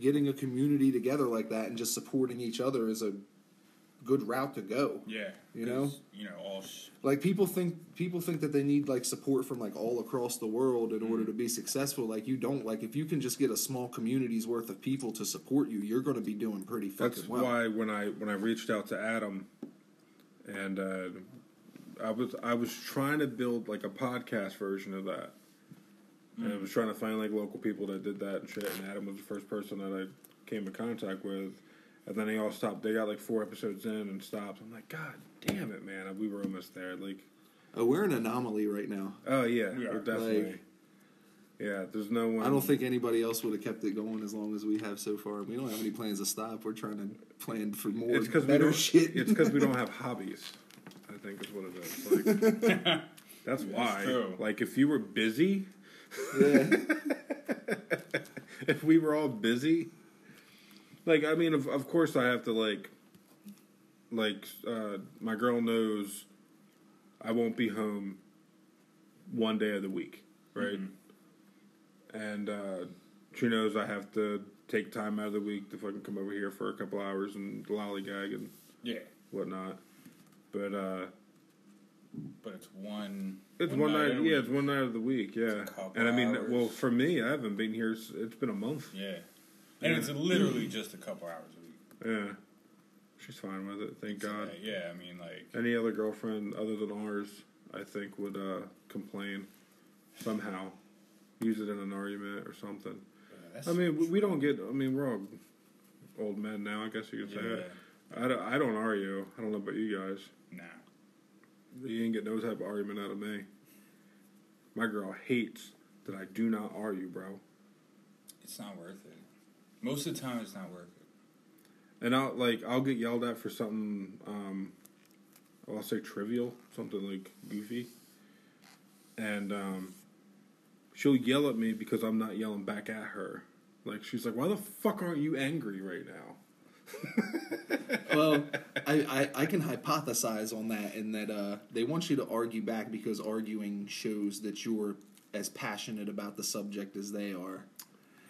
getting a community together like that and just supporting each other is a good route to go. Yeah, You know? you know, all sh- Like people think people think that they need like support from like all across the world in order to be successful. Like you don't. Like if you can just get a small community's worth of people to support you, you're going to be doing pretty fucking That's well. why when I when I reached out to Adam, and uh, I was I was trying to build like a podcast version of that, and I was trying to find like local people that did that and shit. And Adam was the first person that I came in contact with, and then they all stopped. They got like four episodes in and stopped. I'm like, God damn it, man! We were almost there. Like, Oh, we're an anomaly right now. oh yeah, We we're definitely. Like- yeah, there's no one. I don't think anybody else would have kept it going as long as we have so far. We don't have any plans to stop. We're trying to plan for more it's because we better don't. shit. It's because we don't have hobbies. I think is what it is. Like, that's why. true. Like, if you were busy, yeah. if we were all busy, like, I mean, of, of course, I have to like, like, uh, my girl knows I won't be home one day of the week, right? And uh, she knows I have to take time out of the week to fucking come over here for a couple hours and lollygag and yeah, whatnot. But uh, but it's one. it's one, night, a yeah, it's one night of the week, yeah. And I mean, hours. well, for me, I haven't been here. It's been a month. Yeah, and it's literally just a couple hours a week. Yeah, she's fine with it. Thank So, God. yeah, I mean, like, Any other girlfriend other than ours, I think, would uh, complain somehow, use it in an argument or something. yeah, I mean, we- we don't get. I mean, we're all old men now. I guess you could say yeah. I don't, I don't argue. I don't know about you guys. You ain't get no type of argument out of me. My girl hates that I do not argue, bro. It's not worth it. Most of the time, it's not worth it. And I'll like I'll get yelled at for something. Um, I'll say trivial, something like goofy, and um, she'll yell at me because I'm not yelling back at her. Like she's like, "Why the fuck aren't you angry right now?" well, I, I, I can hypothesize on that in that uh, they want you to argue back because arguing shows that you're as passionate about the subject as they are.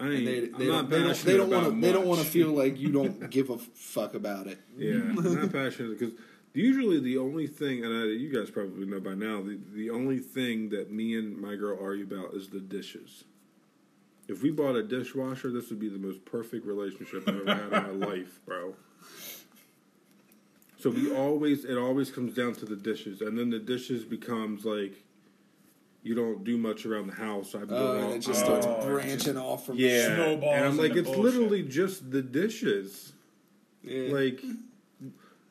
I ain't, they, they not don't, they don't, they don't want to they don't want to feel like you don't give a fuck about it. Yeah, I'm not passionate because usually the only thing, and I, you guys probably know by now, the, the only thing that me and my girl argue about is the dishes. If we bought a dishwasher, this would be the most perfect relationship I've ever had in my life, bro. So we always, it always comes down to the dishes, and then the dishes becomes like you don't do much around the house. I've Oh, and all- it just Oh, starts it branching just- off from yeah, snowballs and I'm like, it's bullshit. literally just the dishes. Yeah. Like,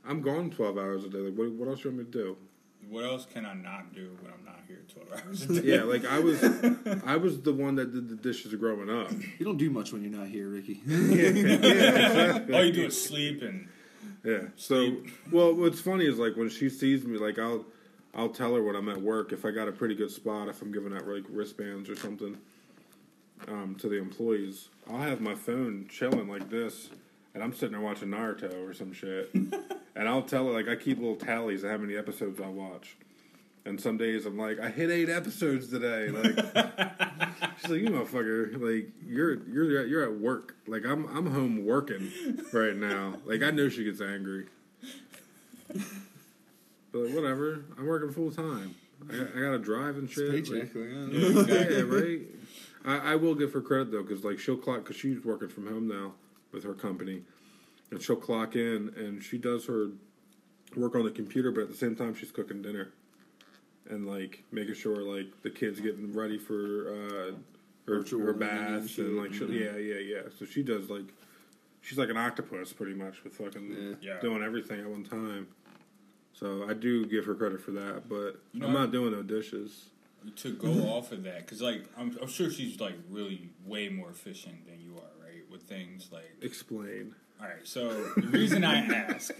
I'm gone 12 hours a day. Like, what, what else you want me to do? What else can I not do when I'm not here 12 hours a day? Yeah, like I was, I was the one that did the dishes growing up. you don't do much when you're not here, Ricky. All you do is sleep and Yeah. So, well, what's funny is like when she sees me, like I'll, I'll tell her when I'm at work if I got a pretty good spot, if I'm giving out like wristbands or something, um, to the employees, I'll have my phone chilling like this, and I'm sitting there watching Naruto or some shit, and I'll tell her like I keep little tallies of how many episodes I watch. And some days I'm like, I hit eight episodes today. Like, she's like, you motherfucker, like you're you're at, you're at work. Like I'm I'm home working right now. Like I know she gets angry, but whatever. I'm working full time. I, I gotta drive and shit. Paycheck. Like, yeah, right. I, I will give her credit though, because like she'll clock because she's working from home now with her company, and she'll clock in and she does her work on the computer, but at the same time she's cooking dinner and like making sure like the kids getting ready for uh, her Virtual her learning and and like she'll, yeah yeah yeah. So she does like she's like an octopus pretty much with fucking Yeah. doing everything at one time. So I do give her credit for that, but You know, I'm not doing no dishes. to go off of that because like I'm, I'm sure she's like really way more efficient than you are right with things like Explain. all right so the reason i ask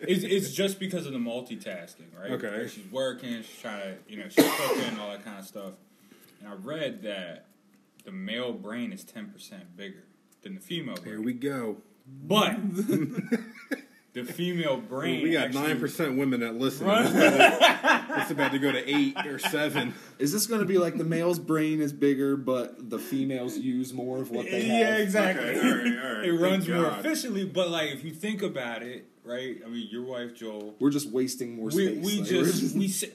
is it's just because of the multitasking right Okay. Like, she's working she's trying to you know she's cooking all that kind of stuff and i read that the male brain is 10% bigger than the female brain Here we go. but the female brain. we got nine percent women that listen. Right. It's, about to, it's about to go to eight or seven. Is this going to be like the male's brain is bigger, but the females use more of what they have? Yeah, exactly. Okay, all right, all right. It runs Thank more efficiently, but like if you think about it, right? I mean, your wife Joel. We're just wasting more We space. we Like, we're just we. sa-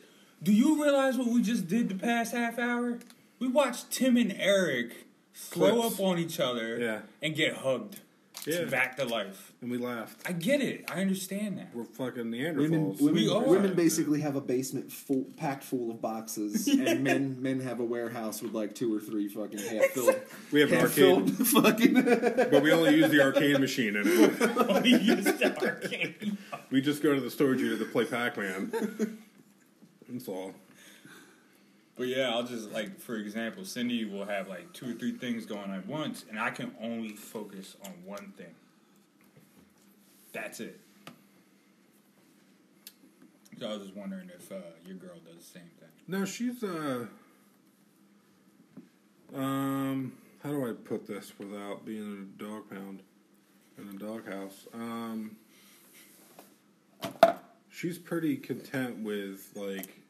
Do you realize what we just did the past half hour? We watched Tim and Eric throw Clips. up on each other Yeah. and get hugged Yeah. back to life. And we laughed. I get it. I understand that. We're fucking Women, Neanderthals. women, We are. women basically have a basement full, packed full of boxes, and men men have a warehouse with like two or three fucking half filled, We have an arcade, fucking. but we only use the arcade machine in it. we used the arcade. We just go to the storage unit to play Pac-Man. That's all. But yeah, I'll just like for example, Cindy will have like two or three things going at once, and I can only focus on one thing. That's it. So I was just wondering if uh, your girl does the same thing. No, she's uh um how do I put this without being in a dog pound in a doghouse? Um she's pretty content with like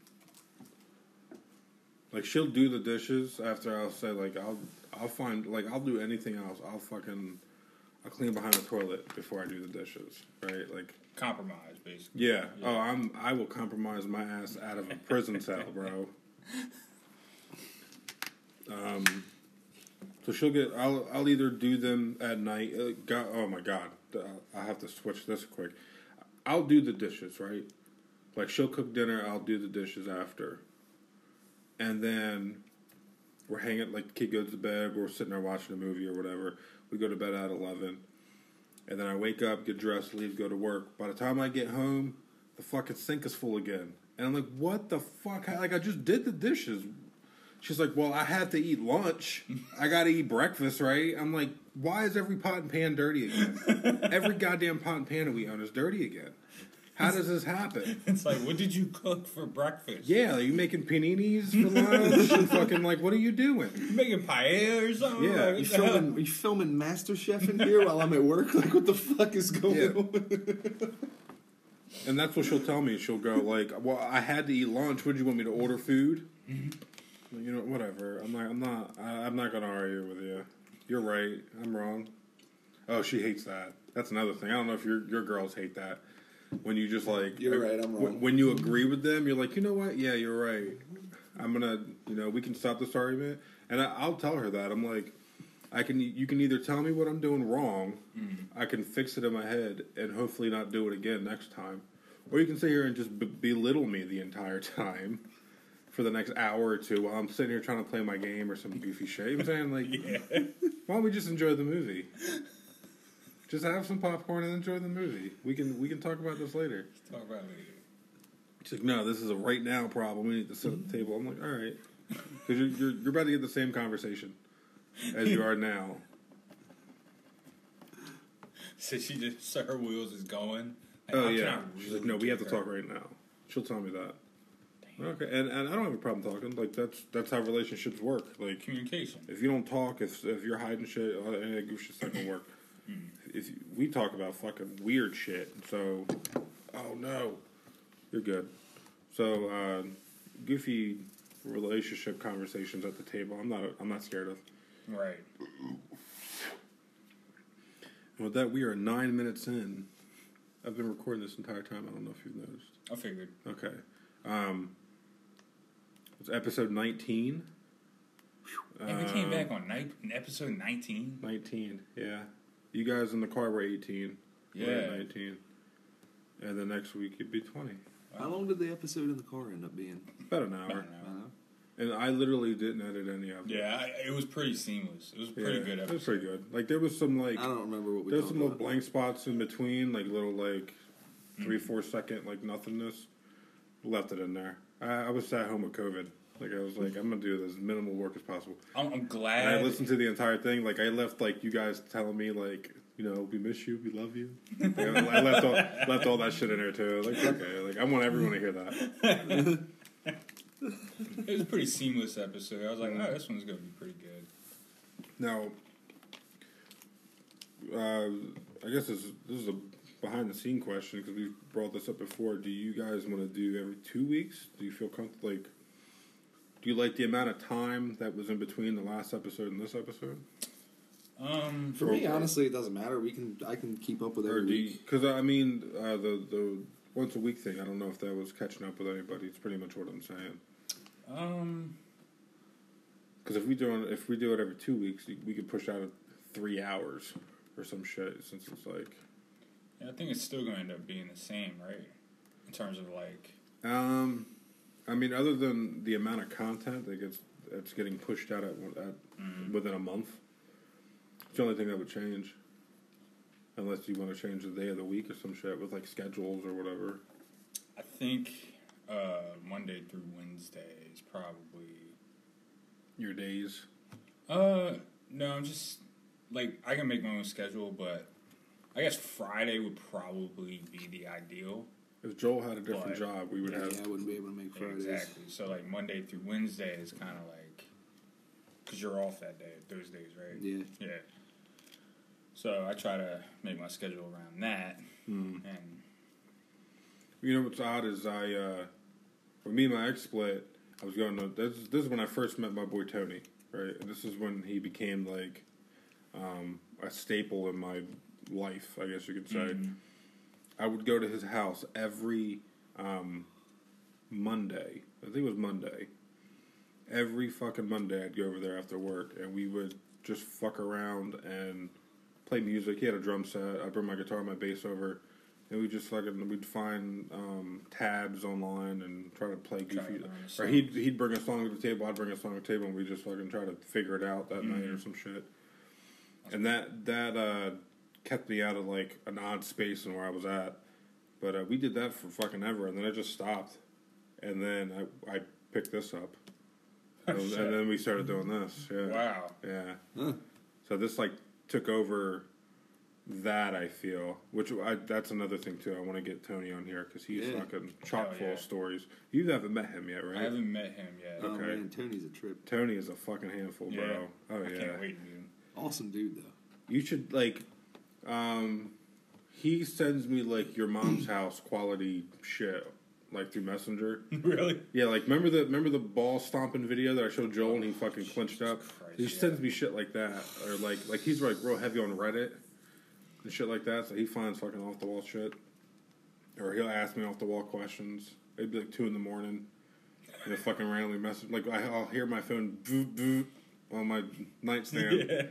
like she'll do the dishes after I'll say like I'll I'll find like I'll do anything else. I'll fucking I'll clean behind the toilet before I do the dishes, right? Like Compromise, basically. yeah. Oh, I'm. I will compromise my ass out of a prison cell, bro. Um. So she'll get. I'll. I'll either do them at night. Uh, God, oh my god. I have to switch this quick. I'll do the dishes, right? Like she'll cook dinner. I'll do the dishes after. And then we're hanging. Like the kid goes to bed. We're sitting there watching a movie or whatever. We go to bed at eleven. And then I wake up, get dressed, leave, go to work. By the time I get home, the fucking sink is full again. And I'm like, what the fuck? Like, I just did the dishes. She's like, well, I had to eat lunch. I got to eat breakfast, right? I'm like, why is every pot and pan dirty again? every goddamn pot and pan that we own is dirty again. How does this happen? It's like, what did you cook for breakfast? Yeah, are you making paninis for lunch? and fucking like, what are you doing? You making paella or something? Yeah, Like, You filming? You filming MasterChef in here while I'm at work? Like, what the fuck is going Yeah. on? And that's what she'll tell me. She'll go like, "Well, I had to eat lunch. Would you want me to order food?" Mm-hmm. You know, whatever. I'm not. I'm not. I, I'm not going to argue with you. You're right. I'm wrong. Oh, she hates that. That's another thing. I don't know if your your girls hate that when you just like. You're right, I'm when- wrong. When you agree with them, you're like, you know what? Yeah, you're right. I'm gonna. You know, we can stop this argument, and I, I'll tell her that. I'm like. I can. You can either tell me what I'm doing wrong, mm-hmm. I can fix it in my head, and hopefully not do it again next time, or you can sit here and just b- belittle me the entire time for the next hour or two while I'm sitting here trying to play my game or some goofy shit. You know what I'm saying? Like, Yeah. why don't we just enjoy the movie? Just have some popcorn and enjoy the movie. We can we can talk about this later. Talk about it later. She's like, no, this is a right now problem. We need to sit at the table. I'm like, all right, because you're, you're you're about to get the same conversation as you are now. So she just, so her wheels is going. Like, Oh can yeah. She's really like, no, we have to her? talk right now. She'll tell me that. Okay, and, and I don't have a problem talking. Like that's that's how relationships work. Like Communication. if you don't talk, if if you're hiding shit, uh, any of that goof shit's not gonna work. If we talk about fucking weird shit, so oh no, you're good. So uh, goofy relationship conversations at the table. I'm not I'm not scared of. Right. And with that, we are nine minutes in. I've been recording this entire time. I don't know if you've noticed. I figured. Okay. Um, it's episode 19. And we came Um, back on night, episode 19. 19, yeah. You guys in the car were 18. We're Yeah. 19. And the next week it'd be 20. How long did the episode in the car end up being? About an hour. don't I know. don't know. And I literally didn't edit any of it. Yeah, I, it was pretty seamless. It was a pretty Yeah, good It was pretty good. Like, there was some, like, I don't remember what we there's talked some little about. blank spots in between, like, little, like, three, mm. four second, like, nothingness. Left it in there. I, I was at home with COVID. Like, I was like, I'm going to do as minimal work as possible. I'm, I'm And glad. I listened to the entire thing. Like I left, like you guys telling me, like you know, we miss you, we love you. Like, I left all left all that shit in there too. Like okay, like I want everyone to hear that. It was a pretty seamless episode. I was like, oh, this one's going to be pretty good. Now, uh, I guess this is, this is a behind the scene question because we've brought this up before. Do you guys want to do every two weeks? Do you feel comfortable? Like, do you like the amount of time that was in between the last episode and this episode? Um, For me, honestly, it doesn't matter. We can I can keep up with Or every do week. Because I mean, uh, the the once a week thing. I don't know if that was catching up with anybody. It's pretty much what I'm saying. um, Because if we do it, if we do it every two weeks, we could push out three hours or some shit. Since it's like, yeah, I think it's still going to end up being the same, right? In terms of like, um, I mean, other than the amount of content that gets that's getting pushed out at, at within a month, it's the only thing that would change. Unless you want to change the day of the week or some shit with like schedules or whatever. I think uh, Monday through Wednesday is probably. Your days. Uh, no, I'm just like I can make my own schedule, but I guess Friday would probably be the ideal. If Joel had a different But- job, we would Yeah, have. I wouldn't be able to make Fridays. Exactly. So like Monday through Wednesday is kind of like because you're off that day, those days, right? Yeah. Yeah. So I try to make my schedule around that, Hmm. and You know what's odd is I, uh, when me and my ex split, I was going to. This, this is when I first met my boy Tony, right? And this is when he became like um, a staple in my life, I guess you could say. I would go to his house every um, Monday. I think it was Monday. Every fucking Monday, I'd go over there after work, and we would just fuck around and play music. He had a drum set. I'd bring my guitar, and my bass over, and we just fucking we'd find um, tabs online and try to play goofy. Or he'd he'd bring a song to the table. I'd bring a song to the table, and we just fucking try to figure it out that night or some shit. And that that uh, kept me out of like an odd space and where I was at. But uh, we did that for fucking ever, and then I just stopped. And then I I picked this up, and, and then we started doing this. Yeah, wow, yeah. Huh. So this like took over that I feel, which I, that's another thing too. I want to get Tony on here because he's Yeah. fucking chock Hell full yeah. of stories. You haven't met him yet, right? I haven't met him yet. Oh Okay. man, Tony's a trip. Tony is a fucking handful, Yeah. bro. Oh I yeah. can't wait, dude. Awesome dude though. You should like um he sends me like your mom's house quality shit like through Messenger. really? Yeah, like remember the remember the ball stomping video that I showed Joel and he fucking clinched up. Christ, he yeah. sends me shit like that, or like like he's like real heavy on Reddit and shit like that. So he finds fucking off the wall shit, or he'll ask me off the wall questions. It'd be like two in the morning, and a fucking randomly message like I'll hear my phone boop boop on my nightstand. Yeah.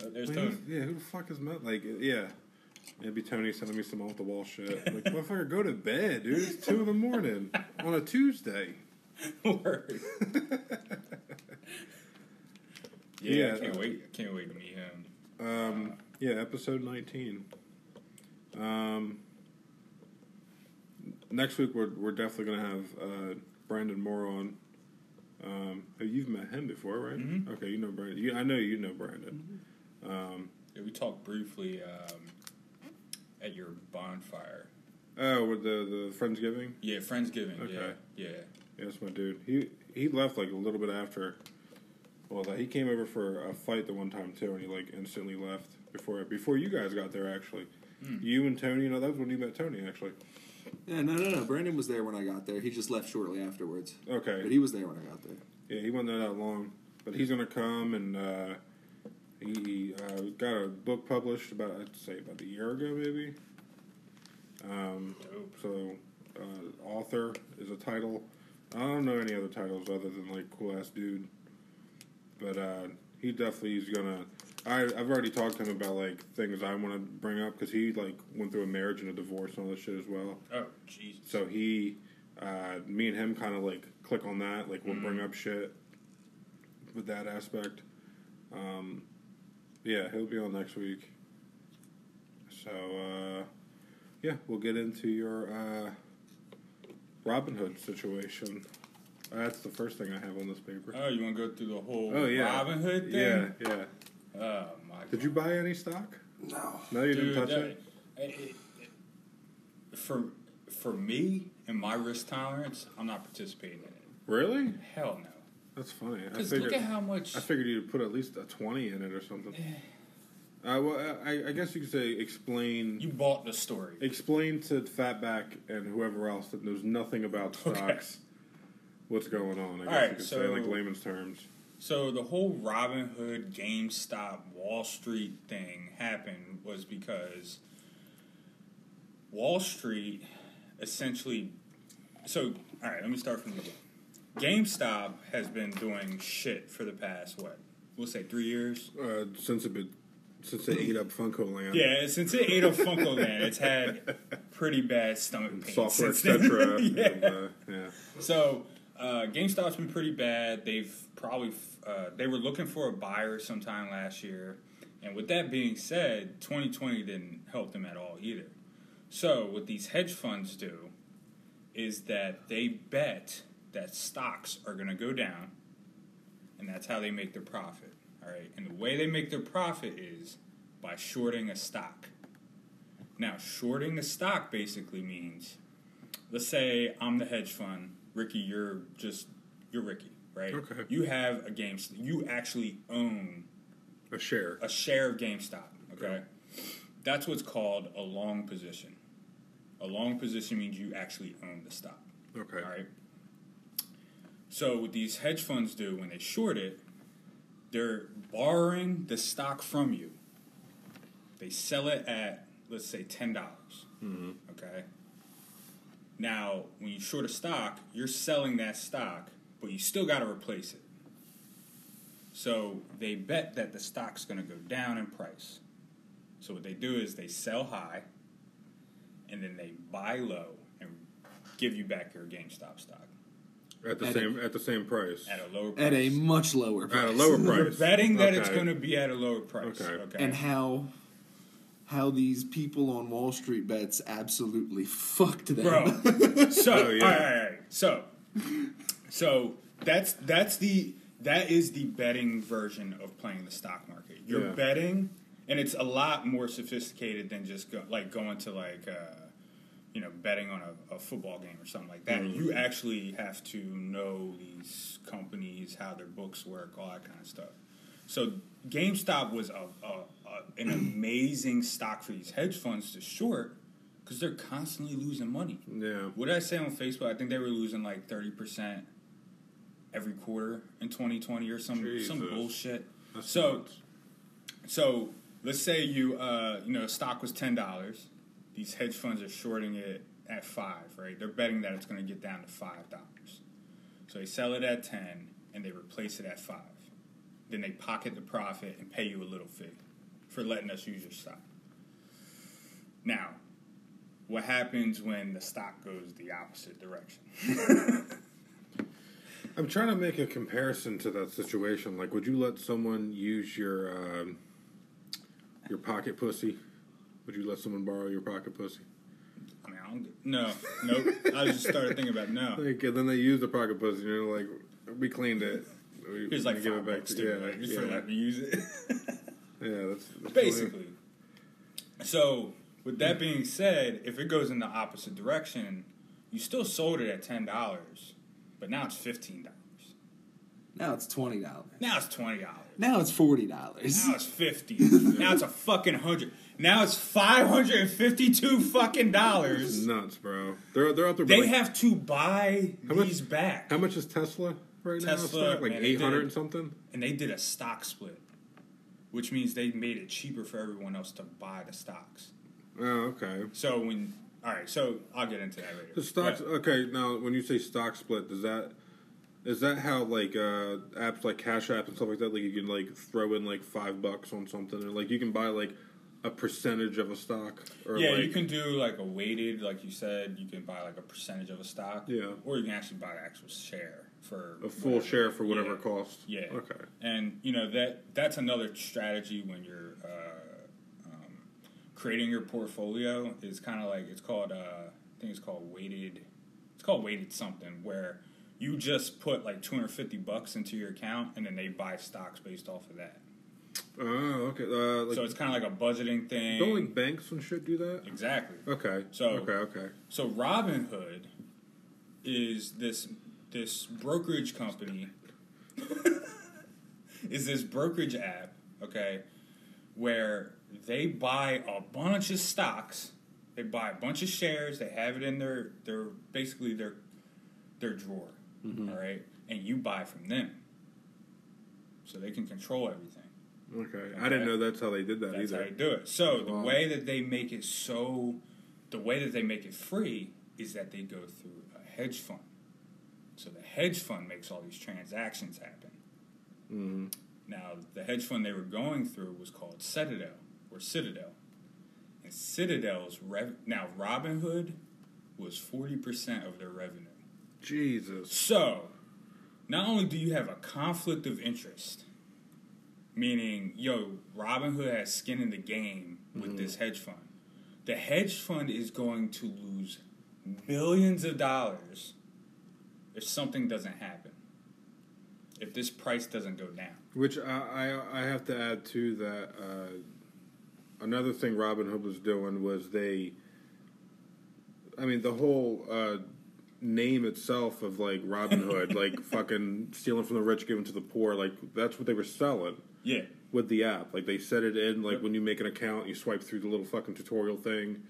Uh, there's Like, Tony. who- yeah, who the fuck is Matt? Like, yeah. It'd be Tony sending me some off the wall shit. Like, motherfucker, go to bed, dude. It's two in the morning on a Tuesday. Word. yeah, Yeah, I can't uh, wait. I can't wait to meet him. Um, yeah, episode 19. Um, next week, we're, we're definitely going to have uh, Brandon Moore on. Um, you've met him before, right? Mhm. Okay, you know Brandon. You, I know you know Brandon. Um, Yeah, we talked briefly um, at your bonfire. oh, with the, the Friendsgiving? Yeah, Friendsgiving. Okay. Yeah, yeah. Yeah, that's my dude. He he left like a little bit after. Well, like, he came over for a fight the one time too, and he like instantly left before before you guys got there. Actually, you and Tony. You know, that was when you met Tony. Actually, Yeah, no, no, no. Brandon was there when I got there. He just left shortly afterwards. okay. But he was there when I got there. yeah, he wasn't there that long, but he's gonna come and uh, he uh, got a book published about I'd say about a year ago maybe. Um, so uh, author is a title. I don't know any other titles other than like cool ass dude. But uh, he definitely is gonna. I I've already talked to him about like things I want to bring up because he like went through a marriage and a divorce and all this shit as well. Oh, Jesus. So he, uh, me and him kind of like click on that. Like we'll bring up shit with that aspect. Um, yeah, he'll be on next week. So uh, yeah, we'll get into your uh, Robinhood situation. That's the first thing I have on this paper. Oh, you want to go through the whole Oh yeah, Robinhood thing? Yeah, yeah. Oh my. Did you buy any stock? No. No, you Dude, didn't touch that- it. it- it- for for me and my risk tolerance, I'm not participating in it. Really? Hell no. That's funny. I Because figured. look at how much. I figured you'd put at least a twenty in it or something. Uh, well, I, I guess you could say explain. You bought the story. Explain to Fatback and whoever else that knows nothing about stocks Okay. what's going on. I guess right, you could so- say like layman's terms. So the whole Robinhood, GameStop, Wall Street thing happened was because Wall Street essentially. So all right, let me start from the beginning. GameStop has been doing shit for the past what? We'll say three years. Uh, since it been, since they ate up Funko Land, Yeah, since it ate up Funko Land, it's had pretty bad stomach pain. software, etc. yeah. and, uh, yeah. So uh, GameStop's been pretty bad. They've probably uh, they were looking for a buyer sometime last year, and with that being said, 2020 didn't help them at all either. So what these hedge funds do is that they bet that stocks are going to go down, and that's how they make their profit. All right, and the way they make their profit is by shorting a stock. Now, shorting a stock basically means let's say I'm the hedge fund, Ricky, you're just you're Ricky, right? Okay. You have a game. You actually own A share. a share of GameStop. Okay, that's what's called a long position. A long position means you actually own the stock. Okay. All right. So what these hedge funds do when they short it, they're borrowing the stock from you. They sell it at let's say ten dollars. Mm-hmm. Okay. Now, when you short a stock, you're selling that stock, but you still got to replace it. So they bet that the stock's going to go down in price. So what they do is they sell high, and then they buy low and give you back your GameStop stock At the At same at the same price. at a lower price. At a much lower price. At a lower price. You're betting that it's going to be at a lower price. Okay. Okay. And how how these people on Wall Street bets absolutely fucked them. bro. So, Oh, yeah. all right, all right. So, so that's that's the that is the betting version of playing the stock market. You're Yeah. betting, and it's a lot more sophisticated than just go, like going to like. Uh, you know, betting on a, a football game or something like that. Mm-hmm. You actually have to know these companies, how their books work, all that kind of stuff. So GameStop was a, a, a an amazing stock for these hedge funds to short because they're constantly losing money. Yeah. What did I say on Facebook? I think they were losing like thirty percent every quarter in 2020 or some some bullshit. That's so nuts. so let's say you uh, you know stock was ten dollars. These hedge funds are shorting it at five, right? They're betting that it's going to get down to five dollars. So they sell it at ten and they replace it at five. Then they pocket the profit and pay you a little fee for letting us use your stock. Now, what happens when the stock goes the opposite direction? I'm trying to make a comparison to that situation. Like, would you let someone use your um, your pocket pussy? Would you let someone borrow your pocket pussy? I mean, I don't. No, nope. I just started thinking about no. Like, and then they use the pocket pussy, and you're like, we cleaned it. We, Here's like give it back to too, yeah, like, just yeah, for letting me use it. yeah. That's, that's Basically. So, with that being said, if it goes in the opposite direction, you still sold it at ten dollars, but now it's fifteen dollars. Now it's twenty dollars. Now it's twenty dollars. Now it's forty dollars. Now it's fifty. now it's a fucking hundred. Now it's five hundred and fifty-two fucking dollars. nuts, bro. They're they're out there. They like, have to buy How much- these back, how much is Tesla right now? Tesla, Stock? Like eight hundred and something. and they did a stock split, which means they made it cheaper for everyone else to buy the stocks. Oh, okay. So when all right, so I'll get into that later. The stocks. But- Okay, now when you say stock split, does that is that how like uh, apps like Cash App and stuff like that? Like you can like throw in like five bucks on something, or like you can buy like a percentage of a stock, or yeah, like, you can do like a weighted, like you said, you can buy like a percentage of a stock. Yeah. Or you can actually buy the actual share for a full whatever. share for whatever yeah. it costs. Yeah. Okay. And you know that that's another strategy when you're uh, um, creating your portfolio. Is kind of like it's called. Uh, I think it's called weighted. It's called weighted something where you just put like 250 bucks into your account and then they buy stocks based off of that. Oh, okay. Uh, like so it's kind of like a budgeting thing. don't like banks and shit do that. exactly. Okay. So- okay, okay. So Robinhood is this this brokerage company is this brokerage app, okay, where they buy a bunch of stocks. They buy a bunch of shares. They have it in their their basically their their drawer. Mm-hmm. all right, and you buy from them, so they can control everything. Okay. I didn't know that's how they did that That's either. how they do it. So the Wow. way that they make it so, the way that they make it free is that they go through a hedge fund. So the hedge fund makes all these transactions happen. Mhm. Now the hedge fund they were going through was called Citadel or Citadel, and Citadel's rev- now Robinhood was forty percent of their revenue. Jesus. So, not only do you have a conflict of interest, meaning, yo, Robinhood has skin in the game with this hedge fund, the hedge fund is going to lose billions of dollars if something doesn't happen, if this price doesn't go down. Which I, I I have to add to that. Uh, another thing Robinhood was doing was they. I mean, the whole uh, name itself of like Robin Hood, like fucking stealing from the rich, giving to the poor, like that's what they were selling Yeah. with the app. Like they set it in, like when you make an account, you swipe through the little fucking tutorial thing.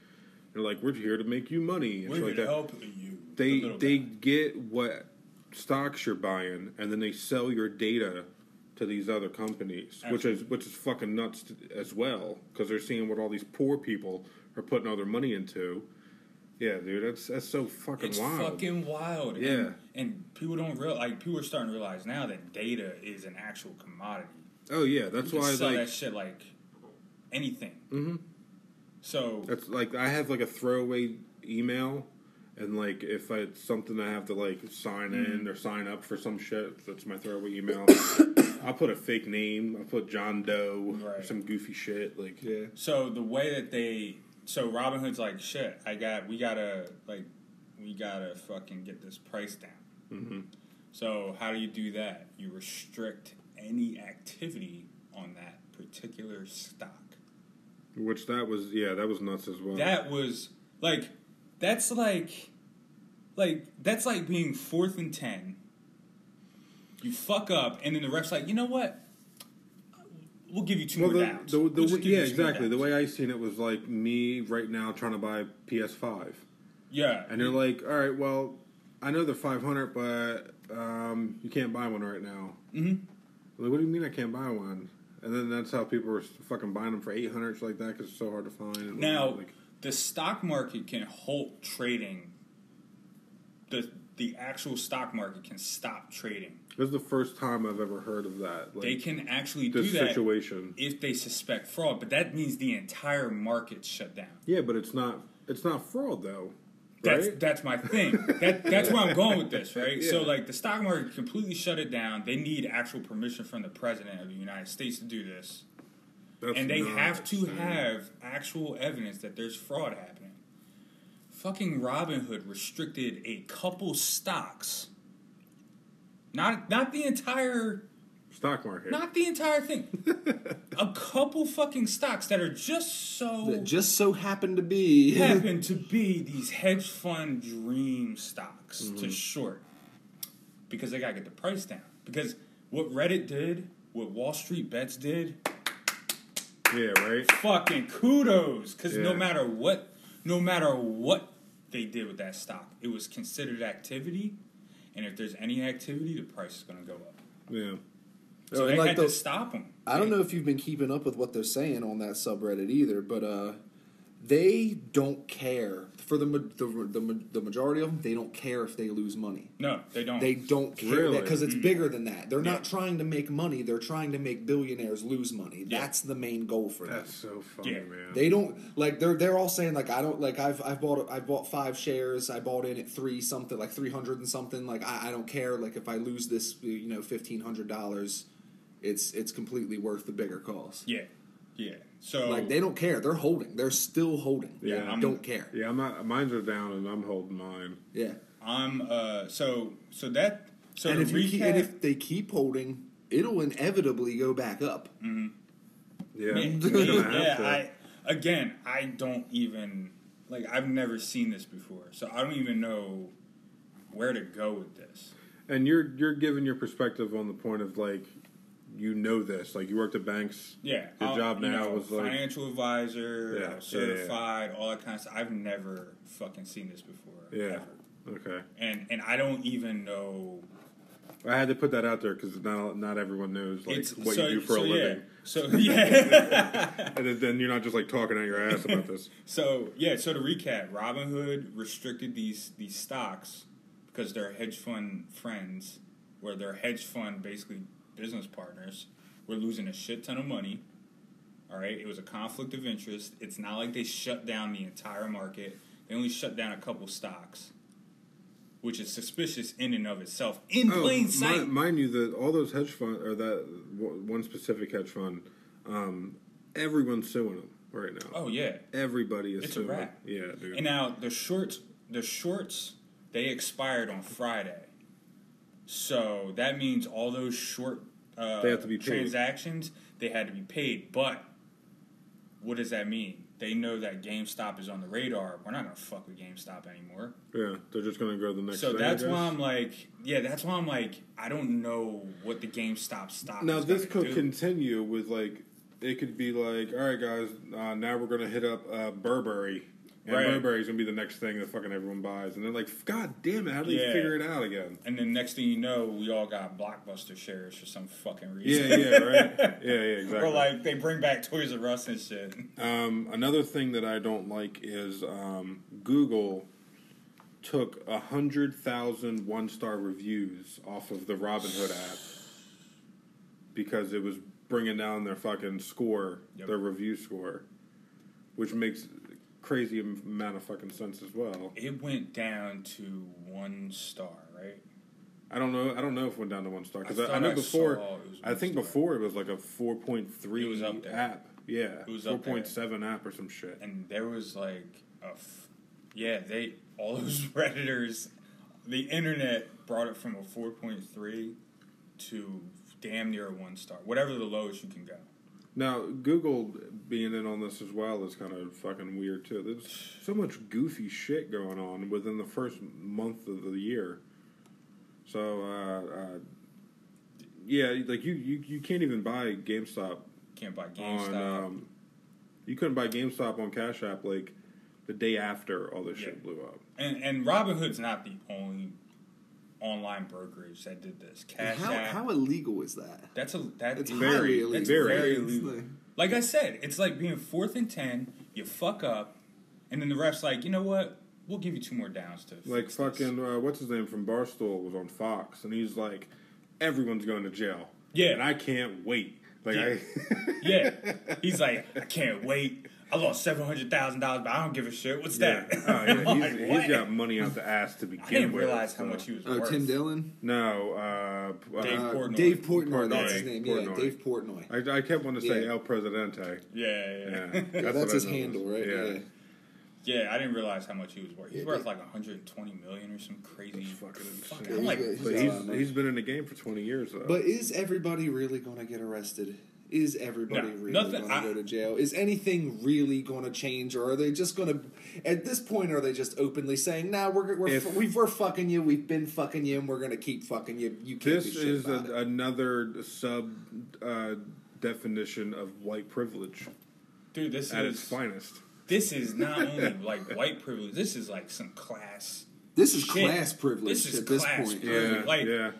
They're like, "We're here to make you money." and We're here like to that. help you. They the they guy. get what stocks you're buying, and then they sell your data to these other companies, which is which is fucking nuts to, as well, because they're seeing what all these poor people are putting all their money into. Yeah, dude, that's that's so fucking It's wild. fucking wild. Yeah. And, and people don't real like people are starting to realize now that data is an actual commodity. Oh yeah, that's You can why sell like that shit like anything. Mhm. So That's like I have like a throwaway email, and like if I, it's something I have to like sign Mm-hmm. in or sign up for some shit, that's my throwaway email. I'll put a fake name. I'll put John Doe or Right. some goofy shit. Like Yeah. so the way that they so Robinhood's like shit. I got we gotta like we gotta fucking get this price down. Mhm. So how do you do that? You restrict any activity on that particular stock. which that was yeah, that was nuts as well. That was like that's like like that's like being fourth and ten. You fuck up, and then the ref's like, you know what? We'll give you two well, more the, downs. the, the, We'll give yeah, you two more exactly. The way I seen it was like me right now trying to buy PS5, yeah, and they're like, "All right, well, I know they're 500, but um, you can't buy one right now." Mhm. Like, what do you mean I can't buy one? And then that's how people were fucking buying them for 800 shit like that because it's so hard to find. And Now, like, the stock market can halt trading. The the actual stock market can stop trading. this is the first time I've ever heard of that. Like, They can actually do that situation. if they suspect fraud, but that means the entire market shut down. Yeah, but it's not. It's not fraud though, That's right? that's my thing. that that's where I'm going with this, right? So like the stock market completely shut it down. They need actual permission from the president of the United States to do this. That's and they have to have actual evidence that there's fraud happening. Fucking Robinhood restricted a couple stocks. Not not the entire stock market. not the entire thing. a couple fucking stocks that are just so That just so happen to be. happen to be these hedge fund dream stocks Mm-hmm. to short because they got to get the price down. Because what Reddit did, what Wall Street Bets did, yeah, right. fucking kudos. Because no matter what, no matter what they did with that stock, it was considered activity. And if there's any activity, the price is going to go up. Yeah. So they like had the- to stop them. I don't know if you've been keeping up with what they're saying on that subreddit either, but uh, they don't care for the, the the the majority of them. They don't care if they lose money. No, they don't. They don't care Really? because it's bigger than that. They're Yeah. not trying to make money. They're trying to make billionaires lose money. Yeah. That's the main goal for them. That's so funny, Yeah. man. They don't like they're they're all saying like I don't like I've I've bought I bought five shares I bought in at three something like three hundred and something like I, I don't care like if I lose this you know fifteen hundred dollars it's it's completely worth the bigger cost yeah, yeah. So like they don't care. They're holding. They're still holding. Yeah, They I'm- don't care. Yeah, I'm not, mine's are down and I'm holding mine. yeah. I'm uh so so that so and if you keep, and if they keep holding it'll inevitably go back up. Yeah, Yeah, it's yeah. I again, I don't even like I've never seen this before, so I don't even know where to go with this. and you're you're giving your perspective on the point of like you know this. Like you worked at banks. Yeah, Your I'll- job you now know, was like financial advisor, Yeah, uh, yeah, yeah. certified, all that kind of stuff. I've never fucking seen this before. yeah. ever. Okay. and and I don't even know. I had to put that out there because not not everyone knows like it's what so, you do for so a living, So yeah. and then- then you're not just like talking out your ass about this. so yeah. So to recap, Robinhood restricted these these stocks because their hedge fund friends, where their hedge fund basically business partners, We're losing a shit ton of money. All right, it was a conflict of interest. It's not like they shut down the entire market. They only shut down a couple stocks, which is suspicious in and of itself. In plain mi- sight. mind you, that all those hedge funds or that one specific hedge fund, um, everyone's suing them right now. oh yeah. Everybody is It's a suing. wrap. Yeah, dude. And now the shorts, the shorts, they expired on Friday, so that means all those short uh, They have to be paid. transactions they had to be paid. But what does that mean? They know that GameStop is on the radar. We're not gonna fuck with GameStop anymore. yeah, they're just gonna go the next. So thing, that's why I'm like, yeah, that's why I'm like, I don't know what the GameStop stock. Now is this could do. continue with like it could be like, all right, guys, uh, now we're gonna hit up uh, Burberry, and Right. Burberry's gonna be the next thing that fucking everyone buys, and they're like, God damn it, how do they Yeah. figure it out again? And then next thing you know, we all got Blockbuster shares for some fucking reason. Yeah, yeah, right. Yeah, yeah, exactly. or like they bring back Toys R Us and shit. Um, another thing that I don't like is um, Google took a hundred thousand one star reviews off of the Robinhood app because it was bringing down their fucking score, Yep. their review score, which makes crazy amount of fucking sense as well. It went down to one star, right? I don't know. I don't know if it went down to one star because I I, I, know I before. saw it was I think star. before it was like a four point three It was up there. app. Yeah, It was four point seven app or some shit. And there was like a, f- yeah, they all those redditors, the internet brought it from a four point three to damn near a one star, whatever the lowest you can go. Now, Google being in on this as well is kind of fucking weird too. There's so much goofy shit going on within the first month of the year. So, uh, uh, yeah, like you, you, you can't even buy GameStop Can't buy on. GameStop. Um, you couldn't buy GameStop on Cash App like the day after all this Yeah. shit blew up. and and Robinhood's not the only online brokerage that did this. Cash how, App. how illegal is that? that's a that It's is- very illegal. That's Very. very illegal. like- Like I said, it's like being fourth and ten. You fuck up, and then the ref's like, you know what? We'll give you two more downs to Like fix this." fucking uh, what's his name from Barstool was on Fox, and he's like, everyone's going to jail. Yeah. and I can't wait. Like Yeah. I. Yeah, he's like, I can't wait. I lost seven hundred thousand dollars, but I don't give a shit. What's Yeah. that? Oh, yeah. He's, like, he's what? got money out the ass to begin with. I didn't with. realize how much he was Oh, worth. Tim Dillon? No, uh, Dave uh, Portnoy. Dave Portnoy, that's his name. Portnoy. Yeah, Dave Portnoy. I, I kept wanting to say Yeah. El Presidente. Yeah, yeah, Yeah, yeah. Yeah, that's I his noticed. handle, right? Yeah. Yeah. Yeah, I didn't realize how much he was worth. He's Yeah, worth yeah. like 120 million or some crazy. That's fucking Fuck, insane. I'm like, He's But he's lot of money. he's been in the game for twenty years though. But is everybody really going to get arrested? Is everybody No, really going to go to jail? Is anything really going to change, or are they just going to? At this point, are they just openly saying, "Nah, we're we're If- we, we're fucking you. We've been fucking you, and we're going to keep fucking you. You can't this do shit is about a, it." another sub uh, definition of white privilege dude, this at is its finest. this is not only like white privilege. This is like some class. This is shit. class privilege This is at this class point. privilege. Yeah, Like- yeah.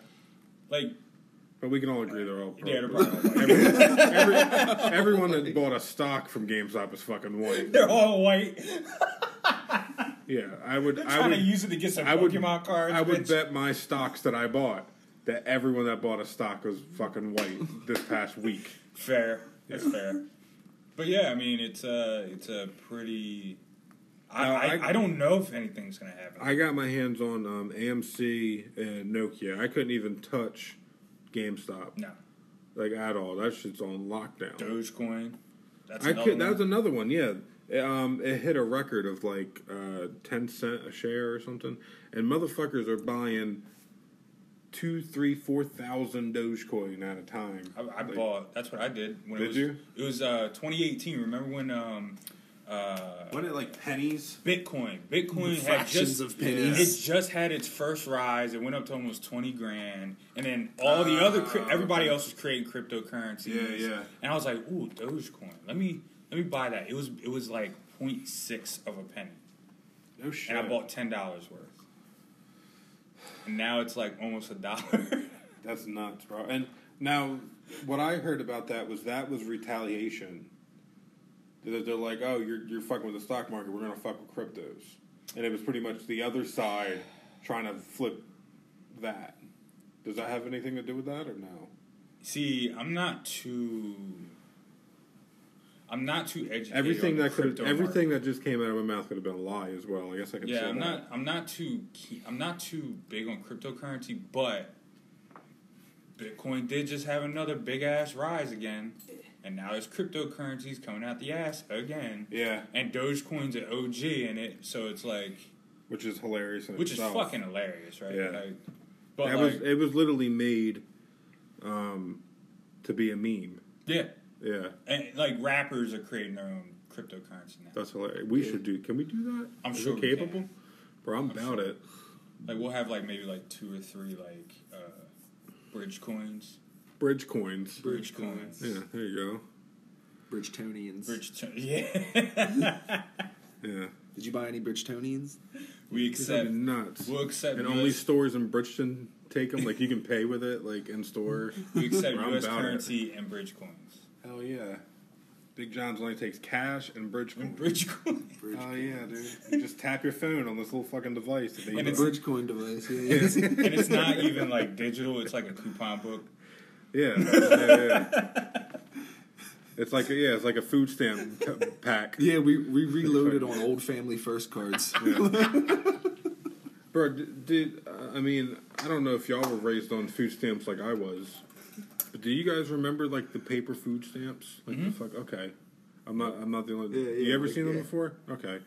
Like, But we can all agree they're all. yeah, they're pro- white. every, every, everyone that bought a stock from GameStop is fucking white. They're all white. Yeah, I would. They're I trying would to use it to get some I would, Pokemon cards. I would bitch. bet my stocks that I bought that everyone that bought a stock was fucking white this past week. Fair. That's fair. But yeah, I mean, it's a it's a pretty. I, I, I- I don't know if anything's gonna happen. I got my hands on um, AMC and Nokia. I couldn't even touch GameStop no, like at all. That shit's on lockdown. Dogecoin. That's I another could. That one. was another one. Yeah, It, um, it hit a record of like uh, ten cent a share or something, and motherfuckers are buying two, three, four thousand Dogecoin at a time. I, I Like, bought. That's what I did. When Did it was, you? It was uh, 2018. Remember when um, uh, What it like pennies? Bitcoin. Bitcoin had just of pennies. it just had its first rise. It went up to almost twenty grand, and then all the other everybody else was creating cryptocurrencies. Yeah, yeah. And I was like, ooh, Dogecoin. Let me let me buy that. It was it was like 0.6 of a penny, No shit. and I bought ten dollars worth. And now it's like almost a dollar. That's nuts, bro. And now, what I heard about that was that was retaliation. That they're like, oh, you're you're fucking with the stock market. We're gonna fuck with cryptos, and it was pretty much the other side trying to flip that. Does that have anything to do with that or no? See, I'm not too. I'm not too educated. Everything that could everything market. that just came out of my mouth could have been a lie as well. I guess I could. Yeah, say I'm that. not. I'm not too. I'm not too big on cryptocurrency, but Bitcoin did just have another big ass rise again, and now there's cryptocurrencies coming out the ass again. Yeah, And Dogecoin's an OG in it, so it's like, which is hilarious. In which is fucking hilarious, right? Yeah. Like, but That like, was it was literally made um, to be a meme. yeah, Yeah, and like rappers are creating their own cryptocurrency now. that's hilarious. We should do. Can we do that? I'm Is sure we capable. can. Bro, I'm, about it. Like we'll have like maybe like two or three like uh, bridge coins, Bridge coins. bridge coins, Yeah, there you go. Bridgetonians. bridge. To- yeah, go. Yeah, Did you buy any Bridgetonians? we That'd accept. be nuts. We'll accept. and US, only stores in Bridgeton take them. Like you can pay with it, like in store. we accept U.S. about it. currency and bridge coins. Hell yeah. Big John's only takes cash and bridge And coins. bridge coins. Oh yeah, dude. You just tap your phone on this little fucking device. And And they it's- Bridgecoin device. Yeah. and it's not even like digital. It's like a coupon book. Yeah, yeah, yeah. It's like a, yeah, it's like a food stamp p- pack. yeah, we, we reloaded on old family first cards. Bro, d- did uh, I mean I don't know if y'all were raised on food stamps like I was, but do you guys remember like the paper food stamps? Like the fuck? Okay, I'm not. I'm not the only. Yeah, yeah, you ever like, seen them yeah. before? Okay,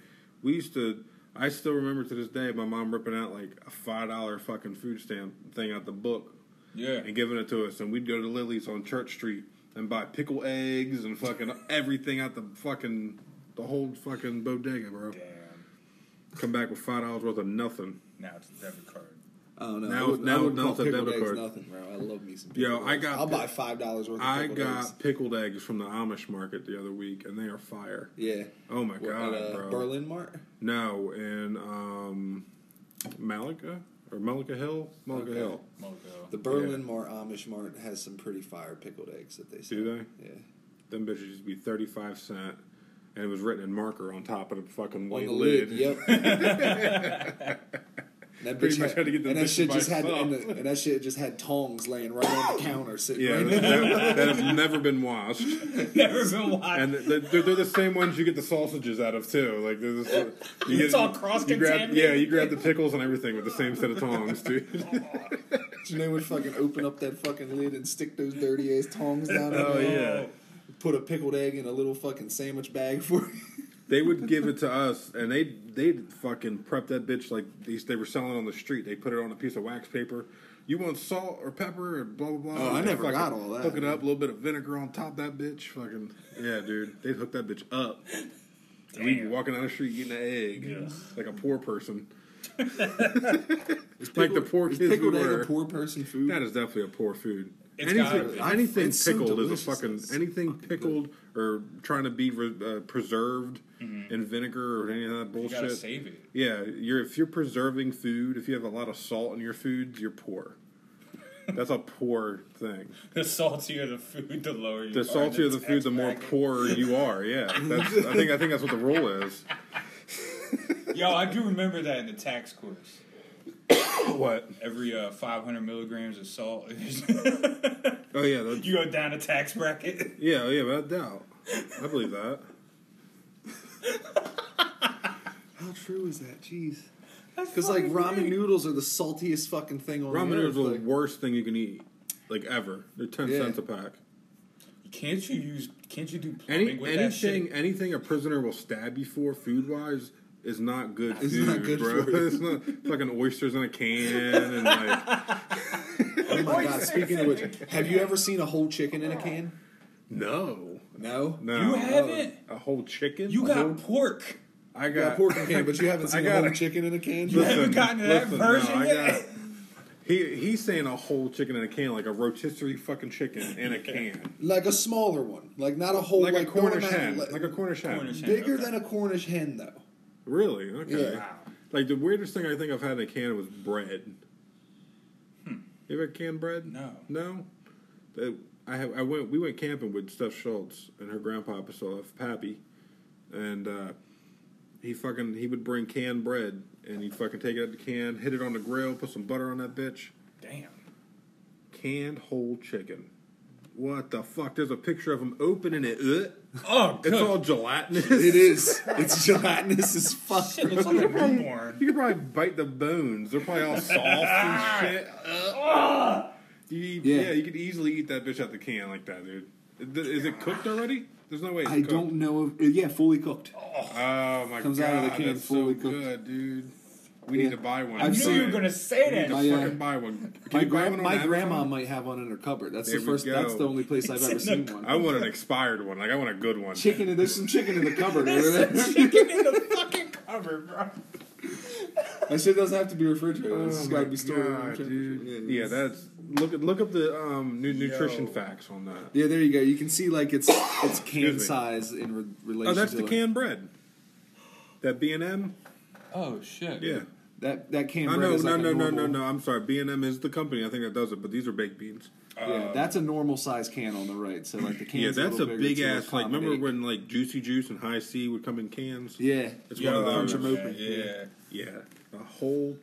we used to. I still remember to this day my mom ripping out like a five dollar fucking food stamp thing out the book Yeah. and giving it to us, and we'd go to Lily's on Church Street and buy pickle eggs and fucking everything out the fucking the whole fucking bodega, bro. Damn. Come back with five dollars worth of nothing. Now it's a debit card. I don't know. Now- I would, now- I now it's a debit eggs card. nothing, bro. I love me some. Yo, pickled I got I'll pi- buy five dollars worth. of I pickled got eggs. pickled eggs from the Amish market the other week, and they are fire. Yeah. Oh my What, god, at, uh, bro! Berlin Mart. No, in um, Mullica or Mullica Hill, Mullica Okay. Hill. Mogo. The Berlin Mart Amish Mart has some pretty fire pickled eggs that they sell. Do they? Yeah. Them bitches used to be thirty five cent, and it was written in marker on top of the fucking white the lid. lid. Yep. That Pretty much had, had to get the and that shit just had and, the, and that shit just had tongs laying right on the counter, sitting Yeah, right that, there. that, that have never been washed, Never been watched. and they're, they're the same ones you get the sausages out of too. Like they're this, you It's all cross you grab, contaminated. Yeah, you grab the pickles and everything with the same set of tongs, dude. You know, would fucking open up that fucking lid and stick those dirty ass tongs down. in Oh, there. yeah. Put a pickled egg in a little fucking sandwich bag for you. They would give it to us, and they they fucking prep that bitch like these. They were selling it on the street. They put it on a piece of wax paper. You want salt or pepper or blah blah blah. Oh, I never fucking got all that. Hook it up, a little bit of vinegar on top of that bitch. Fucking yeah, dude. They'd hook that bitch up. And we'd be walking down the street eating an egg Yeah. like a poor person. Is Like the poor is kids we pickled egg were. a poor person food? That is definitely a poor food. It's anything anything It's so pickled is a fucking It's- anything pickled or trying to be re- uh, preserved in vinegar or any of that Mm-hmm. you bullshit. gotta save it. Yeah, you're if you're preserving food, if you have a lot of salt in your food, you're poor. That's a poor thing. The saltier the food, the lower you are. The saltier the food, the more poor you are. Yeah, that's. I think I think that's what the rule is. Yo, I do remember that in the tax course. What? Every uh, 500 milligrams of salt, Oh yeah, that's, you go down a tax bracket. yeah, yeah, without doubt. I believe that. How true is that? Jeez. Because like ramen noodles are the saltiest fucking thing on Ramen the noodles are the worst thing you can eat, like ever. They're ten Yeah. cents a pack. Can't you use? Can't you do plumbing Any with that shit? anything anything a prisoner will stab you for food wise is not good It's food, not good bro. for you. It's not fucking oysters in a can and like Oh my god! Speaking of which, have you ever seen a whole chicken in a can? no, No, No, You haven't? a whole chicken. You A whole- got pork. I got got pork in a can, but you haven't I seen got a whole a- chicken in a can. You haven't gotten to that version I yet? he he's saying a whole chicken in a can, like a rotisserie fucking chicken in a can, Like a smaller one, like not a whole like, like a Cornish hen, imagine- like a Cornish hen. Cornish hen. bigger okay. than a Cornish hen though. Really? Okay. Yeah. Wow. Like the weirdest thing I think I've had in a can was bread. Hmm. You ever had canned bread? No. No. The- I have. I went. We went camping with Steph Schultz and her grandpa Priscilla Pappy, and uh, he fucking he would bring canned bread and he'd fucking take it out the can, hit it on the grill, put some butter on that bitch. Damn. Canned whole chicken. What the fuck? There's a picture of him opening it. Ugh. Oh, It's all gelatinous. It is. It's gelatinous as fuck. Shit looks like a newborn. You could probably bite the bones. They're probably all soft and ah. shit. Ugh. You Yeah. yeah. you could easily eat that bitch out the can like that, dude. Is it cooked already? There's no way. It's I cooked. don't know. If, uh, yeah, fully cooked. Oh my Comes god, out of the can that's fully so cooked. good, dude. We Yeah. need to buy one. I knew you were going to say that. We need to My, uh, fucking buy one. Can My, you buy gra- one on my Amazon? grandma might have one in her cupboard. That's There the first. That's the only place I've ever seen one. I want an expired one. Like I want a good one. Chicken. There's some chicken in the cupboard. There's chicken in the fucking cupboard, bro. that shit doesn't have to be refrigerated. it's Oh just my got to be stored. God, dude. temperature. Yeah, that's look. Look up the um, nu- nutrition Yo. facts on that. Yeah, there you go. You can see like it's it's can size in re- relation. Oh, that's to the like- canned bread. That B and M. Oh, shit. Yeah. That that can I bread know. is No, like no, a no, no, normal- no. I'm sorry. B and M is the company. I think that does it. But these are baked beans. Oh. Yeah, that's a normal size can on the right. So like the can. yeah, that's a little big ass. Like, remember when like Juicy Juice and High C would come in cans? Yeah, It's Yo, one of punch those. 'em open. Yeah. Yeah, a whole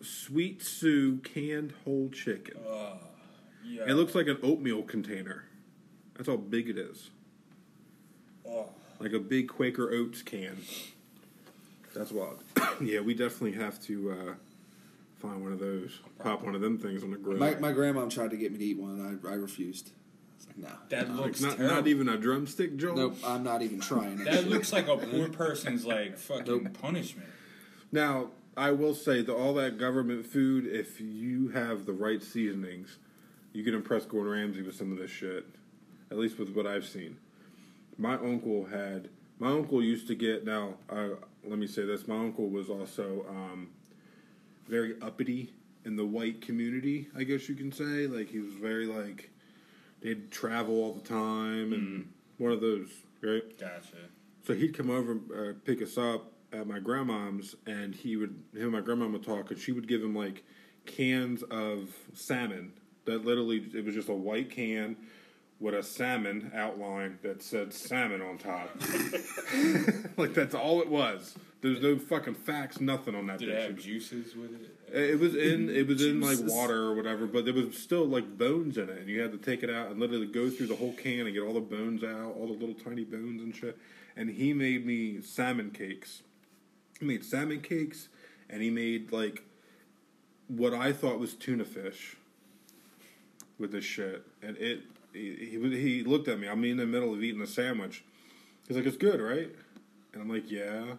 Sweet Sue canned whole chicken. Oh, yeah. It looks like an oatmeal container. That's how big it is. Oh. Like a big Quaker Oats can. That's wild. yeah, we definitely have to uh, find one of those. Pop one of them things on the grill. my my grandma tried to get me to eat one, and I I refused. It's like no, That like looks not, terrible. not even a drumstick, Joel. nope. I'm not even trying. That looks like a poor person's like fucking Nope. punishment. Now, I will say that all that government food, if you have the right seasonings, you can impress Gordon Ramsay with some of this shit. At least with what I've seen. My uncle had. My uncle used to get. Now, uh, let me say this. My uncle was also um, very uppity in the white community. I guess you can say. Like he was very like they'd travel all the time and one of those right. Gotcha. So he'd come over, uh, pick us up at my grandmom's, and he would him and my grandma would talk, and she would give him like cans of salmon. That literally, it was just a white can with a salmon outline that said salmon on top. like that's all it was. There's no fucking facts, nothing on that. Did bitch. it have juices with it? It was in it was in like water or whatever, but there was still like bones in it, and you had to take it out and literally go through the whole can and get all the bones out, all the little tiny bones and shit. And he made me salmon cakes. He made salmon cakes, and he made like what I thought was tuna fish with this shit, and it. He, he he looked at me. I'm in the middle of eating a sandwich. He's like, "It's good, right?" And I'm like, "Yeah."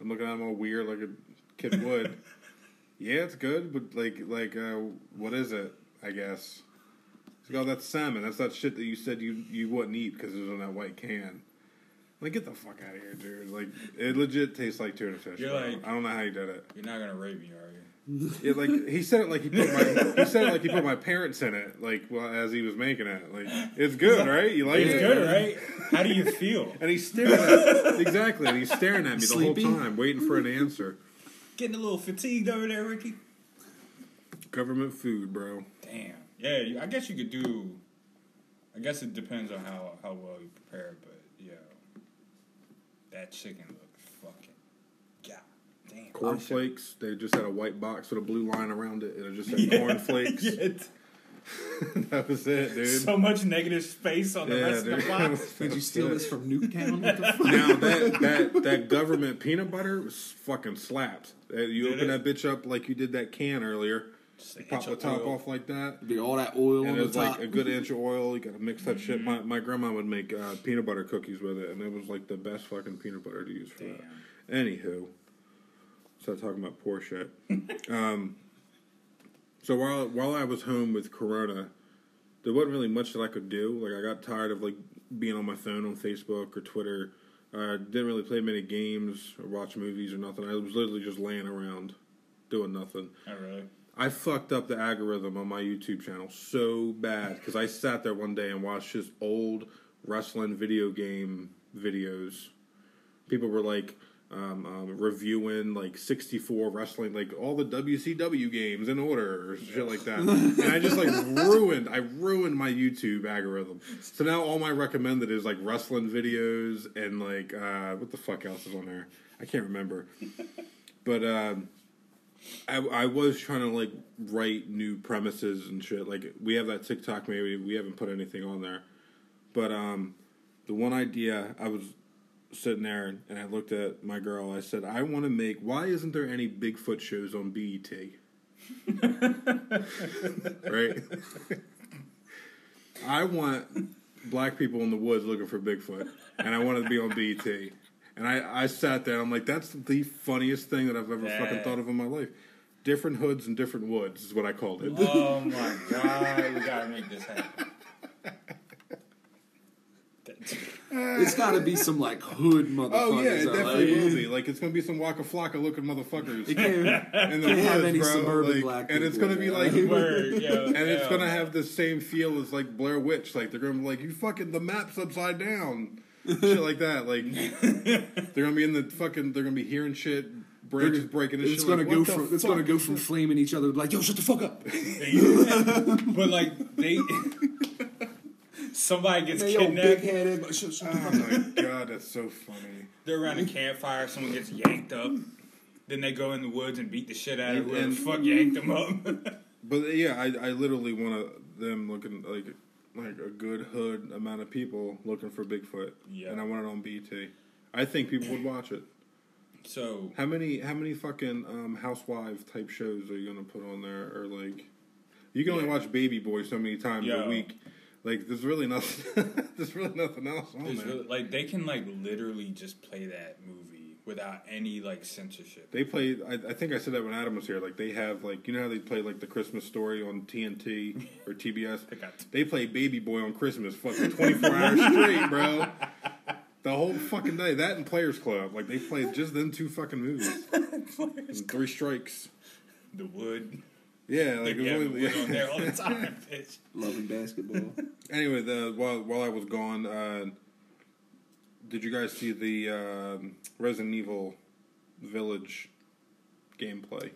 I'm looking at him all weird, like a kid would. yeah, it's good, but like, like, uh, what is it? I guess. He's like, "Oh, that's salmon. That's that shit that you said you you wouldn't eat because it was in that white can." I'm like, get the fuck out of here, dude! Like, it legit tastes like tuna fish. You're bro. like- I don't know how you did it. You're not gonna rape me, are you? It like he said it like he put my he said it like he put my parents in it, like well as he was making it. Like, it's good, right? You like It's it? good, right? How do you feel? And he's staring at exactly, and he's staring at me the whole time, waiting for an answer. Getting a little fatigued over there, Ricky. Government food, bro. Damn. Yeah, I guess you could do. I guess it depends on how how well you prepare, but yeah that chicken looked fucking. God damn. Cornflakes. They just had a white box with a blue line around it, and it just said cornflakes. Yeah, it's- that was it, dude. so much negative space on the yeah, rest of the box. Did you steal this from Newtown? What the fuck? now that that that government peanut butter was fucking slapped. Uh, You Did open it? that bitch up like you did that can earlier. Just pop the top oil. off like that. Be all that oil And on it the was top. like a good inch of oil. You gotta mix that shit. My my grandma would make uh, peanut butter cookies with it, and it was like the best fucking peanut butter to use for that. Anywho, start talking about poor shit. um, so while while I was home with Corona, there wasn't really much that I could do. Like I got tired of like being on my phone on Facebook or Twitter. Uh, didn't really play many games or watch movies or nothing. I was literally just laying around doing nothing. Oh, really? I fucked up the algorithm on my YouTube channel so bad because I sat there one day and watched just old wrestling video game videos. People were like um, um, reviewing like 64 wrestling, like all the WCW games in order or shit like that. and I just like ruined, I ruined my YouTube algorithm. So now all my recommended is like wrestling videos and like, uh, what the fuck else is on there? I can't remember. But, um, I, I was trying to like write new premises and shit. Like we have that TikTok, maybe we haven't put anything on there, but um, the one idea I was sitting there and I looked at my girl. I said, I want to make. Why isn't there any Bigfoot shows on BET? right. I want black people in the woods looking for Bigfoot, and I want it to be on BET. And I, I sat there and I'm like, that's the funniest thing that I've ever Yeah. fucking thought of in my life. Different hoods and different woods is what I called it. Oh my god, we gotta make this happen. It's got to be some like hood motherfuckers. Oh yeah, it though, definitely like, will be. Like it's gonna be some Waka Flocka looking motherfuckers You can't, in the can't have any bro. suburban Like, black and it's gonna be bro. like, Word, yo, and it's yo. gonna have the same feel as like Blair Witch. Like they're gonna be like, you fucking the map's upside down, shit like that. Like they're gonna be in the fucking. They're gonna be hearing shit, branches breaking. It's shit. gonna like, go from it's gonna go from flaming each other like yo shut the fuck up. but like they, somebody gets Hey, yo, big kidnapped. headed. Shut, shut Oh my god, that's so funny. They're around a campfire. Someone gets yanked up. Then they go in the woods and beat the shit out of And- whoever the and- fuck yanked them up. But yeah, I, I literally want them looking like like a good hood amount of people looking for Bigfoot. Yeah. And I want it on BT. I think people would watch it. so How many how many fucking um, housewife type shows are you gonna put on there? Or like, you can only watch Baby Boy so many times Yo. a week. Like, there's really nothing. there's really nothing else on there. really, like they can like literally just play that movie without any like censorship. They play. I, I think I said that when Adam was here. Like they have like you know how they play like the Christmas story on TNT or TBS. They play Baby Boy on Christmas fucking twenty four hours straight, bro. The whole fucking day. That and Players Club. Like they played just them two fucking movies. Three strikes. The wood. Yeah, like Like, it yeah, was the only, wood on there all the time, bitch. Loving basketball. Anyway, the while while I was gone, uh, did you guys see the um, Resident Evil Village gameplay?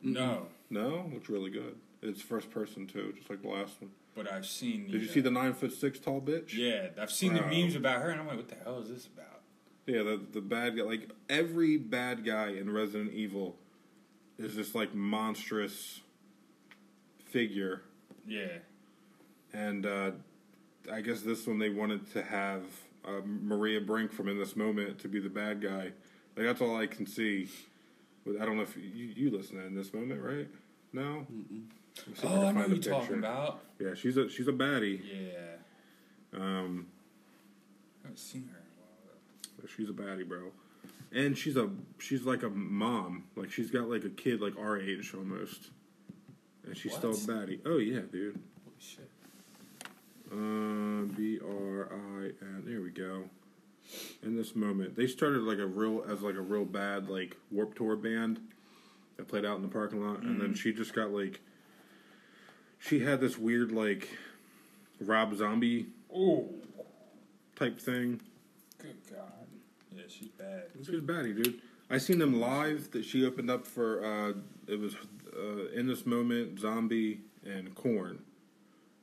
No, No, looks really good. It's first person too, just like the last one. but I've seen. Did you uh, see the nine foot six tall bitch? Yeah, I've seen Bro. the memes about her, and I'm like, what the hell is this about? Yeah, the the bad guy. Like every bad guy in Resident Evil is this like monstrous figure, Yeah, and uh, I guess this one they wanted to have uh, Maria Brink from In This Moment to be the bad guy. Like that's all I can see. But I don't know if you you listen to In This Moment, right? No. Let me Oh, I know find you're talking about. Yeah, she's a she's a baddie. Yeah, Um, I haven't seen her in a while. though. She's a baddie, bro. And she's a she's like a mom. Like she's got like a kid like our age almost. And she's still a What? baddie. Oh yeah, dude. Holy shit! Uh, B R I N. There we go. In this moment, they started like a real as like a real bad like Warp Tour band that played out in the parking lot, and then she just got like she had this weird like Rob Zombie Oh, type thing. good god! Yeah, she's bad. She's a baddie, dude. I seen them live. That she opened up for. uh It was uh, in this moment, zombie and Korn,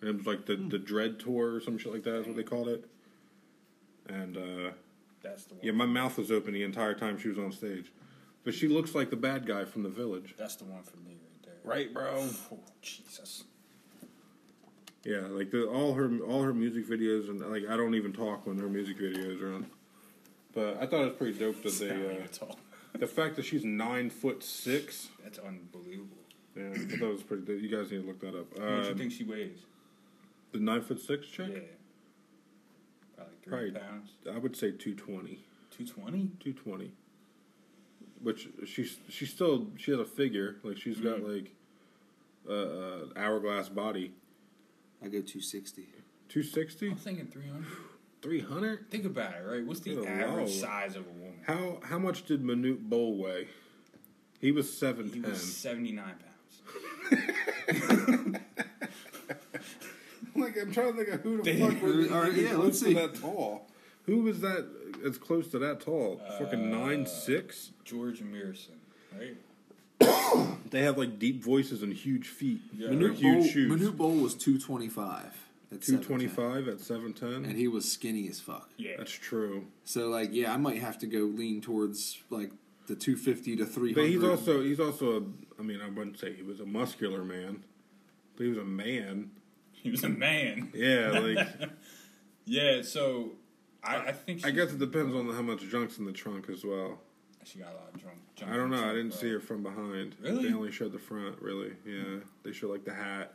and it was like the the Dread tour or some shit like that. Is what they called it. And uh That's the one. yeah, my mouth was open the entire time she was on stage, but she looks like the bad guy from the village. That's the one for me right there. Right, bro. Oh, Jesus. Yeah, like the all her all her music videos and like I don't even talk when her music videos are on. But I thought it was pretty dope that they uh, That's all. the fact that she's nine foot six. That's unbelievable. Yeah, I thought it was pretty. dope. You guys need to look that up. What do you Um, think she weighs? The nine foot six chick? Yeah. About like three Probably- pounds. I would say 220. 220? 220. Which she's she's still she has a figure like she's got Mm-hmm. like a, a hourglass body. I go 260. 260? I'm thinking 300. Three hundred. Think about it, right? What's the Good average lord. size of a woman? How how much did Manute Bol weigh? He was seven He ten. was seventy nine pounds. Like I'm trying to think of who the They- fuck was All right, yeah, close let's to see. that tall. Who was that as close to that tall? Fucking Uh, nine six. George Muresan, right? They have like deep voices and huge feet. Yeah. Or Manute huge Bol, shoes. Manute Bol was two twenty five. Two twenty five at seven ten. and he was skinny as fuck. Yeah. That's true. So like, yeah, I might have to go lean towards like the two fifty to three But he's also he's also a, I mean I wouldn't say he was a muscular man, but he was a man. He was a man. Yeah, like Yeah, so I, I think I guess it depends on how much junk's in the trunk as well. she got a lot of drunk. junk I don't know. the I didn't see her from behind. Really? They only showed the front. Really? Yeah. They showed like the hat,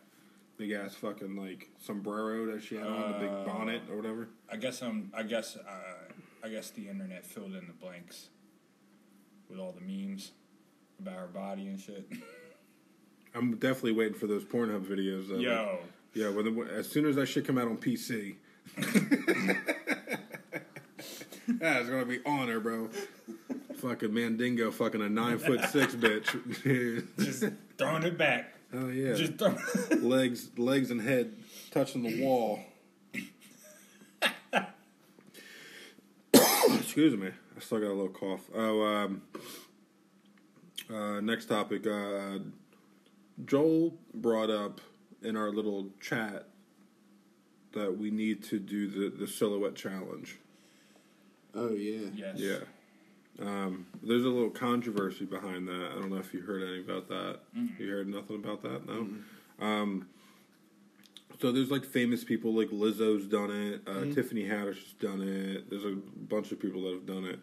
big ass fucking like sombrero that she had on, the big Uh, bonnet or whatever. I guess I'm. I guess. Uh, I guess the internet filled in the blanks with all the memes about her body and shit. I'm definitely waiting for those Pornhub videos. Though. Yo, Yeah. When the, as soon as that shit come out on PC. it's gonna be honor, bro. fucking Mandingo, fucking a nine foot six bitch. just throwing it back. Oh yeah. Just throw. legs, legs, and head touching the wall. Excuse me, I still got a little cough. Oh, um, uh, next topic. Uh, Joel brought up in our little chat that we need to do the the silhouette challenge. Oh yeah. yes. Yeah. Um, there's a little controversy behind that. I don't know if you heard any about that. You heard nothing about that? No. Um, so there's like famous people like Lizzo's done it, uh, Tiffany Haddish's done it. There's a bunch of people that have done it,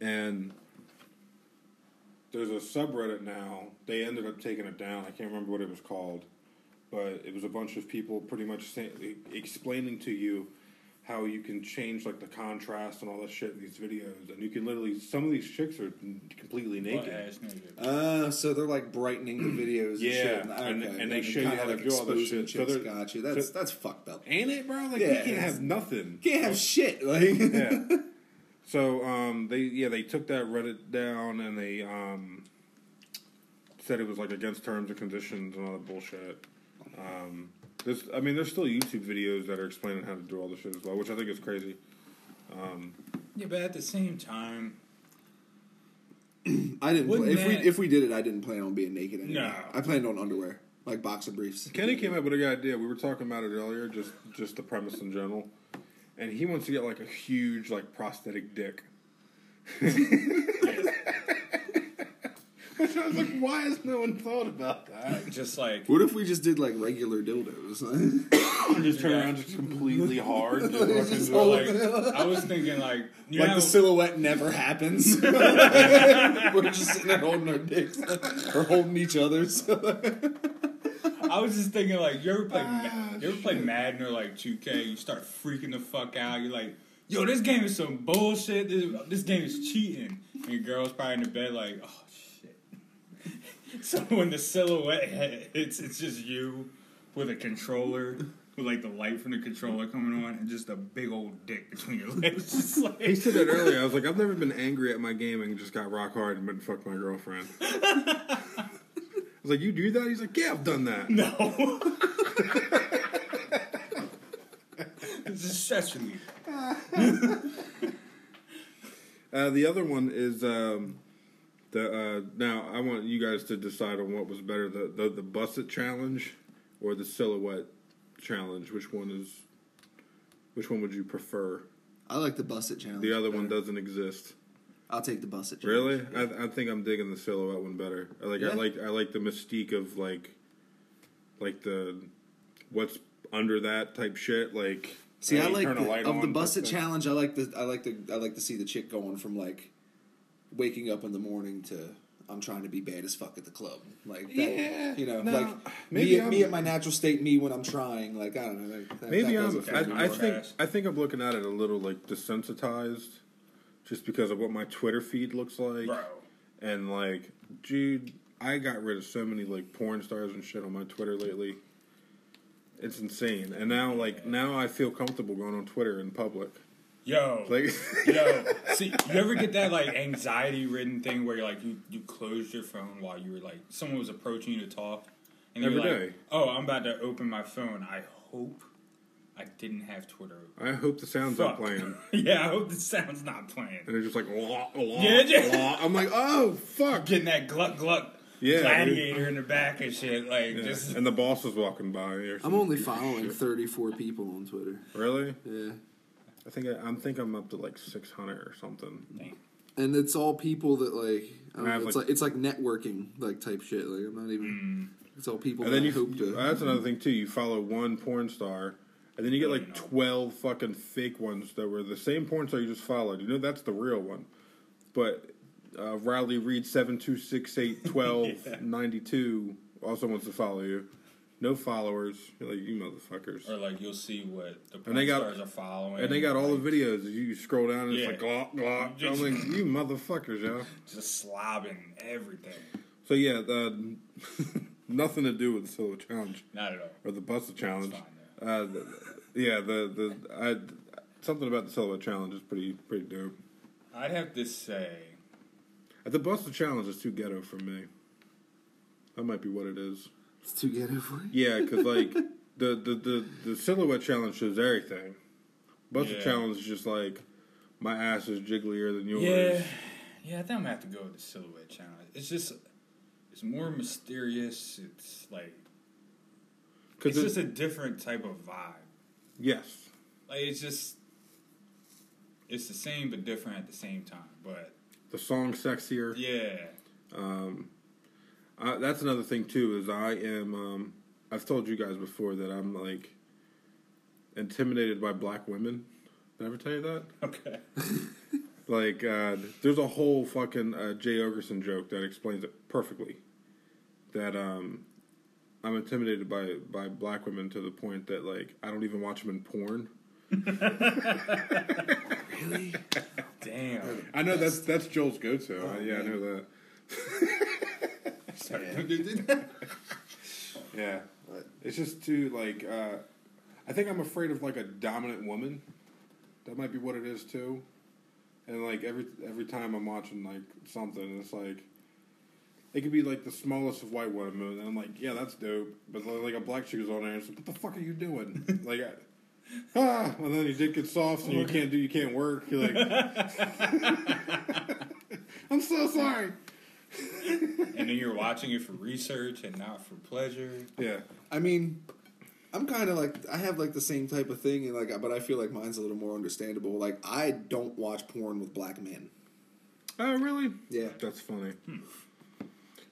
and there's a subreddit now. They ended up taking it down. I can't remember what it was called, but it was a bunch of people pretty much say, explaining to you how you can change like the contrast and all that shit in these videos, and you can literally some of these chicks are completely naked. ass naked. Uh, so they're like brightening the videos. Yeah, and, shit. and- okay. and they show you kinda how to do all this exposing shit. So chicks. they're- Got you. That's so- that's fucked up. Ain't it, bro? Like Yeah, you can't have nothing. Can't have shit. Like yeah. So um, they yeah they took that Reddit down and they um, said it was like against terms and conditions and all that bullshit. Um, there's I mean there's still YouTube videos that are explaining how to do all this shit as well, which I think is crazy. Um, yeah, but at the same time, I didn't. Wouldn't if we if we did it, I didn't plan on being naked. Anyway. No. I planned on underwear, like boxer briefs. Kenny came up with a good idea. We were talking about it earlier, just just the premise in general, and he wants to get like a huge like prosthetic dick. Which I was like, why has no one thought about that? just like What if we just did like regular dildos? just turn Yeah. around just completely hard. Just Just do it. like I was thinking like you like know the silhouette never happens. We're just sitting there holding our dicks or holding each other's. I was just thinking like you ever play ah, Ma- you ever play Madden or like 2K? You start freaking the fuck out. You're like, yo, this game is some bullshit. This, this game is cheating. And your girl's probably in the bed like, oh shit. so when the silhouette hits, it's just you with a controller. With like the light from the controller coming on and just a big old dick between your legs. Just like, He said that earlier. I was like, I've never been angry at my game and just got rock hard and been fuck my girlfriend. I was like, you do that? He's like, yeah, I've done that. No. it's a sesame. Uh, the other one is um, the uh, now I want you guys to decide on what was better the the, the Buss It challenge or the silhouette challenge. Which one is which one would you prefer? I like the Buss It challenge. The other one doesn't exist. I'll take the Buss It challenge. Really? I, I think I'm digging the silhouette one better. I like I like I like the mystique of like like the what's under that type shit. Like See, I like the, of the Buss It challenge. I like the I like the I like to see the chick going from like waking up in the morning to I'm trying to be bad as fuck at the club. Like that, Yeah, you know, no, like maybe me, at, I'm- me at my natural state, me when I'm trying. Like I don't know. Like, that, Maybe that I'm. I- I, I think Trash. I think I'm looking at it a little like desensitized, just because of what my Twitter feed looks like, Bro. and like, dude, I got rid of so many like porn stars and shit on my Twitter lately. it's insane. And now, like now, I feel comfortable going on Twitter in public. Yo, Like, yo, see, you ever get that like anxiety ridden thing where you're like you you closed your phone while you were like someone was approaching you to talk, and Every you're like, day. oh, I'm about to open my phone. I hope I didn't have Twitter. open. I hope the sound's Fuck. not playing. yeah, I hope the sound's not playing. And it's just like, wah, wah, Yeah, yeah. wah. I'm like, oh fuck. Getting that gluck gluck Yeah, gladiator in the back and shit, like Yeah. just And the boss was walking by. I'm only following shit. 34 people on Twitter. Really? Yeah. I think I, I'm think I'm up to like 600 or something. And it's all people that like, I don't I know, it's like- like it's like networking like type shit. Like I'm not even. It's all people And that then I you hope to. that's another thing too. You follow one porn star, and then you get like 12 fucking fake ones that were the same porn star you just followed. You know that's the real one. But uh, Riley Reid seven two six eight twelve ninety two also wants to follow you. No followers. You're like you motherfuckers. or like you'll see what the porn And they got- stars are following, And they got all the videos. You scroll down and it's Yeah. like glock glock. I'm like you motherfuckers, yo. just slobbing everything. So yeah, the, nothing to do with the solo challenge Not at all. or the Busta challenge. fine, Uh, the, yeah, the the I, something about the solo challenge is pretty pretty dope. I'd have to say, Uh, The Busta challenge is too ghetto for me. That might be what it is. It's too ghetto for you. Yeah, because like the, the the the silhouette challenge shows everything. Busta Yeah. challenge is just like my ass is jigglier than yours. yeah, yeah, I think I'm gonna have to go with the silhouette challenge. It's just, it's more mysterious. It's like, because it's just a different type of vibe. yes, Like it's just, it's the same but different at the same time. But the song sexier. yeah, Um, I, that's another thing too. Is I am. Um, I've told you guys before that I'm like intimidated by black women. Did I ever tell you that? okay, Like, uh, there's a whole fucking uh, Jay Oakerson joke that explains it perfectly. That um, I'm intimidated by by black women to the point that like I don't even watch them in porn. Really? damn. I know that's that's Joel's go-to. Oh, yeah, I know that. Sorry. Yeah, it's just too like. Uh, I think I'm afraid of like a dominant woman. That might be what it is too. And like every every time I'm watching like something, it's like it could be like the smallest of white women, and I'm like, yeah, that's dope. But like a black chick is on there, and it's like, what the fuck are you doing? like, I, ah, and then your dick gets soft, and you can't do, you can't work. You're like, I'm so sorry. and then you're watching it for research and not for pleasure. Yeah, I mean, I'm kind of like I have like the same type of thing, and like, but I feel like mine's a little more understandable. Like, I don't watch porn with black men. Oh, really? Yeah. That's funny.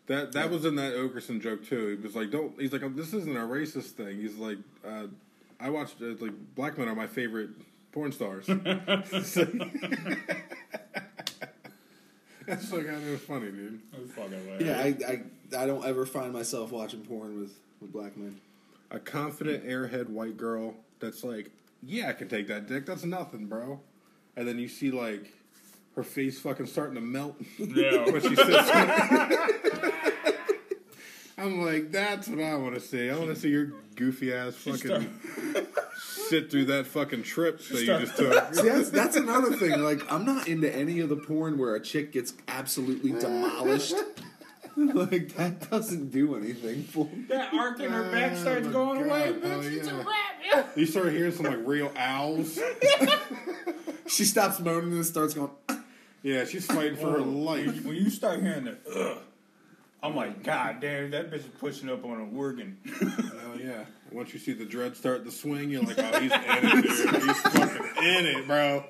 That that was in that Oakerson joke too. He was like, "Don't." He's like, "This isn't a racist thing." He's like, uh, "I watched uh, like black men are my favorite porn stars." That's like kind of funny, dude. Oh, fucking Yeah, I, I I don't ever find myself watching porn with with black men. A confident airhead white girl that's like, "Yeah, I can take that dick. That's nothing, bro." And then you see like her face fucking starting to melt. Yeah. when she sits I'm like, that's what I want to see. I want to see your goofy ass fucking sit through that fucking trip that you just took. See, that's that's another thing. Like, I'm not into any of the porn where a chick gets absolutely demolished. like that doesn't do anything for me. That arc in her back oh starts Oh, going God. away. Oh, Bitch, it's a yeah. wrap. You start hearing some like real owls. She stops moaning and starts going. Yeah, she's fighting for her oh. life. When you start hearing the ugh, I'm like, God damn, that bitch is pushing up on an organ. Oh yeah. Once you see the dread start to swing, you're like, oh, he's in it, dude. He's fucking in it, bro.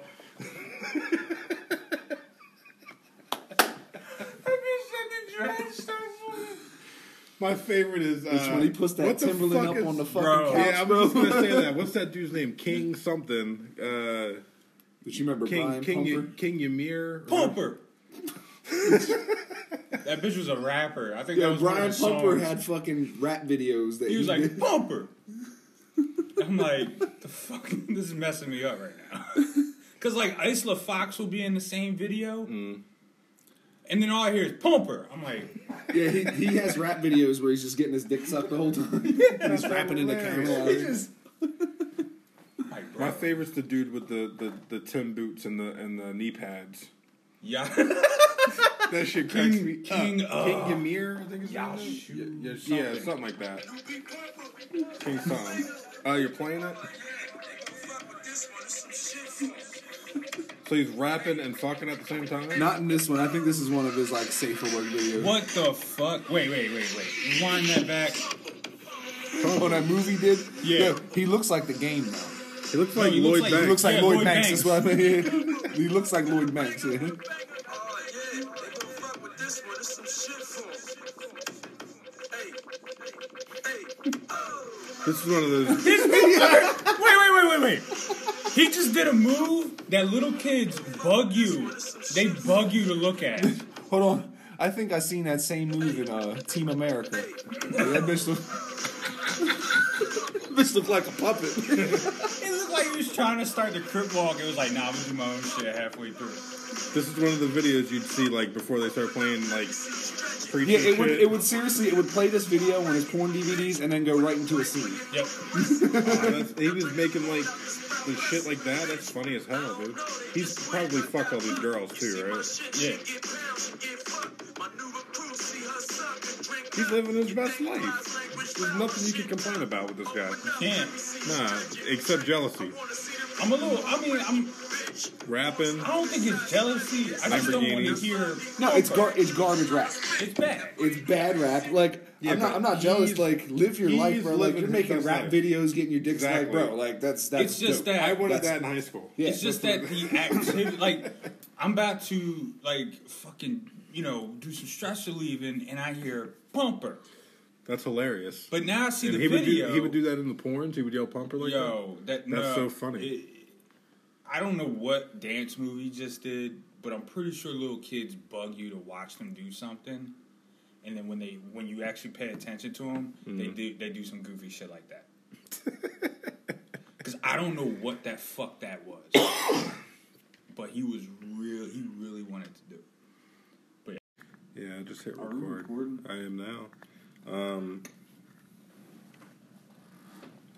That bitch fucking dread so fucking. My favorite is uh, It's when he puts that what Timberland up is- on the fucking Bro. couch, Yeah, I bro. was just gonna say that. What's that dude's name? King something. Uh, But you remember King Brian King Pumper? Y- King Ymir. Pumper. that bitch was a rapper. I think Yeah, that was one Brian of the Pumper songs. had fucking rap videos that He was like did. Pumper. I'm like, the fuck, this is messing me up right now. Because like Isla Fox will be in the same video, and and then all I hear is pumper. I'm like, Yeah, he, he has rap videos where he's just getting his dick sucked the whole time. he's rapping in the camera. he just. Like. My favorite's the dude with the, the, the Tim boots and the and the knee pads. Yeah. That shit cracks King- me King, up. uh, King Ymir, I think his name is. Yashu, Yeah, something. yeah, something like that. King something. Oh, you're playing it? So he's rapping and fucking at the same time? Not in this one. I think this is one of his like safer work videos. what the fuck? Wait, wait, wait, wait. Rewind that back. Oh, that movie did? Yeah. he looks like the game now. He looks like he looks Lloyd like- Banks. He looks like Yeah, Lloyd, Lloyd Banks. Banks. That's what I mean. he looks like Lloyd Banks. Yeah. This is one of those. This motherfucker. Wait, wait, wait, wait, wait. He just did a move that little kids bug you. They bug you to look at. Hold on. I think I seen that same move in uh, Team America. Yeah, that bitch look. bitch look like a puppet. It like he was trying to start the crip walk. It was like, nah, I'm gonna do my own shit halfway through. This is one of the videos you'd see like before they start playing like preaching yeah, it would. It would seriously. It would play this video on his porn DVDs and then go right into a scene. Yep. Oh, he was making like the shit like that. That's funny as hell, dude. He's probably fucked all these girls too, right? Yeah. He's living his best life. There's nothing you can complain about with this guy. Can't. Nah, except jealousy. I'm a little. I mean, I'm. Rapping. I don't think it's jealousy. I just don't want to hear. No, it's gar- it's garbage rap. It's bad. It's bad rap. Like Yeah, I'm not. I'm not jealous. Like live your life, bro. Like you're making rap life. videos, getting your dicks like, Exactly. bro. Like that's that's. It's just dope. that I wanted that in high school. Yeah, it's just that the activity, like, I'm about to like fucking, you know, do some stress relieving, and I hear pumper. That's hilarious. But now I see and the he would video. do he would do that in the porns. He would yell pumper like Yo, that, That's no, so funny. it- I don't know what dance movie he just did, but I'm pretty sure little kids bug you to watch them do something, and then when they when you actually pay attention to them, they Mm-hmm. do they do some goofy shit like that. Because I don't know what that fuck that was, but he was real. He really wanted to do. it. Yeah, just hit Are record. recording? I am now. Um,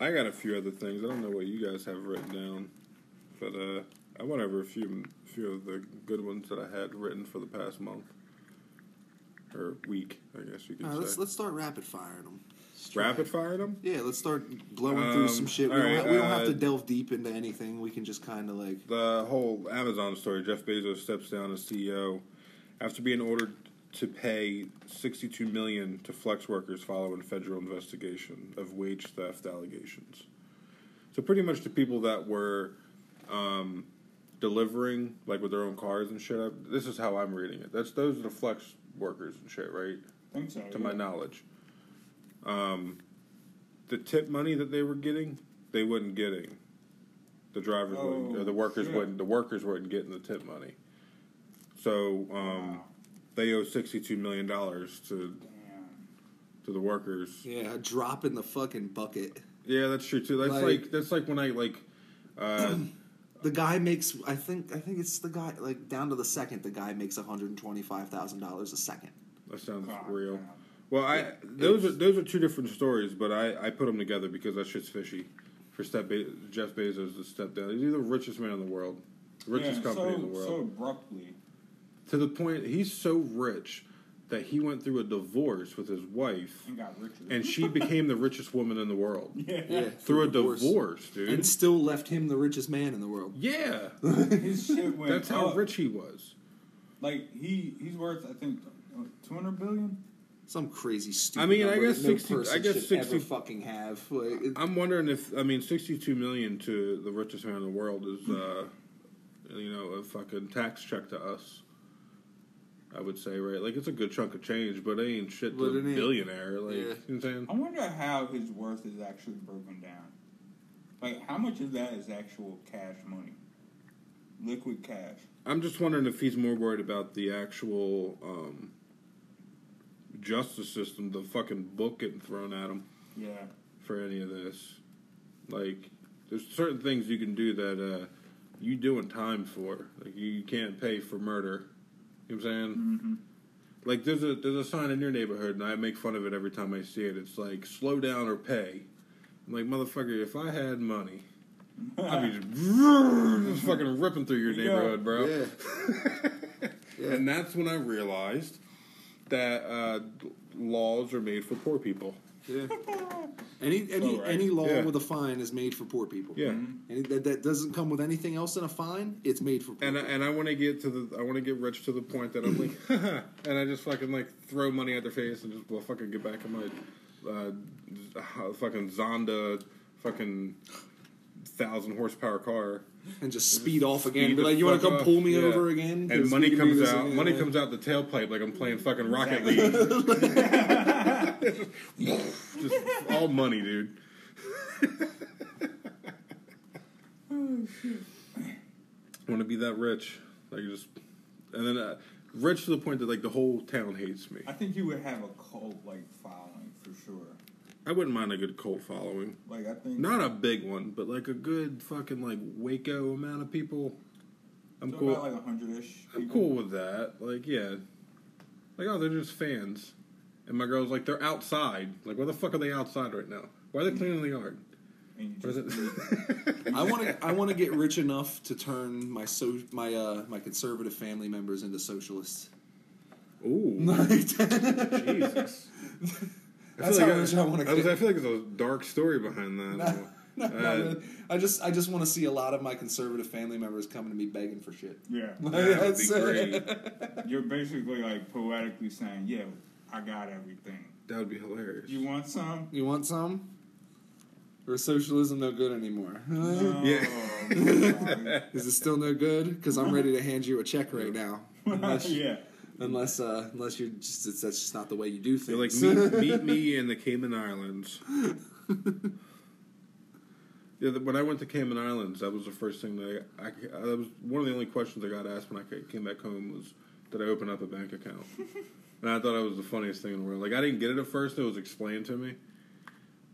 I got a few other things. I don't know what you guys have written down, but uh, I went over a few few of the good ones that I had written for the past month or week, I guess you could All right, let's let's start rapid firing them. Rapid firing them. Yeah, let's start blowing Um, through some shit. We, all don't, ha- we don't have uh, to delve deep into anything. We can just kind of like. The whole Amazon story. Jeff Bezos steps down as CEO after being ordered to pay 62 million to flex workers following federal investigation of wage theft allegations. So pretty much the people that were um, delivering, like with their own cars and shit. This is how I'm reading it. That's those are the flex workers and shit, right? Think so. to my knowledge. Um, the tip money that they were getting, they wasn't getting. The drivers wouldn't, or the Oh, workers shit. wouldn't. The workers weren't getting the tip money. So um, Wow. They owe sixty-two million dollars to Damn. to the workers. Yeah, a drop in the fucking bucket. Yeah, that's true too. That's like, Like- that's like when I like. Uh, The guy makes. I think. I think it's the guy. Like down to the second, the guy makes one hundred and twenty-five thousand dollars a second. that sounds God real. damn. Well, I Yeah, those are those are two different stories, but I, I put them together because that shit's fishy. For step Be- Jeff Bezos to step down, he's the richest man in the world, the richest Yeah, company so, in the world. So abruptly. To the point he's so rich that he went through a divorce with his wife, And got richer. and she became the richest woman in the world yeah. Yeah, through a divorce, dude. and still left him the richest man in the world. yeah, His shit went that's how up. rich he was. Like he he's worth I think two hundred billion. Some crazy stupid. I mean, I guess that no 60 I guess 60 fucking have. Like, it- I'm wondering if I mean 62 million to the richest man in the world is, uh, you know, a fucking tax check to us. I would say, right? Like it's a good chunk of change, but it ain't shit to a billionaire. Like, yeah. you know what I'm saying? I wonder how his worth is actually broken down. Like how much of that is actual cash money, liquid cash. I'm just wondering if he's more worried about the actual um, justice system, the fucking book getting thrown at him Yeah. for any of this. Like, there's certain things you can do that uh, you doing time for. Like, you can't pay for murder. You know what I'm saying? Mm-hmm. Like there's a there's a sign in your neighborhood, and I make fun of it every time I see it. It's like slow down or pay. I'm like motherfucker, if I had money, I'd be just, just fucking ripping through your neighborhood, bro. Yeah. Yeah. And that's when I realized that uh, laws are made for poor people. Yeah. Any any right. any law Yeah. with a fine is made for poor people. Yeah. And that, that doesn't come with anything else than a fine. It's made for poor And I, people. and I want to get to the I want to get rich to the point that I'm like, and I just fucking like throw money at their face and just well fucking get back in my uh, fucking Zonda fucking thousand horsepower car. And just speed off again. Speed Be like, you want to come off." pull me Yeah. over again? 'Cause And money comes out. again." Money comes out the tailpipe like I'm playing fucking Rocket Exactly. League. just all money, dude. Oh, want to be that rich, like just, and then uh, rich to the point that like the whole town hates me. I think you would have a cult like following for sure. I wouldn't mind a good cult following, Like I think not a big one, but like a good fucking like Waco amount of people. I'm cool. about like a hundred ish. I'm cool with that. Like, yeah. Like, oh, they're just fans. And my girl's like, they're outside. Like, why the fuck are they outside right now? Why are they cleaning the yard? And you Or is just, it? I want to. I want to get rich enough to turn my so my uh my conservative family members into socialists. Ooh, That's Jesus. I feel how like rich I want to I, was- I feel like there's a dark story behind that. No, Uh, no, I just I just want to see a lot of my conservative family members coming to me begging for shit. yeah. that would be great. You're basically like poetically saying, "Yeah, I got everything. That would be hilarious. You want some?" You want some? Or is socialism no good anymore? No. Yeah. Is it still no good? Because I'm ready to hand you a check right now. Unless, yeah. Unless, uh, unless you're just it's, that's just not the way you do You're like, things. meet, meet me in the Cayman Islands. Yeah, the- when I went to Cayman Islands, that was the first thing that I, I, that was one of the only questions I got asked when I came back home was, did I open up a bank account? and I thought it was the funniest thing in the world. Like I didn't get it at first; it was explained to me,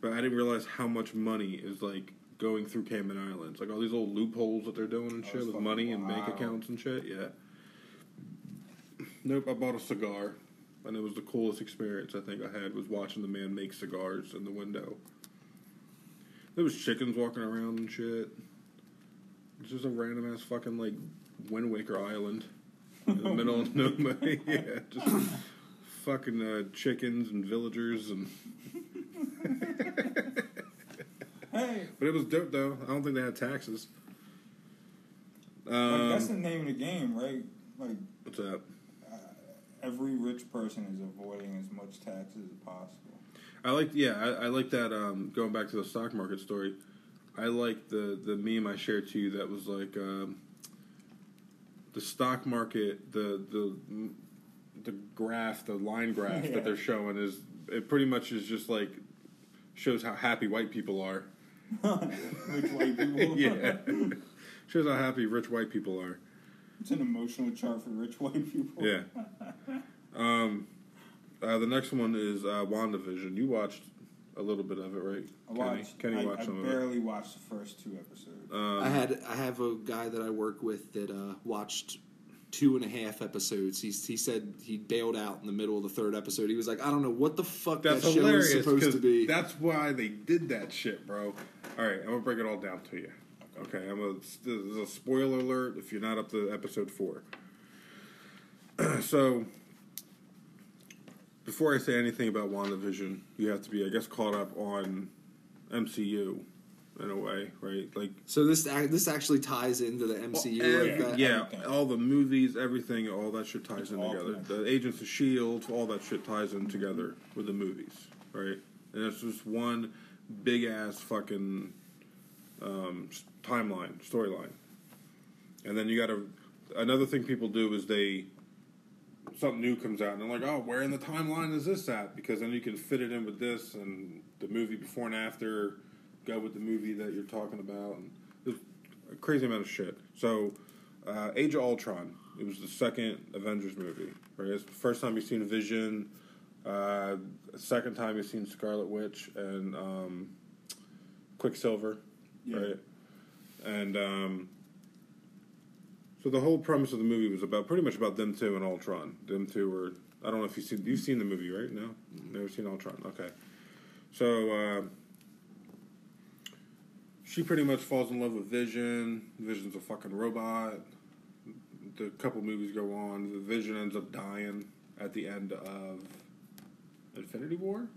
but I didn't realize how much money is like going through Cayman Islands. Like all these little loopholes that they're doing and shit it's with fucking money and bank accounts and shit. Yeah. Nope, I bought a cigar, and it was the coolest experience I think I had was watching the man make cigars in the window. There was chickens walking around and shit. It's just a random ass fucking like Wind Waker Island in the middle of nowhere. yeah, just fucking uh, chickens and villagers and. Hey, But it was dope though. I don't think they had taxes. like, Um, that's the name of the game, right? Like what's that? Every rich person is avoiding as much taxes as possible. I like yeah, I, I like that. Um, going back to the stock market story, I like the the meme I shared to you that was like um, the stock market, the the the graph, the line graph Yeah. that they're showing is it pretty much is just like shows how happy white people are. Rich white people. yeah, shows how happy rich white people are. It's an emotional chart for rich white people. Yeah. Um, uh, the next one is uh, WandaVision. You watched a little bit of it, right? I watched. Kenny, Kenny I, watched I some of it. barely watched the first two episodes. Um, I had I have a guy that I work with that uh, watched two and a half episodes. He's, he said he bailed out in the middle of the third episode. He was like, I don't know what the fuck That's that show hilarious is supposed to be. that's why they did that shit, bro. All right, I'm gonna break it all down to you. Okay, I'm a this is a spoiler alert if you're not up to episode four. so, before I say anything about WandaVision, you have to be, I guess, caught up on MCU in a way, right? Like so this this actually ties into the MCU Well, like every- that. yeah, Everything. all the movies, everything, all that shit ties It's in all together. connected. The Agents of Shield, all that shit ties in together with the movies, right? And it's just one big ass fucking um, timeline, storyline. And then you got to another thing people do is they something new comes out and they're like, oh, where in the timeline is this at? Because then you can fit it in with this and the movie before and after go with the movie that you're talking about. And a crazy amount of shit. So, uh, Age of Ultron. It was the second Avengers movie. Right, it's the first time you've seen Vision. Uh, second time you've seen Scarlet Witch and um, Quicksilver. Yeah. Right, and um, So the whole premise of the movie was about pretty much about them two and Ultron. Them two were I don't know if you've seen you've seen the movie, right? No, never seen Ultron. Okay, so uh, she pretty much falls in love with Vision. Vision's a fucking robot. The couple movies go on. The Vision ends up dying at the end of Infinity War,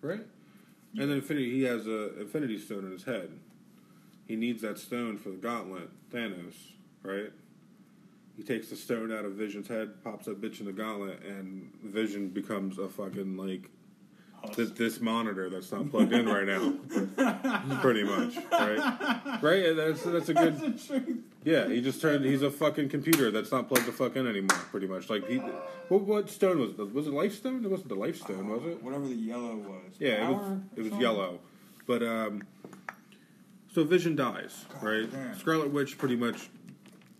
right? And then Infinity, he has a Infinity Stone in his head. He needs that stone for the Gauntlet, Thanos, right? He takes the stone out of Vision's head, pops that bitch in the gauntlet, and Vision becomes a fucking like th- this monitor that's not plugged in right now. Pretty much, right? Right? And That's that's a good. Yeah, he just turned. He's a fucking computer that's not plugged the fuck in anymore. Pretty much, like he. What, what stone was it? Was it Life Stone? It wasn't the Life Stone, was it? Whatever the yellow was. Yeah, it was. It was something? yellow, but um. So Vision dies, right? damn. Scarlet Witch pretty much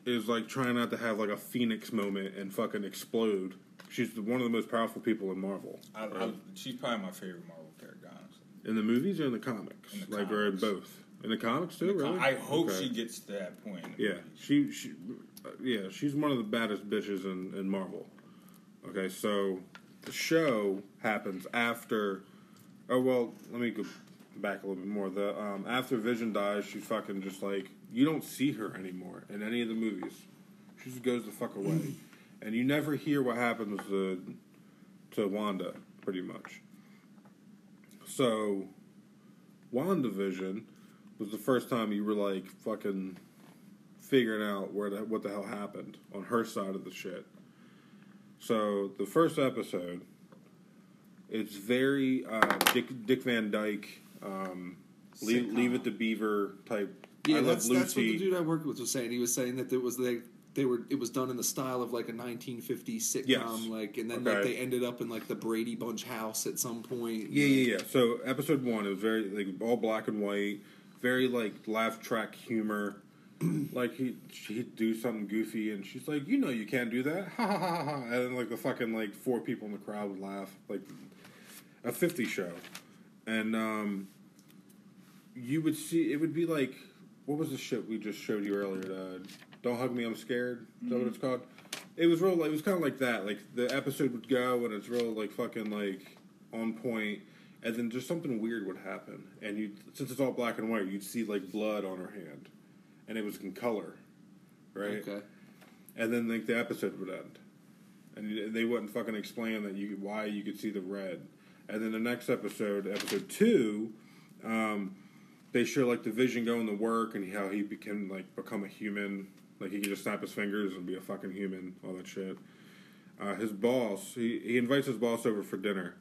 is like trying not to have like a phoenix moment and fucking explode. She's the, one of the most powerful people in Marvel. I, I, she's probably my favorite Marvel character, honestly. in the movies or in the comics, In the like or in both. In the comics too, really. I hope Okay. she gets to that point. Yeah, movies. she she, uh, yeah, she's one of the baddest bitches in, in Marvel. Okay, so the show happens after. Oh well, let me go back a little bit more. The um, after Vision dies, she's fucking just like you don't see her anymore in any of the movies. She just goes the fuck away, and you never hear what happens to to Wanda, pretty much. So, WandaVision was the first time you were like fucking figuring out where the, what the hell happened on her side of the shit. So the first episode, it's very uh, Dick Dick Van Dyke, um, leave, leave it to Beaver type. Yeah, I that's that's what the dude I worked with was saying. He was saying that it was they they were it was done in the style of like a 1950s sitcom, Yes. like, and then like they ended up in like the Brady Bunch house at some point. Yeah, yeah, yeah. So episode one, it was very like all black and white, very like laugh track humor. like he he'd do something goofy, and she's like, "You know, you can't do that," ha ha ha ha, ha. and then like the fucking like four people in the crowd would laugh, like a fifty show, and um, you would see it would be like what was the shit we just showed you earlier? Uh, Don't hug me, I'm scared. Is that what it's called? It was real. It was kind of like that. Like the episode would go, and it's real like fucking like on point, and then just something weird would happen, and you since it's all black and white, you'd see like blood on her hand, and it was in color, right? Okay. and then like the episode would end, and they wouldn't fucking explain that you why you could see the red, and then the next episode, episode two, um, they show like the Vision going to work and how he can like become a human, like he can just snap his fingers and be a fucking human, all that shit. Uh, his boss, he he invites his boss over for dinner,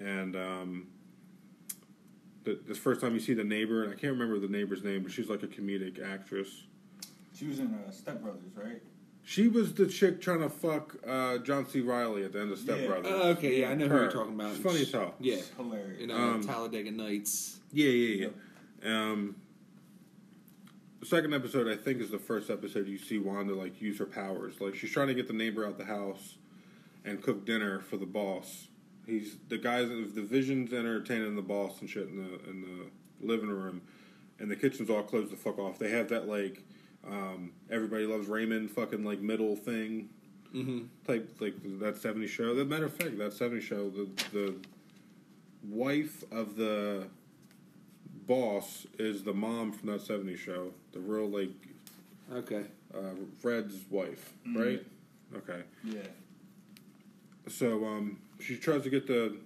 and um, the, this first time you see the neighbor, and I can't remember the neighbor's name, but she's like a comedic actress. She was in uh, Step Brothers, right? She was the chick trying to fuck uh, John C. Reilly at the end of Step Yeah. Brothers. Oh, okay, yeah, I know who you're talking about. She's funny as hell. Yeah, It's hilarious. You know, Um, Talladega Nights. yeah, yeah, yeah. Um, the second episode, I think, is the first episode you see Wanda like use her powers. Like she's trying to get the neighbor out the house and cook dinner for the boss. He's the guys. The Vision's entertaining the boss and shit in the in the living room, and the kitchen's all closed the fuck off. They have that like um, everybody loves Raymond fucking like middle thing Mm-hmm. type like that 70s show. That matter of fact, that 70s show, the the wife of the boss is the mom from that 70s show. The real like Okay. uh, Fred's wife, Mhm. right? Okay. Yeah. So um, she tries to get the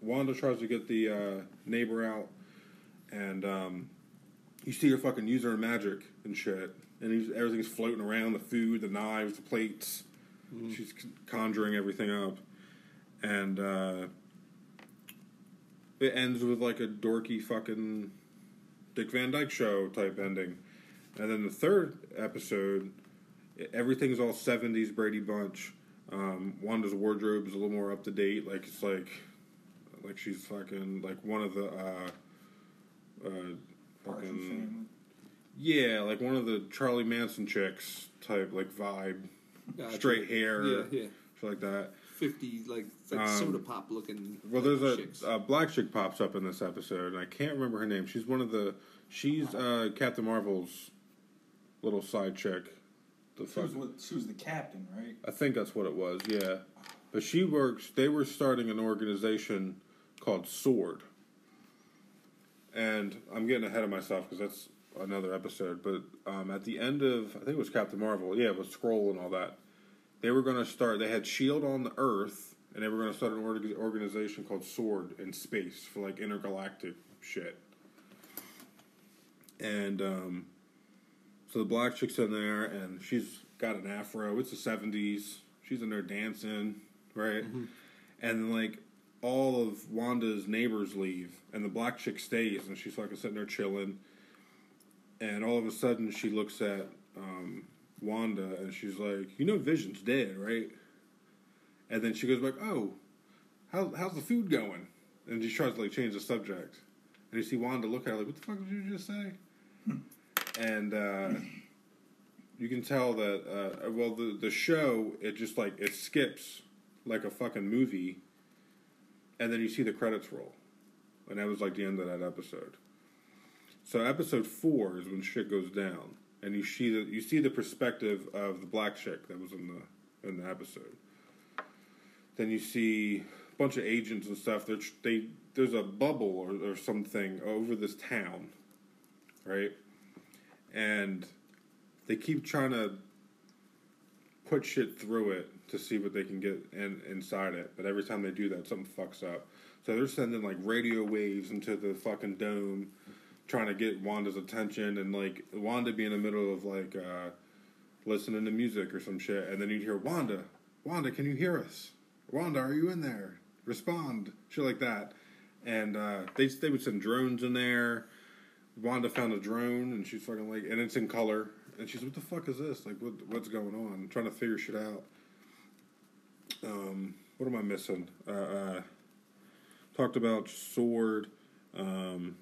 Wanda tries to get the uh, neighbor out, and um, you see her fucking use her magic and shit, and he's, everything's floating around the food, the knives, the plates. She's conjuring everything up, and uh, it ends with like a dorky fucking Dick Van Dyke show type ending, and then the third episode, everything's all seventies Brady Bunch. Um, Wanda's wardrobe is a little more up to date. Like it's like, like she's fucking like one of the, uh, uh, fucking family. yeah, like one of the Charlie Manson chicks type like vibe, Gotcha. straight hair, Yeah, yeah. shit like that. Fifty like like Um, soda pop looking. Well, like, there's chicks. a, a black chick pops up in this episode, and I can't remember her name. She's one of the, she's uh, Captain Marvel's little side chick, the She was fuck. with, she was the captain, right? I think that's what it was. Yeah, but she works. They were starting an organization called Sword, and I'm getting ahead of myself because that's another episode. But um, at the end of, I think it was Captain Marvel. Yeah, it was Scroll and all that. They were going to start. They had Shield on the Earth, and they were going to start an org- organization called Sword in space for like intergalactic shit. And um, so the black chick's in there, and she's got an afro. It's the seventies. She's in there dancing, right? And like all of Wanda's neighbors leave, and the black chick stays, and she's fucking sitting there chilling. And all of a sudden, she looks at um, Wanda, and she's like, "You know, Vision's dead, right?" And then she goes like, "Oh, how, how's the food going?" And she tries to like change the subject, and you see Wanda look at her like, "What the fuck did you just say?" and uh, you can tell that uh, well the the show it just like it skips like a fucking movie and then you see the credits roll. And that was like the end of that episode. So episode four is when shit goes down. And you see the you see the perspective of the black chick that was in the in the episode. Then you see a bunch of agents and stuff. They're, they there's a bubble or, or something over this town right? And they keep trying to put shit through it to see what they can get in, inside it. But every time they do that, something fucks up. So they're sending like radio waves into the fucking dome, trying to get Wanda's attention, and like Wanda be in the middle of like uh, listening to music or some shit, and then you'd hear Wanda, Wanda, can you hear us? Wanda, are you in there? Respond, shit like that. And uh, they they would send drones in there. Wanda found a drone and she's fucking like, and it's in color. And she's, what the fuck is this? Like, what what's going on? trying to figure shit out. Um, what am I missing? Uh, uh, talked about sword. Um,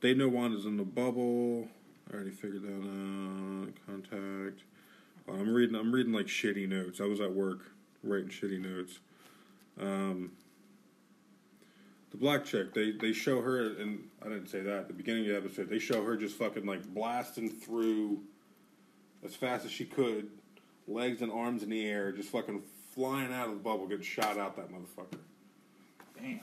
they know Wanda's in the bubble. I already figured that out. Contact. Oh, I'm reading. I'm reading like shitty notes. I was at work writing shitty notes. Um, the black chick, they they show her, and I didn't say that at the beginning of the episode. They show her just fucking like blasting through as fast as she could, legs and arms in the air, just fucking flying out of the bubble, getting shot out that motherfucker. Damn.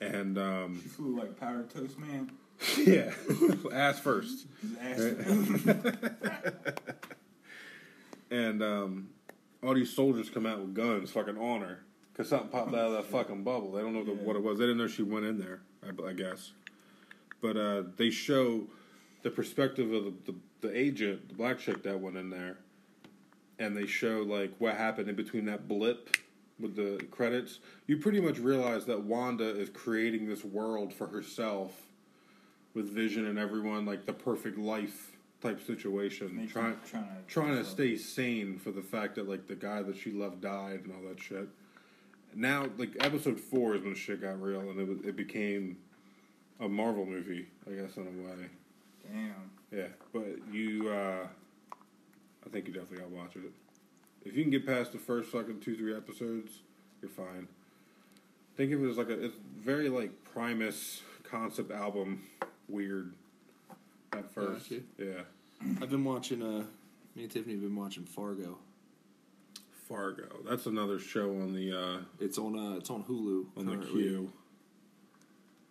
And um, She flew like Powdered Toast Man. yeah, ass first. Ass. And um, all these soldiers come out with guns, fucking on her, because something popped out of that fucking bubble. They don't know the, what it was. They didn't know she went in there. I, I guess, but uh, they show the perspective of the, the the agent, the black chick that went in there, and they show like what happened in between that blip with the credits. You pretty much realize that Wanda is creating this world for herself with Vision and everyone, like the perfect life type situation. Trying trying to trying to stay sane for the fact that like the guy that she loved died and all that shit. Now, like episode four is when shit got real and it it became a Marvel movie, I guess in a way. Damn. Yeah, but you, uh, I think you definitely gotta watch it. If you can get past the first fucking two three episodes, you're fine. Think of it as like a it's very like Primus concept album, weird at first. Gotcha. Yeah, I've been watching. Uh, me and Tiffany have been watching Fargo. Fargo. That's another show on the uh, It's on. Uh, it's on Hulu. on the queue.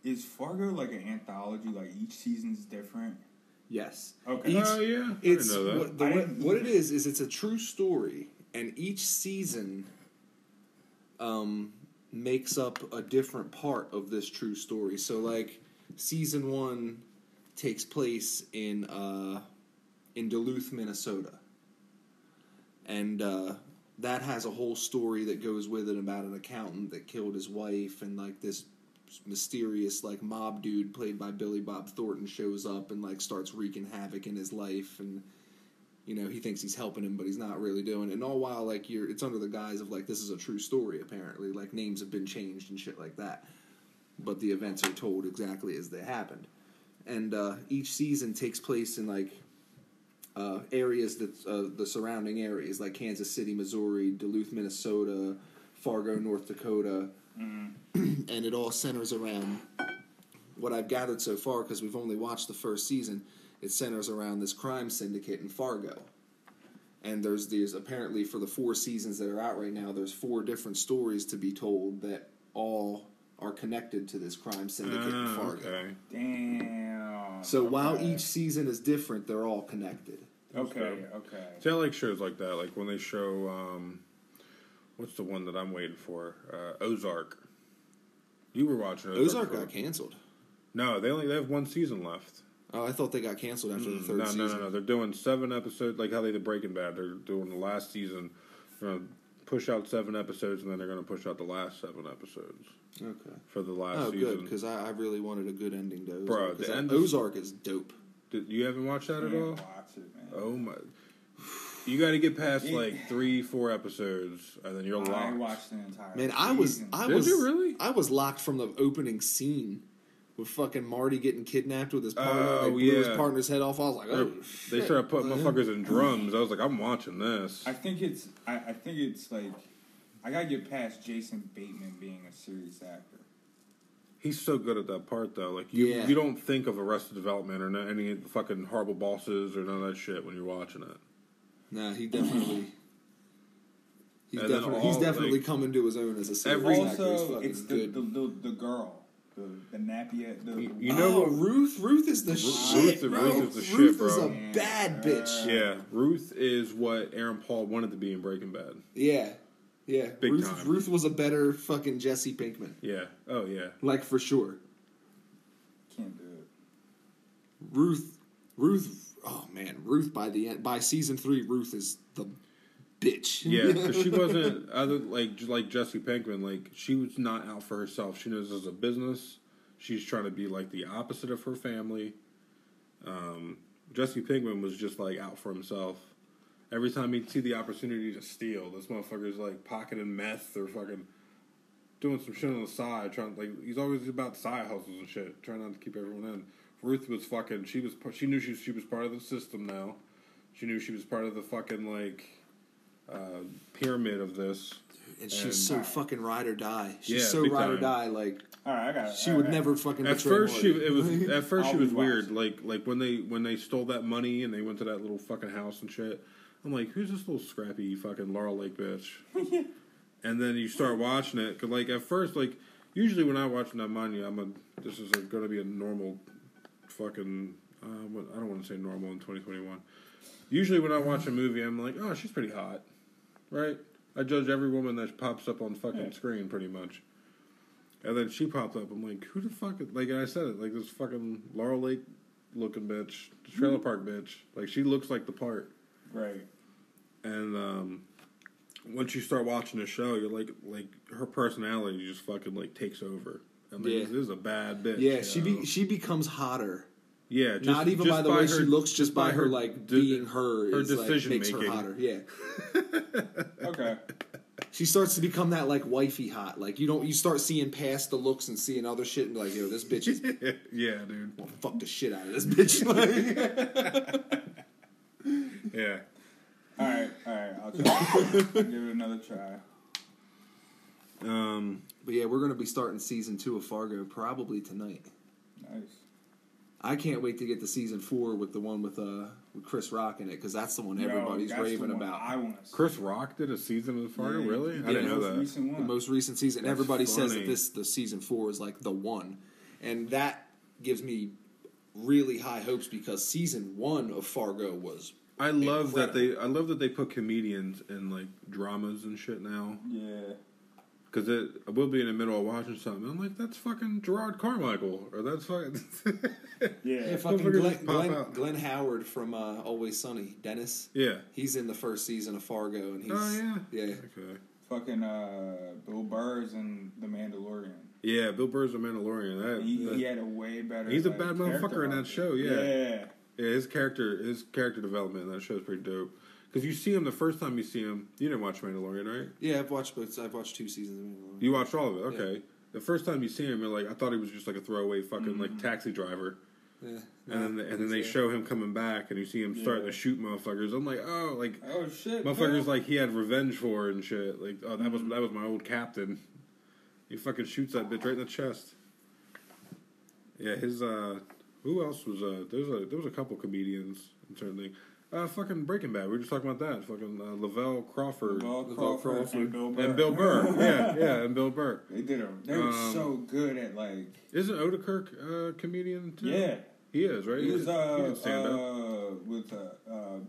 Is Fargo like an anthology? Like each season's different? Yes. Okay. Each- Oh yeah, I It's didn't know that. what, the, what, what it is is it's a true story, and each season um, makes up a different part of this true story. So, like season one takes place in uh, in Duluth, Minnesota, and uh, that has a whole story that goes with it about an accountant that killed his wife, and like this mysterious like mob dude played by Billy Bob Thornton shows up and like starts wreaking havoc in his life and you know he thinks he's helping him but he's not really doing it. And all while like you're it's under the guise of like this is a true story apparently. Like names have been changed and shit like that. But the events are told exactly as they happened. And uh, each season takes place in like uh, areas that uh, the surrounding areas like Kansas City Missouri Duluth Minnesota Fargo North Dakota and it all centers around what I've gathered so far because we've only watched the first season. It centers around this crime syndicate in Fargo, and there's there's apparently for the four seasons that are out right now, there's four different stories to be told that all are connected to this crime syndicate in Ah, Fargo. okay. Damn. So while each season is different, they're all connected. Okay, okay. See, I like shows like that, like when they show, um, what's the one that I'm waiting for? Uh, Ozark. You were watching Ozark. Ozark got canceled. No, they only they have one season left. Oh, I thought they got canceled after the Mm, third no, season. no, no, no. They're doing seven episodes, like how they did Breaking Bad. They're doing the last season. They're gonna push out seven episodes, and then they're gonna push out the last seven episodes Okay. for the last Oh, season. good because I, I really wanted a good ending to Ozark. Bro, 'cause the end is- Ozark is dope. Did, you haven't watched that at Can't all? watch it, man. Oh my! You got to get past Yeah. like three, four episodes, and then you're I locked. watched the entire. Man, I was. I Did was you really? I was locked from the opening scene with fucking Marty getting kidnapped with his oh, partner. Oh, they blew his partner's head off. I was like, oh, They shit. started putting motherfuckers in drums. I was like, I'm watching this. I think it's. I, I think it's like. I gotta get past Jason Bateman being a serious actor. He's so good at that part though. Like you, Yeah. you don't think of Arrested Development or any fucking horrible bosses or none of that shit when you're watching it. Nah, he definitely. He's And then definitely, he's definitely like, coming to his own as a serious every- actor. Also, fucking it's the, good. the, the the girl, the the nappy. The, You- you oh, know oh, what- Ruth? Ruth is the Ruth- shit, Ruth- bro. Ruth is the shit, Ruth is bro. a bad bitch. Yeah, Ruth is what Aaron Paul wanted to be in Breaking Bad. Yeah, yeah. Big Ruth, time. Ruth was a better fucking Jesse Pinkman, Yeah. Oh yeah. like for sure. can't do it. Ruth, Ruth. Oh man, Ruth by the end, by season three, Ruth is the bitch. Yeah, because she wasn't other like like Jesse Pinkman. Like she was not out for herself. She knows as a business, she's trying to be like the opposite of her family. Um, Jesse Pinkman was just like out for himself. Every time he'd see the opportunity to steal, this motherfucker's like pocketing meth or fucking doing some shit on the side. Trying like he's always about side hustles and shit, trying not to keep everyone in. Ruth was fucking. She was. She knew she she was part of the system now. She knew she was part of the fucking like uh, pyramid of this. and she's And- so fucking ride or die. She's Yeah, so big ride or die. Like All right, I got. she would never fucking. At betray first, she it was at first she was rewatch. weird. Like like when they when they stole that money and they went to that little fucking house and shit. I'm like, who's this little scrappy fucking Laurel Lake bitch? and then you start watching it. Cause like at first, like usually when I watch that money, I'm a this is going to be a normal fucking. Uh, what, I don't want to say normal in 2021. Usually when I watch a movie, I'm like, oh, she's pretty hot, right? I judge every woman that pops up on fucking Yeah. screen pretty much. And then she popped up. I'm like, who the fuck? Is, like I said it, like this fucking Laurel Lake looking bitch, trailer park bitch. Like she looks like the part. Right. And um, once you start watching the show, you're like, like her personality just fucking like takes over. I'm like, Yeah. this is a bad bitch. yeah, she be she becomes hotter. yeah, just, Not even just by the way she looks, just by her like de- being her, her is, like, decision makes her hotter. Yeah, Okay. she starts to become that like wifey hot. Like you don't you start seeing past the looks and seeing other shit and be like, yo, this bitch is yeah, dude. fuck the shit out of this bitch. Like, Yeah. All right. All right. I'll try. I'll give it another try. Um, but yeah, we're gonna be starting season two of Fargo probably tonight. Nice. I can't wait to get to season four with the one with uh with Chris Rock in it because that's the one Yo, everybody's that's the raving one about. I want to. Chris Rock did a season of Fargo. Yeah, really? he I did didn't the know most that. recent the most recent season. That's Everybody says that this the season four is like the one, and that gives me really high hopes because season one of Fargo was I love that they. I love that they put comedians in like dramas and shit now. Yeah. Because it, I will be in the middle of watching something. I'm like, that's fucking Jerrod Carmichael, or that's fucking. Yeah. yeah, fucking Glenn, Glenn. Glenn Howerton from uh, Always Sunny, Dennis. yeah. He's in the first season of Fargo, and he's Oh yeah. yeah. Okay. Fucking uh, Bill Burr's in The Mandalorian. Yeah, Bill Burr's a Mandalorian. That, He, that- he had a way better. He's a bad motherfucker in that show, yeah. Yeah. yeah, his character, his character development in that show is pretty dope. Because you see him the first time you see him. You didn't watch Mandalorian, right? Yeah, I've watched both. I've watched two seasons. of Mandalorian. You watched all of it. Okay. The first time you see him, you're like, I thought he was just like a throwaway fucking Mm-hmm. like taxi driver. Yeah, And then, and then they Yeah. show him coming back, and you see him starting Yeah. to shoot motherfuckers. I'm like, oh, like Oh shit. motherfuckers Bill. like he had revenge for and shit. Like, oh, that was that was my old captain. He fucking shoots that bitch right in the chest. Yeah, his uh, who else was uh? There's a there was a couple comedians in certain thing. Uh, fucking Breaking Bad. We were just talking about that. Fucking uh, Lavell Crawford. Lavell Lavell Crawford Crawford. and Bill Burr. And Bill Burr. yeah, yeah, and Bill Burr. They did a. They were Um, so good at like. Isn't Odenkirk a comedian too? Yeah, He is, right? he was uh, can stand up. uh with uh, uh,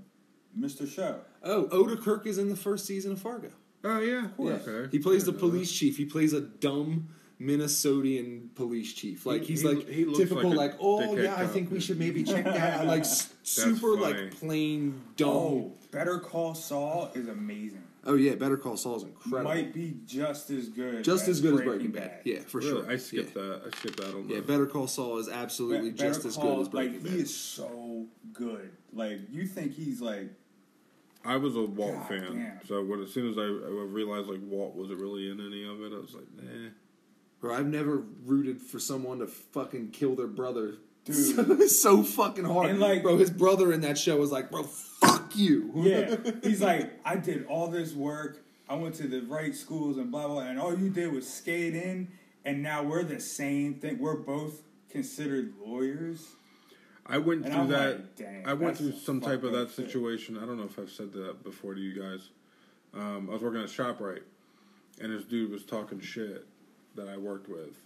Mr. Show. Oh, Odenkirk is in the first season of Fargo. Oh, yeah, of course. Yeah. Okay. He plays the didn't police chief. He plays a dumb Minnesotian police chief. Like He- he's he- like he looks typical, like like, oh dickhead yeah, I cop. think we should maybe check that. out. Like super, funny. like plain dumb. Oh, Better Call Saul is amazing. Oh yeah, Better Call Saul is incredible. Might be just as good. just as good as Breaking Bad. Yeah, for that. sure. I skipped yeah. that. I skipped that on Yeah, the. Better Call Saul is absolutely Be- Better just as good as Breaking like, Bad. He is so good. Like you think he's like I was a Walt God fan, damn. so when as soon as I, I realized like Walt wasn't really in any of it, I was like, nah. Bro, I've never rooted for someone to fucking kill their brother. Dude. so fucking hard. And, like- bro, his brother in that show was like, bro, fuck you. Yeah. He's like, I did all this work. I went to the right schools and blah blah, and all you did was skate in, and now we're the same thing. We're both considered lawyers. I went And through I'm that. like, dang, I went through some some type of that shit. situation. I don't know if I've said that before to you guys. Um, I was working at Shoprite, and this dude was talking shit that I worked with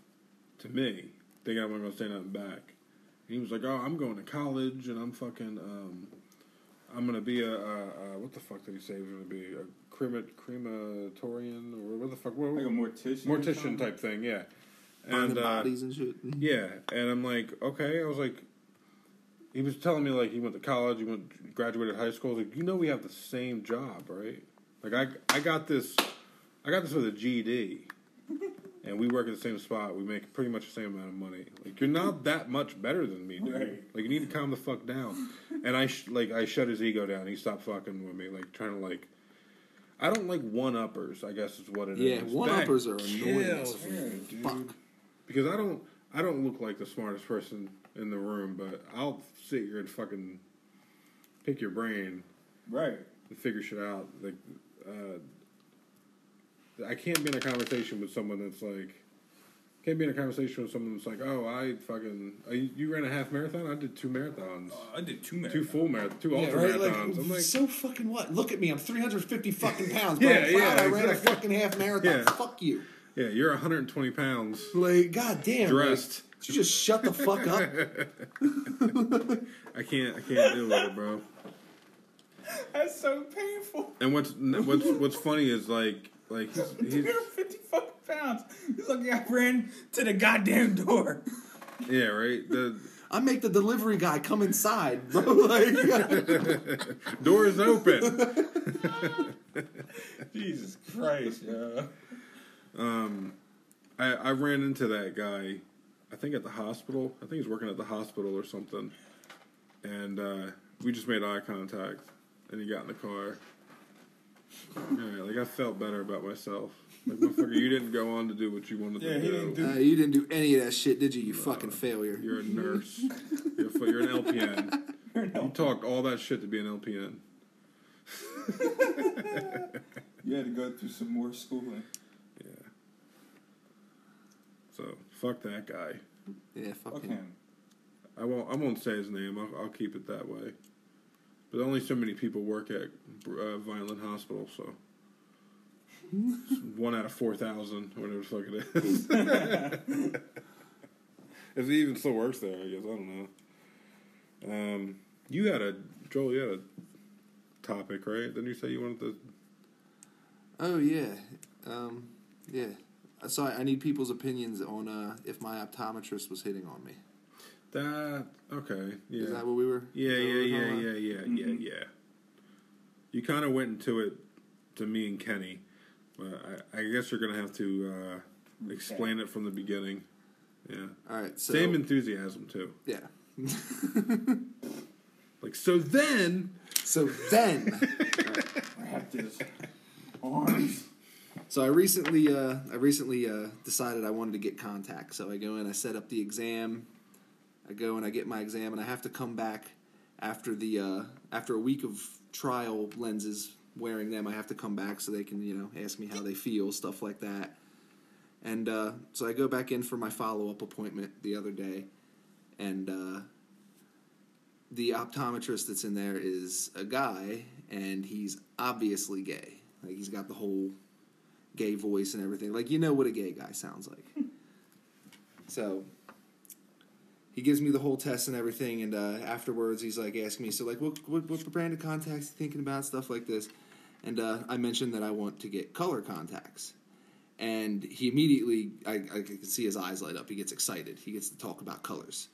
to me, thinking I wasn't gonna say nothing back. He was like, "Oh, I'm going to college, and I'm fucking, um, I'm gonna be a, a, a what the fuck did he say he was gonna be a crema, crematorian or what the fuck? What, Like a mortician. or mortician something? type thing, yeah." Finding And uh, bodies and shit. yeah, and I'm like, okay. I was like, he was telling me like he went to college, he went graduated high school. I was like, you know, we have the same job, right? Like I, I got this, I got this with a GED, and we work at the same spot. We make pretty much the same amount of money. Like you're not that much better than me, dude. Right. Like you need to calm the fuck down. And I sh- like I shut his ego down. He stopped fucking with me, like trying to like. I don't like one uppers. I guess is what it is. Yeah, one uppers are annoying. kills as me, dude Fuck. because I don't I don't look like the smartest person in the room, but I'll sit here and fucking pick your brain Right. and figure shit out. Like, uh, I can't be in a conversation with someone that's like, can't be in a conversation with someone that's like, oh, I fucking, uh, you you ran a half marathon. I did two marathons, I did two minutes. two full marathons, two Yeah, ultra right? Like, marathons. I'm like, so fucking what? Look at me. I'm 350 fucking pounds. But Yeah, I'm proud yeah, I ran a fucking half marathon. Yeah. Fuck you. yeah, you're 120 pounds Like, goddamn. dressed. Like, you just shut the fuck up. I can't, I can't deal with it, bro. That's so painful. And what's what's what's funny is like like he's, he's 250 fucking pounds. He's like, I ran to the goddamn door. yeah right the I make the delivery guy come inside, bro. Like, door is open. Jesus Christ, yo. I I ran into that guy, I think at the hospital. I think he's working at the hospital or something, and uh, we just made eye contact, and he got in the car. Yeah, like I felt better about myself. Like motherfucker, you didn't go on to do what you wanted Yeah, to he do. didn't do- uh, you didn't do any of that shit, did you? You fucking failure. You're a nurse. You're, a, fu- you're an LPN. You talked all that shit to be an LPN. You had to go through some more schooling. Yeah. So fuck that guy. Yeah, Fuck fucking. him. I won't. I won't say his name. I'll, I'll keep it that way. But only so many people work at uh, Violent Hospital, so one out of four thousand, whatever the fuck it is. if he even still works there, I guess I don't know. Um, you had a Joel. You had a topic, right? Didn't you say you wanted to? Oh yeah, um, yeah. So I, I need people's opinions on uh, if my optometrist was hitting on me. That okay? Yeah. Is that what we were? Yeah, is that what yeah, we were yeah, talking yeah, about? yeah, yeah, yeah. You kind of went into it to me and Kenny, but I, I guess you're gonna have to uh, explain it from the beginning. Yeah, All right. So same enthusiasm too. yeah. Like so, then So then, Wrap his arms. so I recently, uh, I recently uh, decided I wanted to get contact. So I go in, I set up the exam. I go and I get my exam, and I have to come back after the uh, after a week of trial lenses wearing them. I have to come back so they can you know ask me how they feel, stuff like that. And uh, so I go back in for my follow up appointment the other day, and uh, the optometrist that's in there is a guy, and he's obviously gay. Like he's got the whole gay voice and everything. Like you know what a gay guy sounds like. so he gives me the whole test and everything, and uh, afterwards he's like asking me, so like what what, what brand of contacts you thinking about stuff like this, and uh, I mentioned that I want to get color contacts. And he immediately, I, I can see his eyes light up. He gets excited. He gets to talk about colors.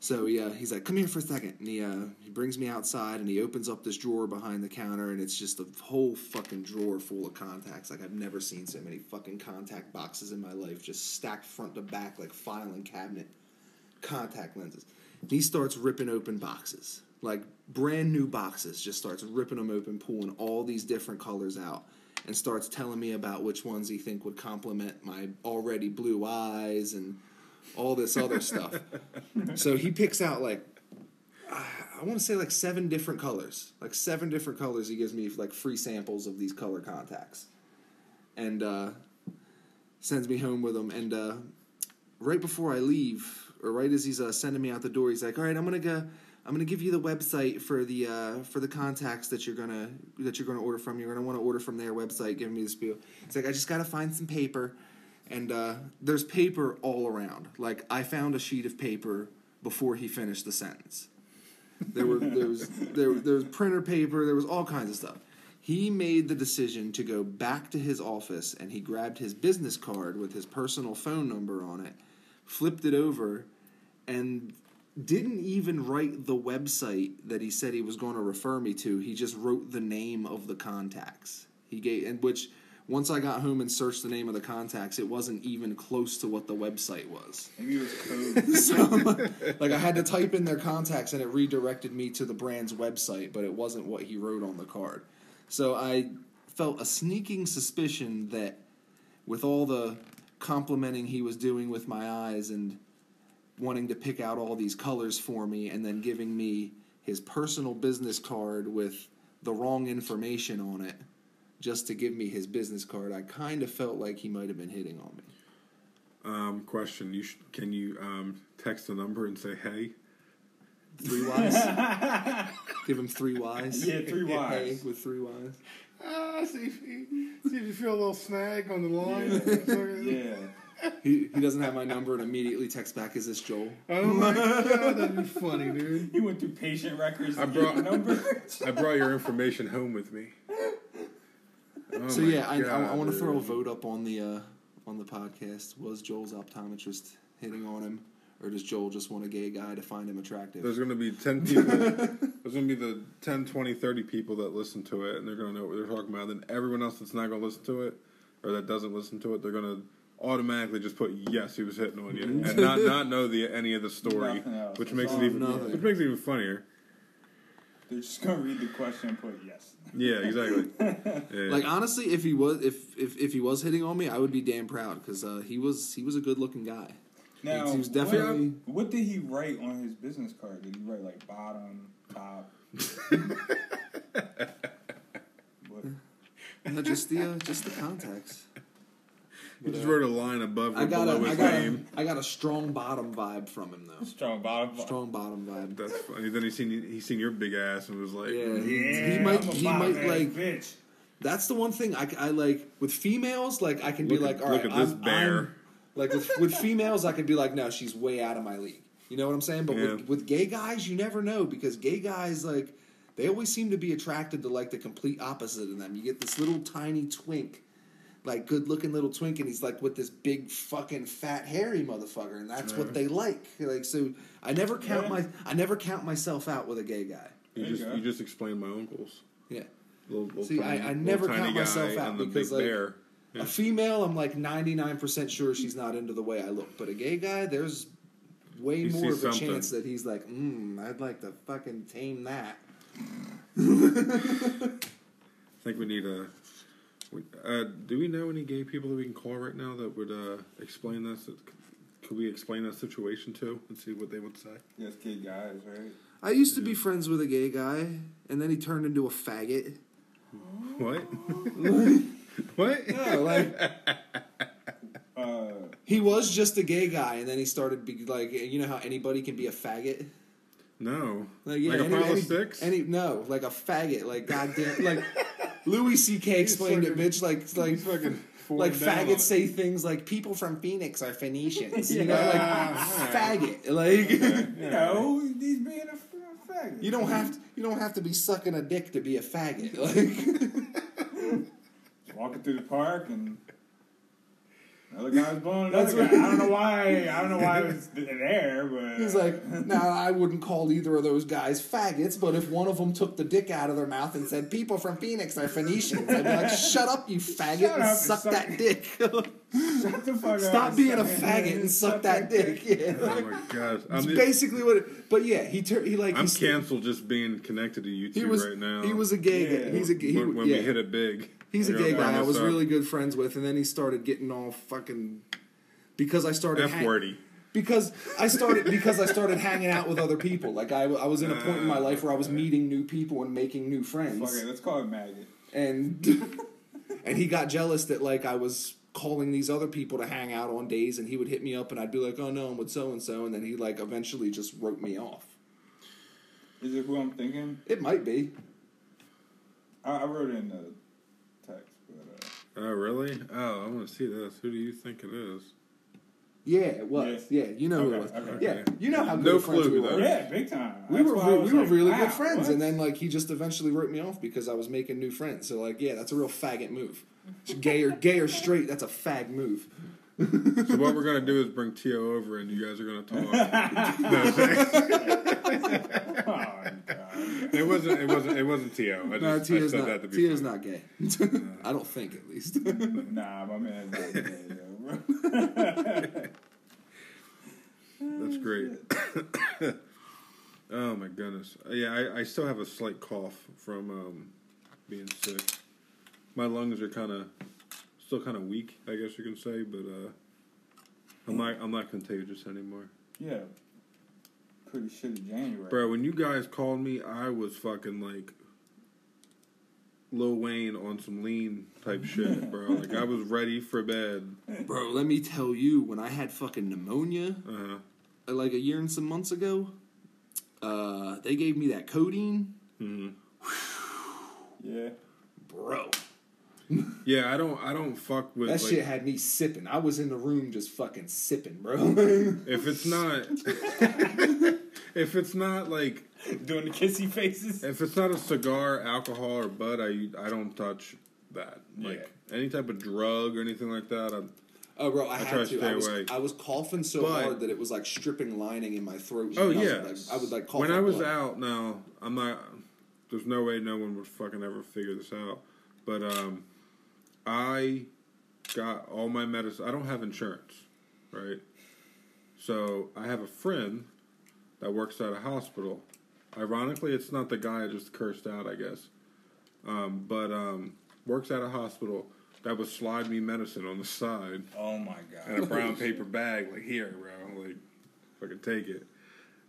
So yeah, he's like, "Come here for a second. And he uh, he brings me outside, and he opens up this drawer behind the counter, and it's just a whole fucking drawer full of contacts. Like I've never seen so many fucking contact boxes in my life, just stacked front to back like filing cabinet contact lenses. And he starts ripping open boxes, like brand new boxes. Just starts ripping them open, pulling all these different colors out, and starts telling me about which ones he think would complement my already blue eyes and all this other stuff. so he picks out like I want to say like seven different colors, like seven different colors. He gives me like free samples of these color contacts, and uh, sends me home with them. And uh, right before I leave, or right as he's uh, sending me out the door, he's like, "All right, I'm gonna go." I'm gonna give you the website for the uh, for the contacts that you're gonna that you're gonna order from. You're gonna want to order from their website. Giving me the spiel. It's like I just gotta find some paper, and uh, there's paper all around. Like I found a sheet of paper before he finished the sentence. There were there was there, there was printer paper. There was all kinds of stuff. He made the decision to go back to his office and he grabbed his business card with his personal phone number on it, flipped it over, and didn't even write the website that he said he was going to refer me to. He just wrote the name of the contacts. He gave and which once I got home and searched the name of the contacts, it wasn't even close to what the website was. Maybe it was code. so, like I had to type in their contacts and it redirected me to the brand's website, but it wasn't what he wrote on the card. So I felt a sneaking suspicion that with all the complimenting he was doing with my eyes and wanting to pick out all these colors for me and then giving me his personal business card with the wrong information on it just to give me his business card, I kind of felt like he might have been hitting on me. Um, question: You sh- can you um, text a number and say, "Hey"? Three Y's. Give him three Y's. Yeah, three Hey, Ys. with three Y's. Ah, see if you, see if you feel a little snag on the line. Yeah. He, he doesn't have my number and immediately texts back, "Is this Joel?" Oh my god, that'd be funny, dude. He went through patient records. I I brought- brought number. I brought your information home with me. Oh so my yeah, I, I, God, want to throw a vote up on the uh, on the podcast. Was Joel's optometrist hitting on him, or does Joel just want a gay guy to find him attractive? There's going to be 10 people. there's going to be the 10, 20, 30 people that listen to it, and they're going to know what they're talking about. Then everyone else that's not going to listen to it, or that doesn't listen to it, they're going to automatically just put yes, he was hitting on you, and not not know the any of the story, else. which makes it even nothing. which makes it even funnier. They're just gonna read the question and put yes. Yeah, exactly. Yeah. Like honestly, if he was if if, if he was hitting on me, I would be damn proud because uh, he was he was a good looking guy. Now, he was what- definitely What, did he write on his business card? Did he write like bottom, top? what? uh, just the uh, just the contacts. He just wrote a line above or I got below a, I his got a, name. I got a strong bottom vibe from him though. Strong bottom. Strong bottom vibe. That's funny. Then he seen he seen your big ass and was like, Yeah, mm, he, Yeah, he might I'm a he might like bitch. that's the one thing I, I like with females like I can be at- like all right look at this I'm, bear. I'm- like with with females I could be like no she's way out of my league you know what I'm saying but Yeah. with, with gay guys you never know because gay guys like they always seem to be attracted to like the complete opposite of them you get this little tiny twink like good looking little twink and he's like with this big fucking fat hairy motherfucker and that's what they like like so I never count Yeah. my I never count myself out with a gay guy you There you just go. you just explained my uncles. yeah Little, little See, I- tiny- I little never count myself out because, like, bear. Yeah. A female, I'm like 99% sure she's not into the way I look. But a gay guy, there's way He more of a something. chance that he's like, mm, I'd like to fucking tame that. I think we need a. we- Uh, do we know any gay people that we can call right now that would uh, explain this? Could we explain that situation to and see what they would say? Yes, gay guys, right? I used to be friends with a gay guy, and then he turned into a faggot. What? what? Yeah, like Uh, he was just a gay guy, and then he started be like, you know how anybody can be a faggot. No. Like, yeah, like a any, pile any, of sticks? Any no, like a faggot. Like goddamn, like Louis C.K. explained it, bitch. Like like fucking like faggots say things like people from Phoenix are Phoenicians. You know, like Yeah. faggot. Like You know, he's being a faggot. you don't have to, you don't have to be sucking a dick to be a faggot. Like walking through the park and another guy's blowing another That's guy. what- I don't know why. I don't know why it was there, but he's like, now I wouldn't call either of those guys faggots, but if one of them took the dick out of their mouth and said people from Phoenix are Phoenicians, I'd be like, shut up, you faggot, Shut and up and suck suck- that dick. shut the fuck up. Stop and being a faggot and suck that dick. Yeah. Oh my gosh. I'm, It's the- basically what. It, but yeah, he tur- he like I'm he, canceled just being connected to you He two was right now. he was a gay. Yeah. guy. He's a he, when, when yeah. we hit it big. He's a gay guy. I was up. really good friends with, and then he started getting all fucking because I started F hang- wordy. because I started because I started hanging out with other people. Like I, I was in a point in my life where I was meeting new people and making new friends, Fuck it, let's call it maggot. and and he got jealous that like I was calling these other people to hang out on days, and he would hit me up, and I'd be like, "Oh no, I'm with so and so," and then he like eventually just wrote me off. Is it who I'm thinking? It might be. I, I wrote it in the text, but uh, Oh really? Oh, I want to see this. Who do you think it is? Yeah, it was. Yeah, you know who it was. okay. Yeah, you know how good No of friends clue, we though. were. yeah, big time. We That's were why re- we were like, really wow, good friends, what? and then like he just eventually wrote me off because I was making new friends. So like, yeah, that's a real faggot move. Gay or gay or straight, that's a fag move. So what we're gonna do is bring Tio over, and you guys are gonna talk. no, oh god. It wasn't. It wasn't. It wasn't Tio. I just No, I Tio's said not. that to be Tio's funny. not gay. I don't think, at least. Nah, my man's not gay. That's great. oh my goodness. Yeah, I, I still have a slight cough from um, being sick. My lungs are kind of still kind of weak, I guess you can say, but uh, I'm not I'm not contagious anymore. Yeah. Pretty shitty January. Bro, when you guys called me, I was fucking like Lil Wayne on some lean type shit, bro. Like I was ready for bed. Bro, let me tell you, when I had fucking pneumonia, Uh-huh. uh, like a year and some months ago, uh, they gave me that codeine. hmm Yeah. Bro, Yeah, I don't I don't fuck with that like, shit had me sipping. I was in the room just fucking sipping, bro. if it's not if it's not like Doing the kissy faces. If it's not a cigar, alcohol, or bud, I I don't touch that. Like any type of drug or anything like that. I'm, Oh, bro, I, I had try to. to stay I was, away. I was coughing so But- hard that it was like stripping lining in my throat. oh I was yeah, like, I would like cough. when I was blood. out. Now I'm not. There's no way no one would fucking ever figure this out. But um, I got all my medicine. I don't have insurance, right? So I have a friend that works at a hospital. Ironically, it's not the guy I just cursed out, I guess. Um, but um, works at a hospital that would slide me medicine on the side Oh my god! in a brown paper bag, like here, bro, like fucking take it.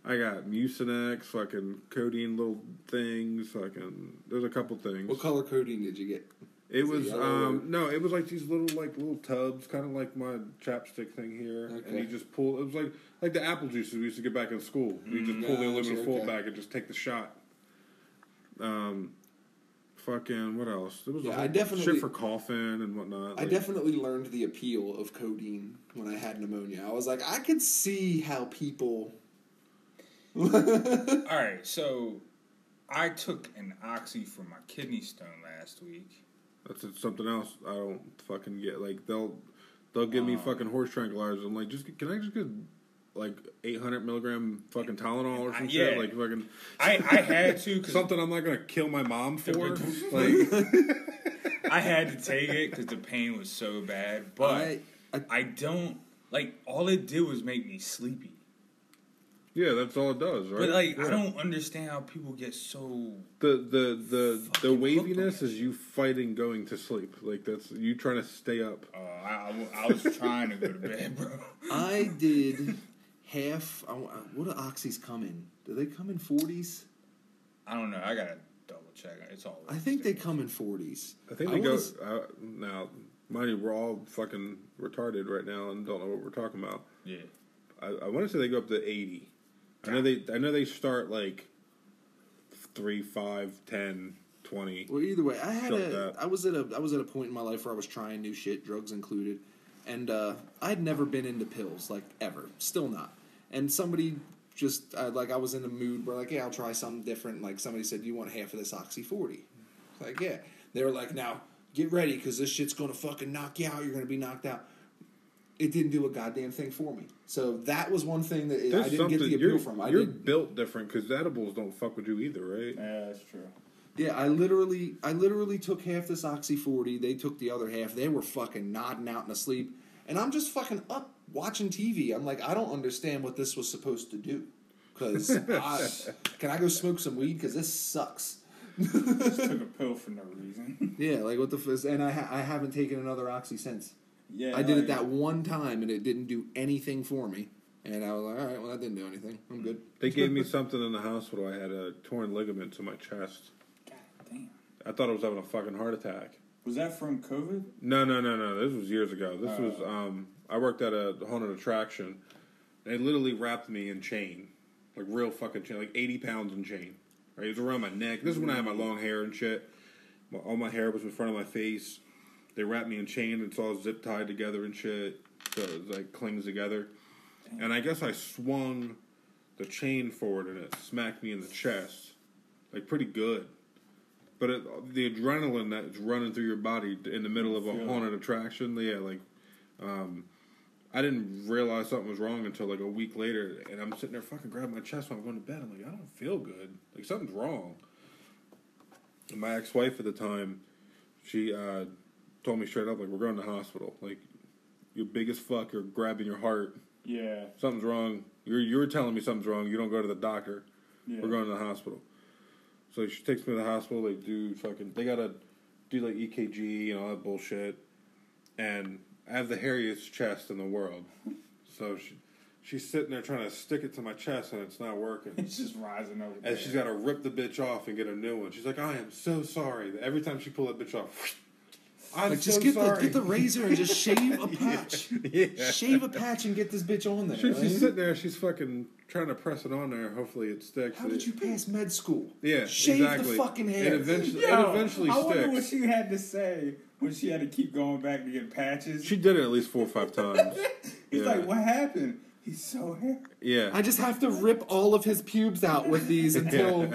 I got Mucinex, fucking codeine little things, fucking. There's a couple things. What color codeine did you get? It Is it was um no, it was like these little like little tubs, kind of like my chapstick thing here, and you just pull. It was like like the apple juices we used to get back in school. You just pull the Gotcha, aluminum foil okay. back and just take the shot. Um, fucking what else? There was a Yeah, whole I definitely- shit for coughing and whatnot. I definitely learned the appeal of codeine when I had pneumonia. I was like, I could see how people. All right, so I took an oxy for my kidney stone last week. That's something else I don't fucking get. Like they'll they'll give me Um, fucking horse tranquilizers. I'm like, just can I just get like 800 milligram fucking Tylenol or some I- shit? yeah. Like fucking I, I had to because something I'm not gonna kill my mom for. like I had to take it because the pain was so bad. But I, I, I don't like all it did was make me sleepy. Yeah, that's all it does, right? But like I don't understand how people get so The the the the Fucking hooked on waviness is you fighting going to sleep. Like that's you trying to stay up. uh, I, I, I was trying to go to bed, bro. I did half. I, what do oxys come in? Do they come in 40s? I don't know. I gotta double check. It's all. I think they come in 40s. I think I they go was- uh, now. Mind you, we're all fucking retarded right now and don't know what we're talking about. Yeah. I, I want to say they go up to 80. I know they. I know they start like three, five, ten, twenty. Well, either way, I had a. that. I was at a. I was at a point in my life where I was trying new shit, drugs included, and uh, I'd never been into pills like ever. Still not. And somebody just uh, like I was in a mood where like, yeah, I'll try something different. Like somebody said, you want half of this oxy forty? Like yeah. They were like, now get ready because this shit's gonna fucking knock you out. You're gonna be knocked out. It didn't do a goddamn thing for me. So that was one thing that I didn't get the appeal you're, from. I you're didn't. built different because edibles don't fuck with you either, right? Yeah, that's true. Yeah, I literally, I literally took half this oxy forty. They took the other half. They were fucking nodding out and asleep, and I'm just fucking up watching TV. I'm like, I don't understand what this was supposed to do. Because can I go smoke some weed? Because this sucks. Just took a pill for no reason. Yeah, like what the f- and I ha- I haven't taken another oxy since. Yeah, I did it that one time, and it didn't do anything for me. And I was like, all right, well, that didn't do anything. I'm good. They gave me something in the hospital. I had a torn ligament to my chest. God damn. I thought I was having a fucking heart attack. Was that from COVID? No, no, no, no. This was years ago. This Oh. was um I worked at a haunted attraction. They literally wrapped me in chain. Like real fucking chain, like eighty pounds in chain. Right? It was around my neck. This is when I had my long hair and shit. My, all my hair was in front of my face. They wrapped me in chain and it's all zip tied together and shit. So it like clings together. And I guess I swung the chain forward and it smacked me in the chest. Like pretty good. But it, the adrenaline that's running through your body in the middle of a it. haunted attraction, yeah, like, um, I didn't realize something was wrong until like a week later, and I'm sitting there fucking grabbing my chest when I'm going to bed. I'm like, I don't feel good. Like something's wrong. And my ex-wife at the time, she uh, told me straight up, like, we're going to the hospital. Like, your biggest fuck, you're grabbing your heart. Yeah. Something's wrong. You're you're telling me something's wrong. You don't go to the doctor. Yeah. We're going to the hospital. So she takes me to the hospital. They do fucking. They gotta do like EKG and all that bullshit. And I have the hairiest chest in the world. So she she's sitting there trying to stick it to my chest and it's not working. It's just rising over. And there. she's got to rip the bitch off and get a new one. She's like, I am so sorry. Every time she pull that bitch off, I'm Like, so just get sorry. the get the razor and just shave a patch. yeah. Shave a patch and get this bitch on there. She- right? she's sitting there. She's fucking trying to press it on there. Hopefully it sticks. How did you pass med school? Yeah, shave exactly. the fucking hair. It eventually, Yo, it eventually I wonder what she had to say when she had to keep going back to get patches. She did it at least four or five times. He's yeah. like, "What happened?" He's so happy. Yeah, I just have to rip all of his pubes out with these until.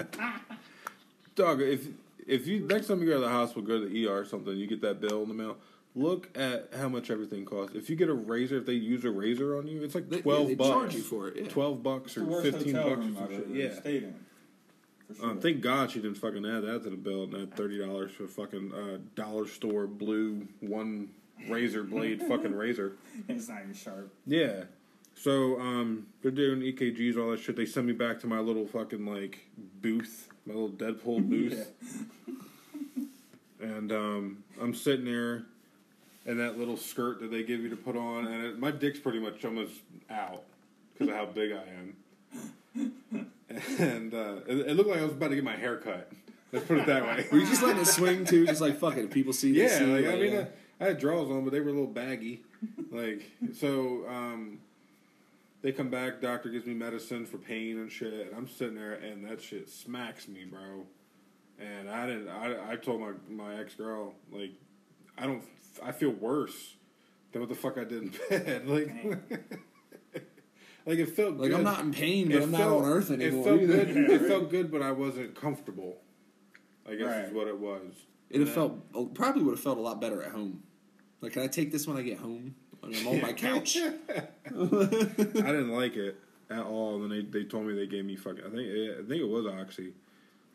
dog. If if you next time you go to the hospital, go to the ER or something, you get that bill in the mail. Look at how much everything costs. If you get a razor, if they use a razor on you, it's like They- yeah, twelve they bucks. charge you for it, yeah. Twelve bucks the or worst fifteen hotel bucks room or I've some shit. ever Yeah. stayed in. For sure. Um, thank God she didn't fucking add that to the bill. And that thirty dollars for fucking uh, dollar store blue one razor blade fucking razor. it's not even sharp. Yeah. So um, they're doing EKGs, all that shit. They send me back to my little fucking like booth, my little Deadpool booth, and um, I'm sitting there in that little skirt that they give you to put on, and it, my dick's pretty much almost out because of how big I am. And uh, it, it looked like I was about to get my hair cut. Let's put it that way. Were you just letting it swing too? Just like fuck it. If people see this, Yeah, see, like, I mean, yeah. I, I had drawers on, but they were a little baggy. like, so um, they come back. Doctor gives me medicine for pain and shit. And I'm sitting there, and that shit smacks me, bro. And I didn't. I, I told my my ex girl like, I don't. I feel worse than what the fuck I did in bed. Like, like it felt like good. I'm not in pain, but It I'm not felt- on Earth anymore. It felt either. good. It felt good, but I wasn't comfortable. I guess Right. is what it was. It'd felt oh, probably would have felt a lot better at home. Like, can I take this when I get home? When I'm on my couch. I didn't like it at all. And then they, they told me they gave me fucking. I think I think it was oxy.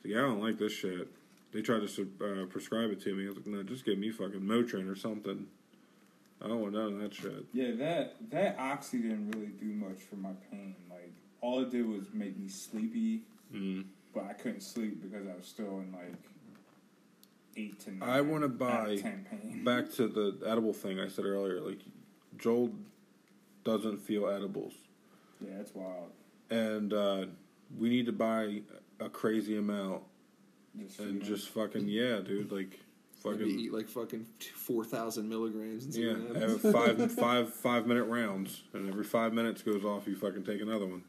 So yeah, I don't like this shit. They tried to uh, prescribe it to me. I was like, no, just give me fucking Motrin or something. I don't want none of that shit. Yeah, that that oxy didn't really do much for my pain. Like all it did was make me sleepy, Mm. but I couldn't sleep because I was still in like eight to nine. I want to buy back to the edible thing I said earlier. Like Joel doesn't feel edibles, Yeah, that's wild. and uh, we need to buy a crazy amount Just and feeling- just fucking yeah, dude. Like Maybe fucking eat like fucking four thousand milligrams and Yeah, what have five five five minute rounds, and every five minutes goes off, you fucking take another one.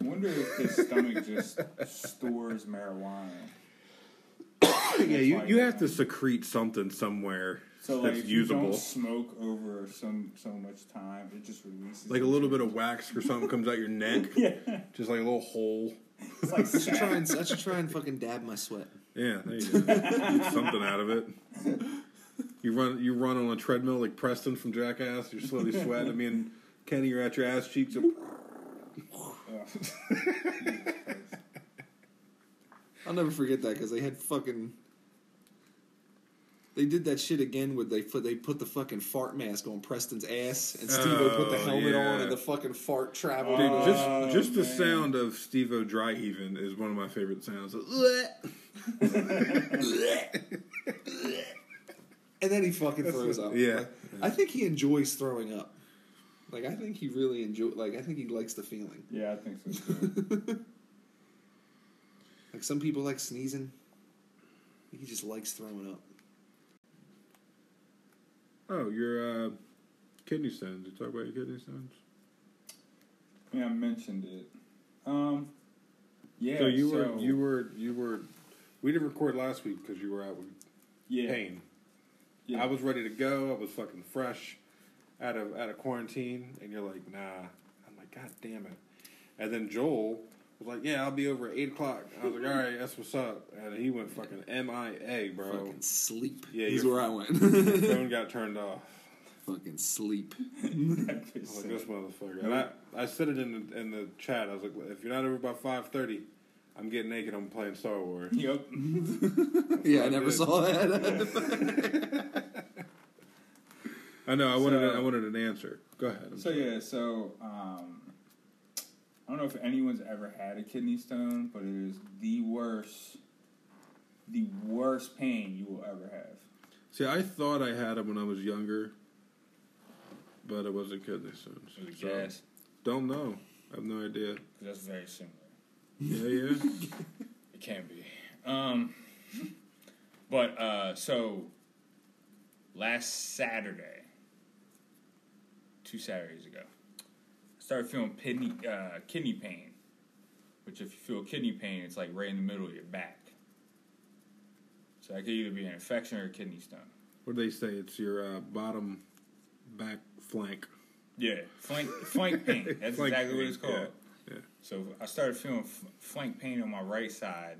I wonder if his stomach just stores marijuana. yeah, you, you you have to secrete something somewhere So like, that's if you usable. don't smoke over some so much time, it just releases. Like a little bit of wax or something comes out your neck. Yeah, Just like a little hole. it's like I should try and I should try and fucking dab my sweat. Yeah, there you go. Get something out of it. You run you run on a treadmill like Preston from Jackass, you're slowly sweating. I mean Kenny, you're at your ass cheeks. and- I'll never forget that because they had fucking. They did that shit again with they put they put the fucking fart mask on Preston's ass and Steve put the Oh, helmet on and the fucking fart traveled. Dude, Oh, just just the man. sound of Steve O dry heaving is one of my favorite sounds. and then he fucking throws up. Yeah. Like, I think he enjoys throwing up. Like I think he really enjoy. Like I think he likes the feeling. Yeah, I think so too. Like some people like sneezing. He just likes throwing up. Oh, your uh, kidney stones. You talk about your kidney stones. yeah, I mentioned it. Um, yeah. so you so- were you were you were. We didn't record last week because you were out with yeah. pain. Yeah. I was ready to go. I was fucking fresh out of out of quarantine, and you're like, nah. I'm like, god damn it. And then Joel was like, yeah, I'll be over at eight o'clock. I was like, all right, that's what's up. And he went fucking MIA, bro. Fucking sleep. Yeah, is you're- where I went. Phone got turned off. fucking sleep. I was like, this motherfucker. And I, I said it in the in the chat. I was like, if you're not over by five thirty, I'm getting naked. I'm playing Star Wars. Yep. yeah, I I never did. saw that. I know. I wanted So- I wanted an answer. Go ahead. I'm So sorry. yeah, so um, I don't know if anyone's ever had a kidney stone, but it is the worst, the worst pain you will ever have. See, I thought I had them when I was younger, but it wasn't kidney stones. It was So, gas, Don't know. I have no idea. that's very similar. Yeah, yeah. It can be. Um, but uh, so last Saturday, two Saturdays ago, started feeling kidney uh, kidney pain. Which, if you feel kidney pain, it's like right in the middle of your back. So that could either be an infection or a kidney stone. what do they say? It's your uh, bottom back flank. Yeah, flank flank pain. That's Flank exactly what it's called. yeah, yeah. So I started feeling f- flank pain on my right side,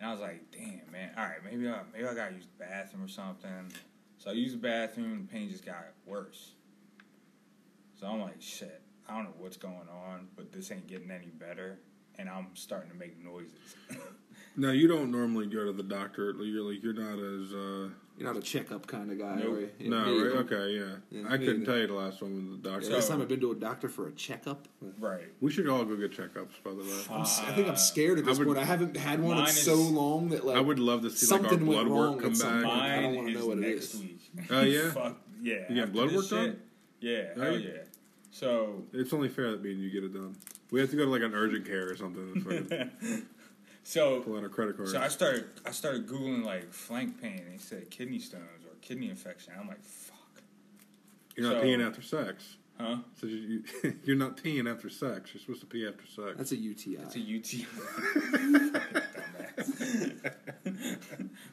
and I was like, "Damn, man! All right, maybe I maybe I gotta use the bathroom or something." So I used the bathroom. and The pain just got worse. So I'm like, "Shit! I don't know what's going on, but this ain't getting any better." And I'm starting to make noises. Now you don't normally go to the doctor. You're like you're not as uh, You're not a checkup kind of guy, Nope. are you? Yeah, no right? Okay, yeah. Yeah, I couldn't either. tell you the last one with the doctor. Yeah, last So- time I've been to a doctor for a checkup. right. we should all go get checkups. By the way, I'm, s- I think I'm scared at I this would- point. I haven't had one in Mine so is- long that like I would love to see like our something went blood wrong work come at some back. I don't wanna know what it next is. Oh, yeah? Fuck yeah. You got blood this work done? Yeah, hell Right? yeah. So It's only fair that me and you get it done. We have to go to like an urgent care or something. so pull out our credit card. So I started I started googling like flank pain and it said kidney stones or kidney infection. I'm like, fuck. You're not so- peeing after sex. Huh? So you, you, you're not peeing after sex. You're supposed to pee after sex. That's a UTI. It's a UTI.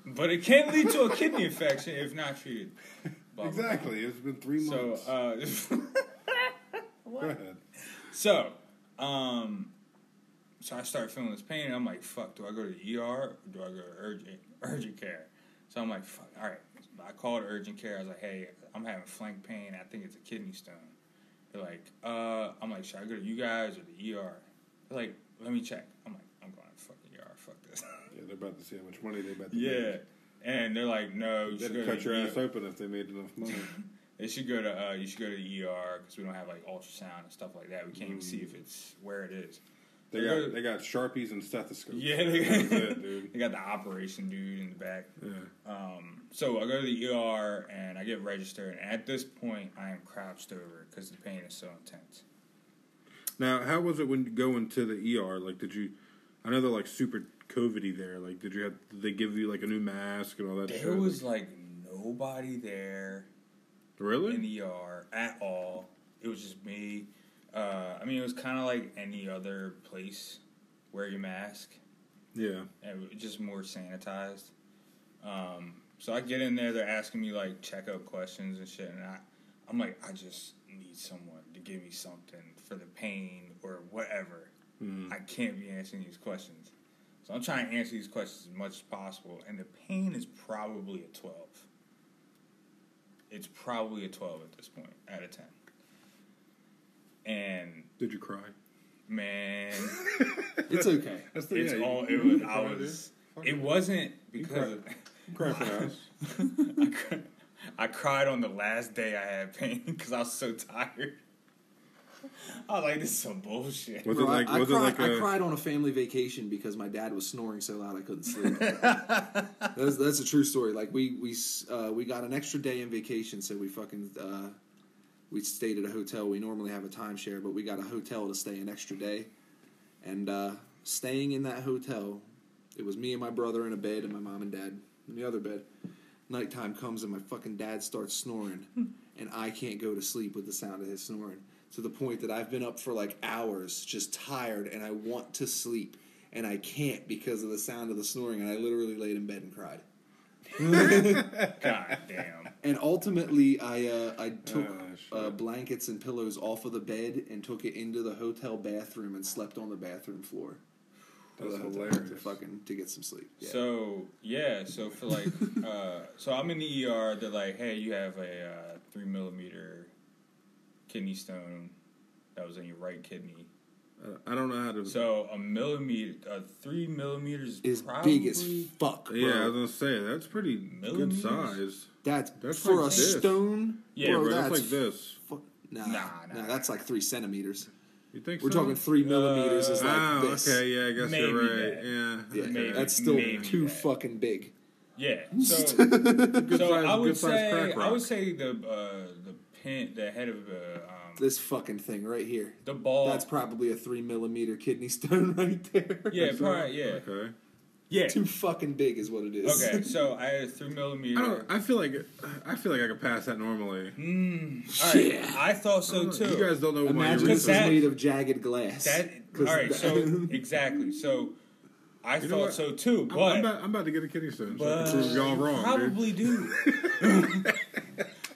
But it can lead to a kidney infection if not treated. Blah, blah, blah. exactly. It's been three So months. Uh, uh Go ahead. So, um, so I started feeling this pain, and I'm like, "Fuck! Do I go to the ER or do I go to urgent urgent care?" So I'm like, "Fuck! All right." I called urgent care. I was like, "Hey, I'm having flank pain. I think it's a kidney stone." They're like, "Uh," I'm like, "Should I go to you guys or the ER?" They're like, "Let me check." I'm like, "I'm going to fucking ER. Fuck this." Yeah, they're about to see how much money they're about to yeah, make. and they're like, "No, you should They'd go cut your the ass ER." open if they made enough money. They should go to uh, you should go to the ER because we don't have like ultrasound and stuff like that. We can't even see if it's where it is. They got they got sharpies and stethoscopes. Yeah, they, That's it, dude. they got the operation dude in the back. Yeah. Um, so I go to the ER and I get registered. And at this point, I am crouched over because the pain is so intense. Now, how was it when you go into the ER? Like, did you? I know they're like super COVIDy there. Like, did you have? Did they give you like a new mask and all that? There shit? was like nobody there really. in the ER at all. It was just me. Uh, I mean, it was kind of like any other place. Wear your mask. Yeah. and it was just more sanitized. Um, so I get in there, they're asking me like checkup questions and shit, and I, I'm like, I just need someone to give me something for the pain or whatever. Mm. I can't be answering these questions, so I'm trying to answer these questions as much as possible, and the pain is probably a twelve. It's probably a twelve at this point out of ten. And Did you cry? man, It's okay. That's the, it's yeah, all you it was i was it wasn't because. cry. Of, Cry for us. I, I cried on the last day I had pain because I was so tired. I was like, this is some bullshit. Was Bro, it like I, I was cried, like I a cried on a family vacation because my dad was snoring so loud I couldn't sleep. that's, that's a true story. Like we we uh, we got an extra day in vacation, so we fucking uh, we stayed at a hotel. We normally have a timeshare, but we got a hotel to stay an extra day. And uh, staying in that hotel, it was me and my brother in a bed, and my mom and dad in the other bed. Nighttime comes and my fucking dad starts snoring, and I can't go to sleep with the sound of his snoring. To the point that I've been up for like hours, just tired, and I want to sleep, and I can't because of the sound of the snoring. And I literally laid in bed and cried. God damn. And ultimately, I uh, I took Oh, uh, blankets and pillows off of the bed and took it into the hotel bathroom and slept on the bathroom floor. That's hilarious. To fucking to get some sleep. Yeah. So yeah, so for like, uh, so I'm in the ER. They're like, hey, you have a uh, three millimeter kidney stone that was in your right kidney. I don't know how to. So a millimeter, uh, three millimeters is probably, big as fuck, bro. yeah, I was gonna say that's pretty good size. That's, That's for like a this. stone. Yeah, bro, bro, that's that's like this. Fu- nah, Nah, nah, nah, that's like three centimeters. You think We're so? talking three millimeters is like oh, this. okay, yeah, I guess Maybe you're right. that. Yeah, Yeah. Maybe. that's still maybe too that. fucking big. Yeah. So, Good so size- I would good say I would say the uh, the pin the head of the um, This fucking thing right here. the ball. That's probably a three millimeter kidney stone right there. yeah, So- probably yeah Okay. yeah. Too fucking big is what it is. Okay, so I had a three I don't. I feel like I feel like I could pass that normally. Mm, all right, Yeah. I thought so too. You guys don't know my Imagine Because this was that- made of jagged glass. that all 'Cause right, that- so exactly. So I You thought so too, I'm, but I'm, about, I'm about to get a kidney stone, so I but can prove y'all wrong, dude. probably do.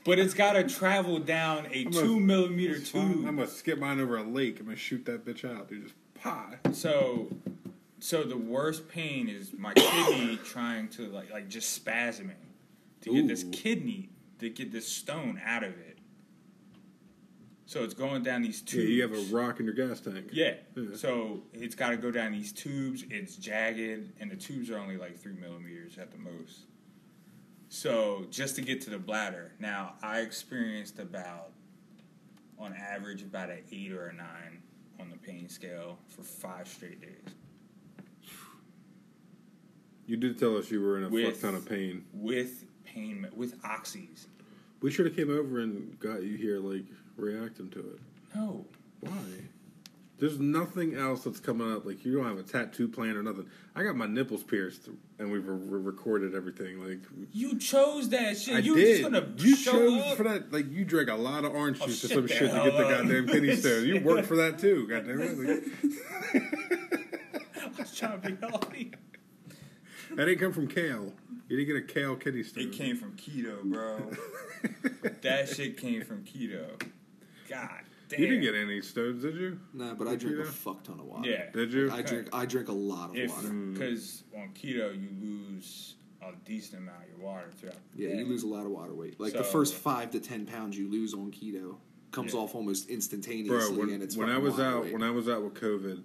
But it's got to travel down a I'm two a- millimeter tube. I'm gonna skip mine over a lake. I'm gonna shoot that bitch out, dude. Just pie. So, so the worst pain is my kidney trying to like like just spasming to get this kidney to get this stone out of it. So it's going down these Yeah, tubes. you have a rock in your gas tank. Yeah. Yeah. So it's got to go down these tubes. It's jagged, and the tubes are only like three millimeters at the most. So just to get to the bladder. Now I experienced about, on average, about an eight or a nine on the pain scale for five straight days You did tell us you were in a With- fuck ton of pain. with pain with oxys. We should have came over and got you here, like reacting to it. No. Why? There's nothing else that's coming up. Like you don't have a tattoo plan or nothing. I got my nipples pierced, and we've re- re- recorded everything. Like You chose that shit. I you did. just gonna you show chose up. for that. Like you drank a lot of orange Oh, juice or some shit to hell get the goddamn kidney stone. You worked for that too. Goddamn it. Like, I was trying to be healthy. that didn't come from kale. You didn't get a kale kidney stone. It came from keto, bro. that shit came from keto. God damn. You didn't get any stones, did you? Nah, but I drink a fuck ton of water. Yeah. Did you? I drink. I drink a lot of If water. because on keto you lose a decent amount of your water throughout. the Yeah, day. you lose a lot of water weight. Like the first five to ten pounds you lose on keto comes Yeah. off almost instantaneously, Bro, when, and it's when I was out weight. when I was out with COVID,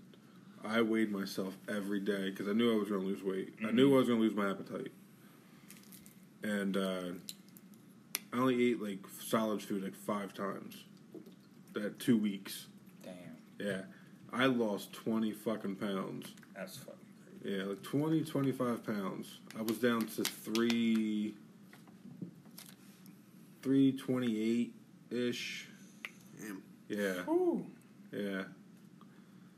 I weighed myself every day because I knew I was going to lose weight. I Mm-hmm. knew I was going to lose my appetite, and uh, I only ate like solid food like five times. That two weeks. Damn, Yeah, I lost twenty fucking pounds. that's fucking crazy. Yeah, like 20, 25 pounds. I was down to three, three twenty eight ish. Damn. Yeah. Whew. Yeah.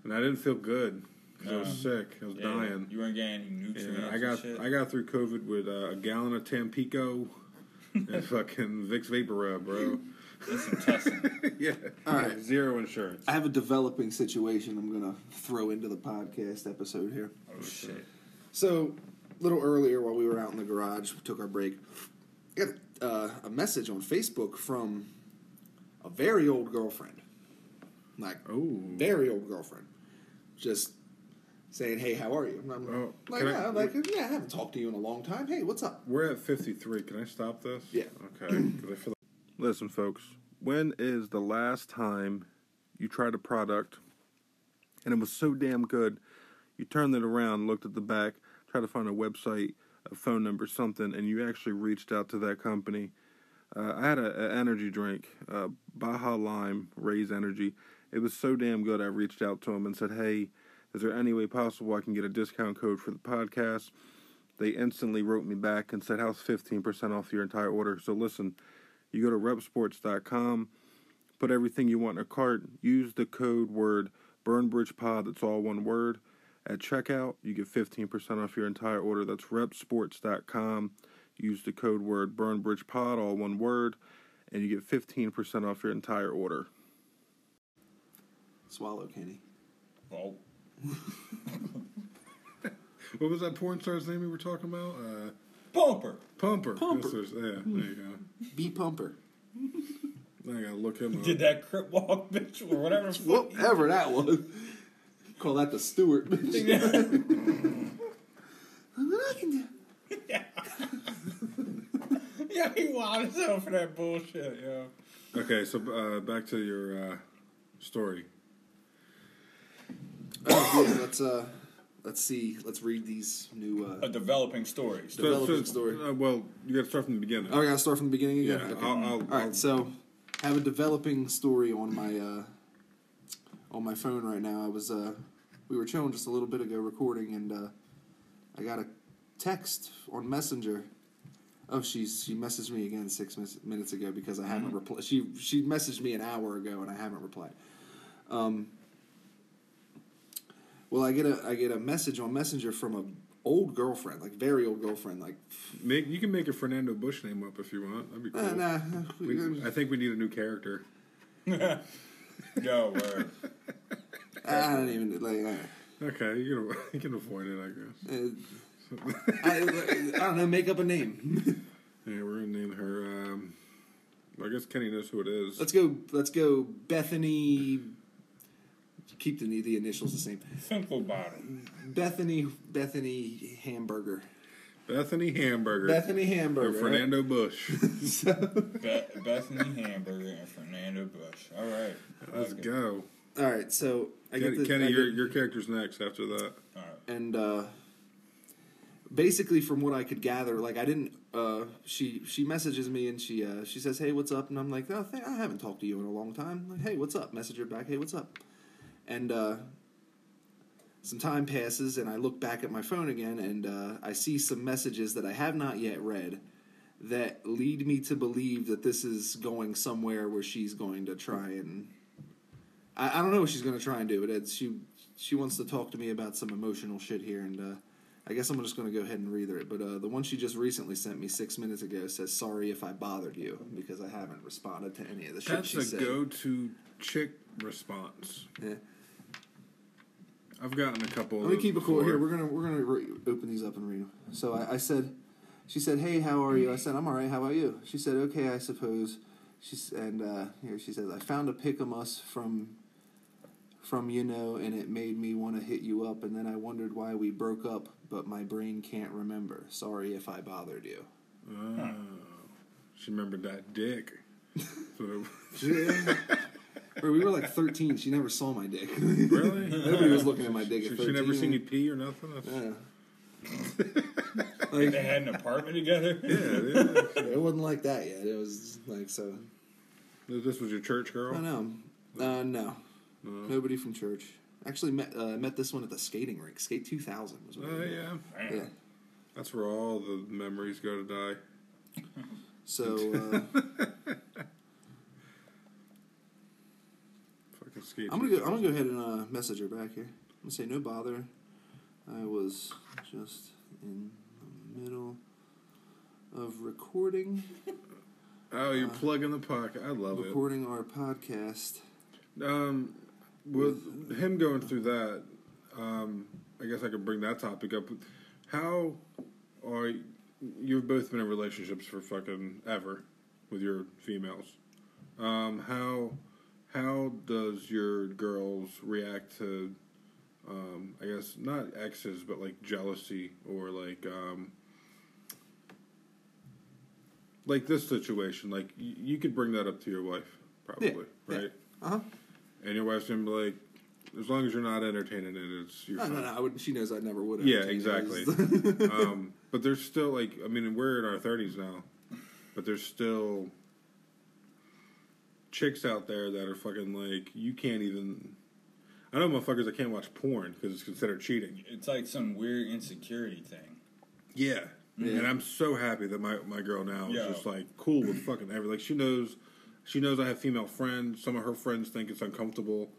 And I didn't feel good because I was sick. I was Yeah, dying. You weren't getting any nutrients. Yeah, I and got shit? I got through COVID with uh, a gallon of Tampico and fucking Vicks Vapor Rub, bro. That's some tussling. yeah, yeah. All right. Zero insurance. I have a developing situation I'm going to throw into the podcast episode here. Oh shit. So, a little earlier while we were out in the garage, we took our break. I got uh, a message on Facebook from a very old girlfriend. Like, Oh. very old girlfriend. Just saying, hey, how are you? And I'm Oh, like, yeah, I'm like, yeah, I haven't talked to you in a long time. Hey, what's up? We're at 53. Can I stop this? Yeah. Okay. 'cause I feel Listen, folks. When is the last time you tried a product and it was so damn good, you turned it around, looked at the back, tried to find a website, a phone number, something, and you actually reached out to that company? Uh, I had an energy drink, uh, Baja Lime Raze Energy. It was so damn good. I reached out to them and said, "Hey, is there any way possible I can get a discount code for the podcast?" They instantly wrote me back and said, "How's fifteen percent off your entire order?" So listen, you go to reppsports.com, put everything you want in a cart, use the code word BurnBridgePod. That's all one word. At checkout, you get fifteen percent off your entire order. That's reppsports.com. Use the code word BurnBridgePod, all one word, and you get fifteen percent off your entire order. Swallow, Kenny. Well, What was that porn star's name we were talking about? Uh, bumper. Pumper. Pumper. Yes, there's- yeah, there you go. B Pumper. I gotta look him up. Did that crip walk bitch or whatever? the fuck Whatever that was. Call that the Stewart. Bitch. yeah, he wild as hell for that bullshit, yo. Okay, so uh, back to your uh, story. Oh, yeah, let's uh, let's see. Let's read these new. A Uh, developing story. So- Developing so, story. Uh, well, you got to start from the beginning. oh, I gotta start from the beginning yeah, again. Okay. I'll, I'll, All right, so I have a developing story on my uh, on my phone right now. I was uh, we were chilling just a little bit ago recording, and uh, I got a text on Messenger. Oh, she's she messaged me again six mis- minutes ago because I haven't replied. She she messaged me an hour ago and I haven't replied. Um, well, I get a I get a message on Messenger from a old girlfriend, like very old girlfriend, like make you can make a Fernando Bush name up if you want. That'd be cool. uh, nah. We, I think we need a new character. no word. I don't even like. Uh, Okay, you can you can avoid it, I guess. Uh, I, I don't know. Make up a name. Yeah, we're gonna name her. Um, I guess Kenny knows who it is. let's go. Let's go. Bethany. Keep the the initials the same. Simple bottom. Bethany. Bethany Hamburger. Bethany Hamburger. Bethany and Hamburger. Fernando Bush. Be- Bethany Hamburger and Fernando Bush. All right. Let's Okay. go. All right. So I Kenny, get the, Kenny I your get- your character's next after that. All right. and uh, basically from what I could gather, like I didn't. Uh, she she messages me and she uh, she says, "Hey, what's up?" And I'm like, "Oh, th- I haven't talked to you in a long time." Like, "Hey, what's up?" Message her back, "Hey, what's up?" And uh, some time passes, and I look back at my phone again, and uh, I see some messages that I have not yet read that lead me to believe that this is going somewhere where she's going to try and. I, I don't know what she's going to try and do, but it's, she she wants to talk to me about some emotional shit here, and uh, I guess I'm just going to go ahead and read it. But uh, the one she just recently sent me six minutes ago says, "Sorry if I bothered you," because I haven't responded to any of the shit That's she a go-to chick response. Yeah. I've gotten a couple. Let me keep it cool. Here, we're gonna we're gonna re- open these up and read them. So I, I said, she said, "Hey, how are you?" I said, "I'm all right. How about you?" She said, "Okay, I suppose." She's and uh, here she says, "I found a pic of us from." From you know, and it made me want to hit you up, and then I wondered why we broke up, but my brain can't remember. Sorry if I bothered you. Oh, she remembered that dick. So- Or we were like 13. She never saw my dick. really? Nobody was looking at my dick She, at she never seen you pee or nothing. That's, Yeah. They had an apartment together. yeah, yeah. it wasn't like that yet. It was like so. This was your church girl. I know. Uh, no, No. nobody from church. Actually, met uh, met this one at the skating rink. Skate 2000 was. What Oh it was. yeah, Damn. Yeah. that's where all the memories go to die. So uh, I'm gonna go. I'm gonna go ahead and uh, message her back here. I'm gonna say no bother. I was just in the middle of recording Oh, you're plugging the pocket. I love it. recording our podcast. Um, with him going through that, um, I guess I could bring that topic up. How are you've both been in relationships for fucking ever with your females? Um, how how does your girls react to? Um, I guess not exes, but like jealousy or like um, like this situation. Like y- you could bring that up to your wife, probably, yeah. right? Uh huh. And your wife's gonna be like, as long as you're not entertaining it, it's you're No, fine. no, no. I would, she knows I never would. Yeah, exactly. um, but there's still like, I mean, we're in our thirties now, but there's still chicks out there that are fucking like you can't even. I know motherfuckers that can't watch porn because it's considered cheating. It's like some weird insecurity thing. Yeah. Yeah. And I'm so happy that my, my girl now is just like cool with fucking every like she knows she knows I have female friends. Some of her friends think it's uncomfortable.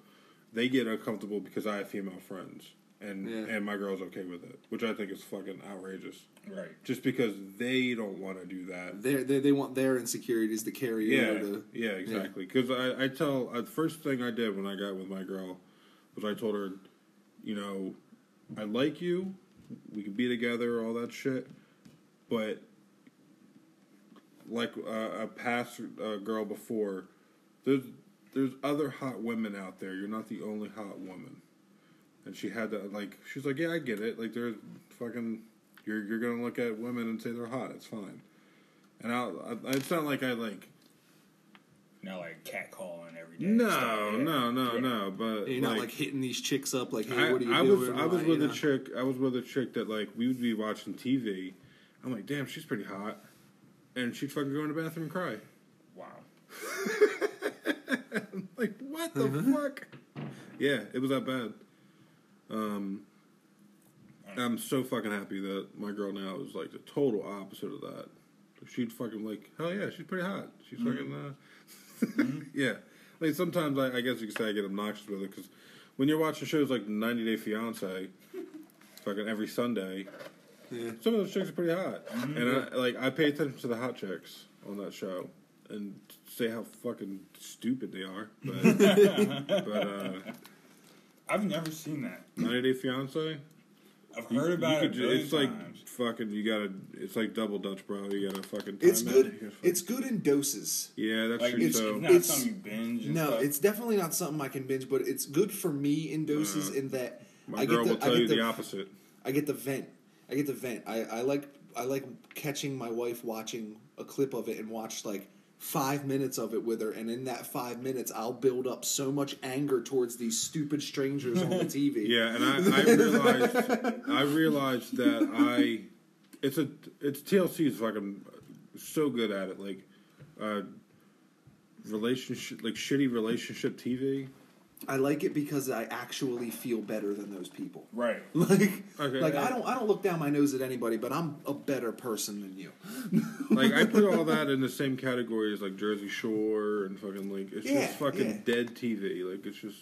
They get uncomfortable because I have female friends. And Yeah. and my girl's okay with it. Which I think is fucking outrageous. Right. Just because they don't want to do that. They're, they they want their insecurities to carry Yeah, over to. yeah, exactly. Because I, I tell uh, the first thing I did when I got with my girl was I told her, you know, I like you, we can be together, all that shit, but like uh, a past uh, girl before, there's there's other hot women out there. You're not the only hot woman. And she had to like, she's like, yeah, I get it. Like, there's fucking, you're you're gonna look at women and say they're hot. It's fine. And I'll, I, it's not like I like Not like catcalling every day. no, So, yeah. no, no, Yeah. no. But You're not like hitting these chicks up like, hey, I, what are you I doing? was I was Like, with a know? chick. I was with a chick that like we would be watching TV. I'm like, damn, she's pretty hot, and she'd fucking go in the bathroom and cry. Wow. Like, what the Mm-hmm. fuck? Yeah, it was that bad. Um, I'm so fucking happy that my girl now is like the total opposite of that. She'd fucking like, hell yeah, she's pretty hot. She's fucking, uh, yeah. Like sometimes I, I guess you could say I get obnoxious with it because when you're watching shows like 90 Day Fiance, fucking every Sunday, Yeah. some of those chicks are pretty hot, and I, like I pay attention to the hot chicks on that show and say how fucking stupid they are. But, but uh, I've never seen that. 90 Day Fiance, I've heard you about it. could a ju- billion It's like times. fucking. You gotta. It's like double Dutch, bro. You gotta fucking. Time It's it. good. You gotta fucking- It's good in doses. yeah, that's Like true. it's, so it's not It's- something you binge. And No, stuff. it's definitely not something I can binge, but it's good for me in doses in that Uh, my I girl get will the, tell I you get the the, opposite. I get the vent. I get the vent. I, I like I like catching my wife watching a clip of it and watch like five minutes of it with her, and in that five minutes, I'll build up so much anger towards these stupid strangers on the TV. Yeah, and I, I realized I realized that I it's a it's TLC is fucking so good at it like uh relationship like shitty relationship TV. I like it because I actually feel better than those people. right. Like, Okay, like yeah. I don't I don't look down my nose at anybody, but I'm a better person than you. Like I put all that in the same category as like Jersey Shore and fucking like it's Yeah, just fucking yeah. dead TV. Like it's just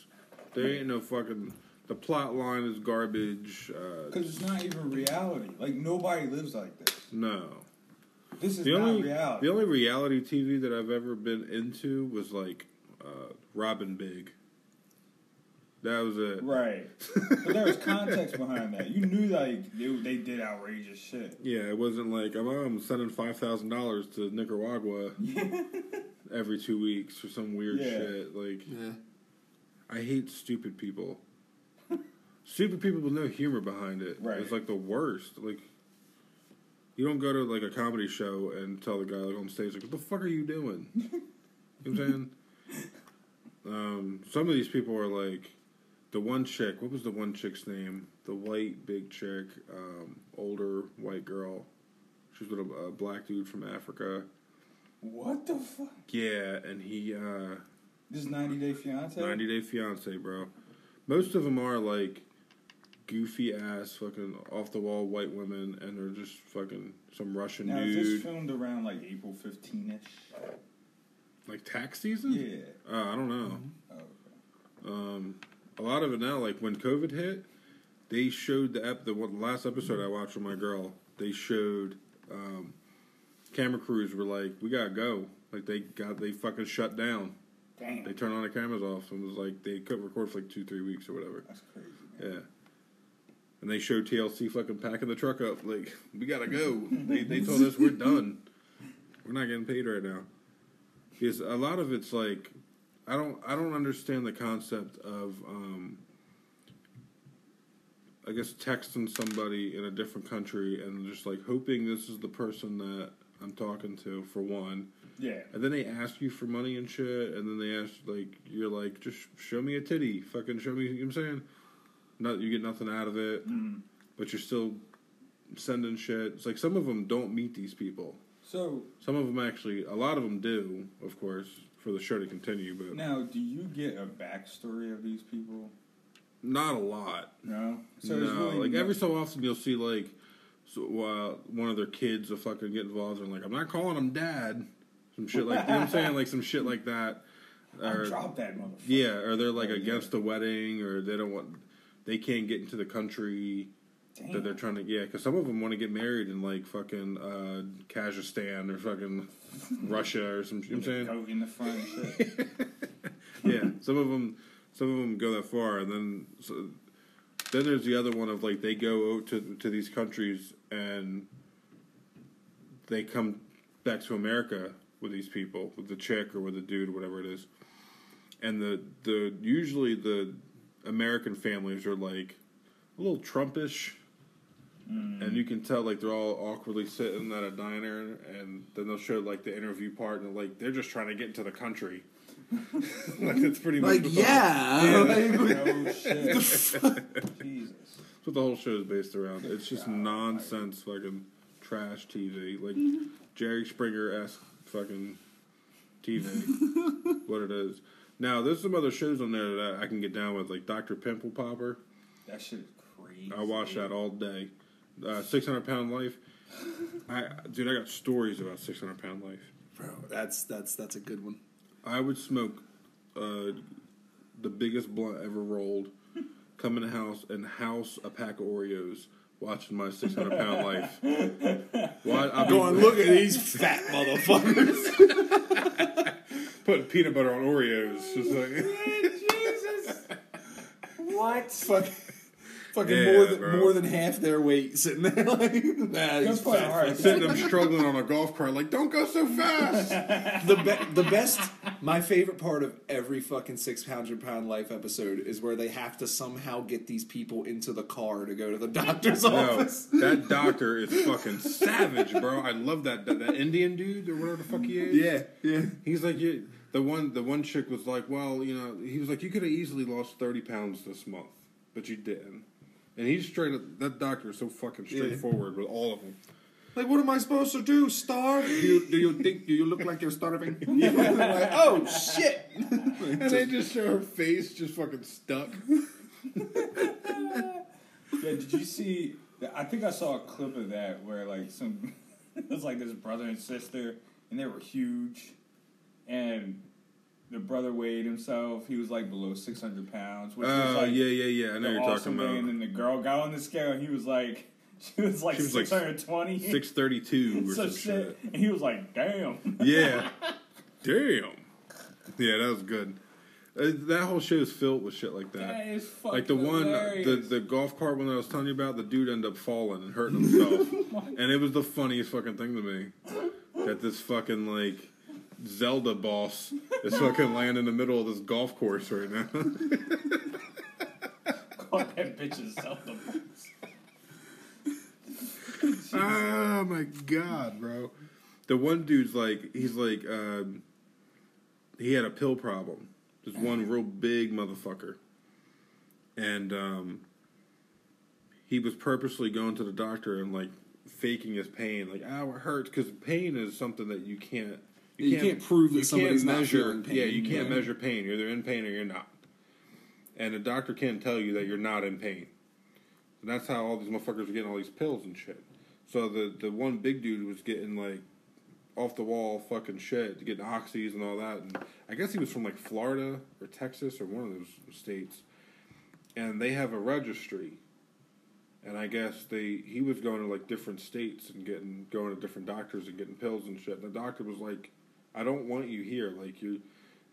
there ain't no fucking the plot line is garbage. Uh, Because it's not even reality. Like nobody lives like this. no. This is The not only reality. the only reality TV that I've ever been into was like uh, Rob & Big. That was it. Right. but there was context behind that. You knew like they, they did outrageous shit. Yeah, it wasn't like I'm, I'm sending five thousand dollars to Nicaragua every two weeks for some weird Yeah. shit. Like Yeah. I hate stupid people. stupid people with no humor behind it. Right. It's like the worst. Like you don't go to like a comedy show and tell the guy like on stage like, "What the fuck are you doing?" you know what I'm saying? Um, some of these people are like the one chick. What was the one chick's name? The white big chick, um, older white girl. She's with a, a black dude from Africa. What the fuck? Yeah, and he uh, This 90 Day Fiance? 90 Day Fiance, bro. Most of them are like goofy ass, fucking off the wall white women, and they're just fucking some Russian Now, is this filmed around like April 15 ish? Like tax season? Yeah. Uh, I don't know. Oh, okay. Um, a lot of it now, like when COVID hit, they showed the ep- the last episode I watched with my girl. They showed um, camera crews were like, "We gotta go." Like they got they fucking shut down. Damn. They turned on the cameras off and was like they couldn't record for like two three weeks or whatever. That's crazy. Man. Yeah. And they showed TLC fucking packing the truck up like we gotta go. they they told us we're done. We're not getting paid right now. Because a lot of it's like I don't I don't understand the concept of um I guess texting somebody in a different country and just like hoping this is the person that I'm talking to for one. Yeah. And then they ask you for money and shit, and then they ask like you're like, just show me a titty, fucking show me. You know what I'm saying? Not you get nothing out of it, Mm. but you're still sending shit. It's like some of them don't meet these people. So Some of them actually, a lot of them do, of course, for the show to continue, but now, do you get a backstory of these people? not a lot. No. So no, really like no- every so often you'll see like so, uh, one of their kids will fucking get involved and like I'm not calling him dad, some shit like you know what I'm saying, like some shit like that. Or- dropped that motherfucker. Yeah, or they're like Oh, yeah. against the wedding, or they don't want, they can't get into the country Damn. that they're trying to. Yeah, because some of them want to get married in like fucking uh, Kazakhstan or fucking Russia or some. You know what I'm saying? Goat in the front shit. yeah, some of them, some of them go that far, and then so, then there's the other one of like they go out to to these countries and they come back to America with these people, with the chick or with the dude, whatever it is, and the the usually the American families are like a little Trumpish. Mm. And you can tell like they're all awkwardly sitting at a diner, and then they'll show like the interview part, and like they're just trying to get into the country. like that's pretty much Like, what the- yeah. oh shit. Jesus. That's what the whole show is based around. It's just nonsense, fucking trash TV, like Jerry Springer esque fucking TV. what it is. Now, there's some other shows on there that I can get down with, like Doctor Pimple Popper. That shit is crazy. I watch that all day. Uh, Six Hundred Pound Life. I dude, I got stories about Six Hundred Pound Life. Bro, that's that's that's a good one. I would smoke uh, the biggest blunt ever rolled, come in the house and house a pack of Oreos, watching my 600 pound life. Why, I'll be Going, look at these fat motherfuckers. putting peanut butter on Oreos. Just like, Jesus. What? Fuck, fucking Yeah, more than bro. more than half their weight sitting there like nah, these Good point. fat All right. sitting them struggling on a golf cart, like, don't go so fast. the be- the best my favorite part of every fucking six hundred pound life episode is where they have to somehow get these people into the car to go to the doctor's No, office. that doctor is fucking savage, bro. I love that, that that Indian dude or whatever the fuck he is. Yeah, yeah. He's like, yeah, the one the one chick was like, well, you know, he was like, you could have easily lost thirty pounds this month, but you didn't. And he's straight. up That doctor is so fucking straightforward with all of them. Like, what am I supposed to do? Starve? Do you, do you think? Do you look like you're starving? Yeah. like, oh shit! And they just show her face just fucking stuck. Yeah, did you see? I think I saw a clip of that where like some it was like this brother and sister, and they were huge, and the brother weighed himself. He was like below six hundred pounds. Which was Oh like yeah, yeah, yeah. I know you're awesome talking thing. And then the girl got on the scale, and he was like, she was like She was like six hundred twenty. six thirty two or so some shit. shit, and he was like, "Damn." Yeah, damn. Yeah, that was good. Uh, that whole show is filled with shit like that. That is fucking like the one, the the golf cart one that I was telling you about, the dude ended up falling and hurting himself, and it was the funniest fucking thing to me that this fucking like Zelda boss is fucking laying in the middle of this golf course right now. Call that bitch a Zelda boss. oh my god, bro! The one dude's like, he's like, um, he had a pill problem. This one real big motherfucker, and um, he was purposely going to the doctor and like faking his pain, like, "Ow, it hurts," because pain is something that you can't. You can't prove that you somebody's can't not measure. feeling pain, yeah, you can't yeah. measure pain. You're either in pain or you're not, and a doctor can't tell you that you're not in pain. And that's how all these motherfuckers are getting all these pills and shit. So the the one big dude was getting like off the wall fucking shit, getting oxys and all that. And I guess he was from like Florida or Texas or one of those states. And they have a registry and I guess they he was going to like different states and getting going to different doctors and getting pills and shit. And the doctor was like, "I don't want you here." Like you,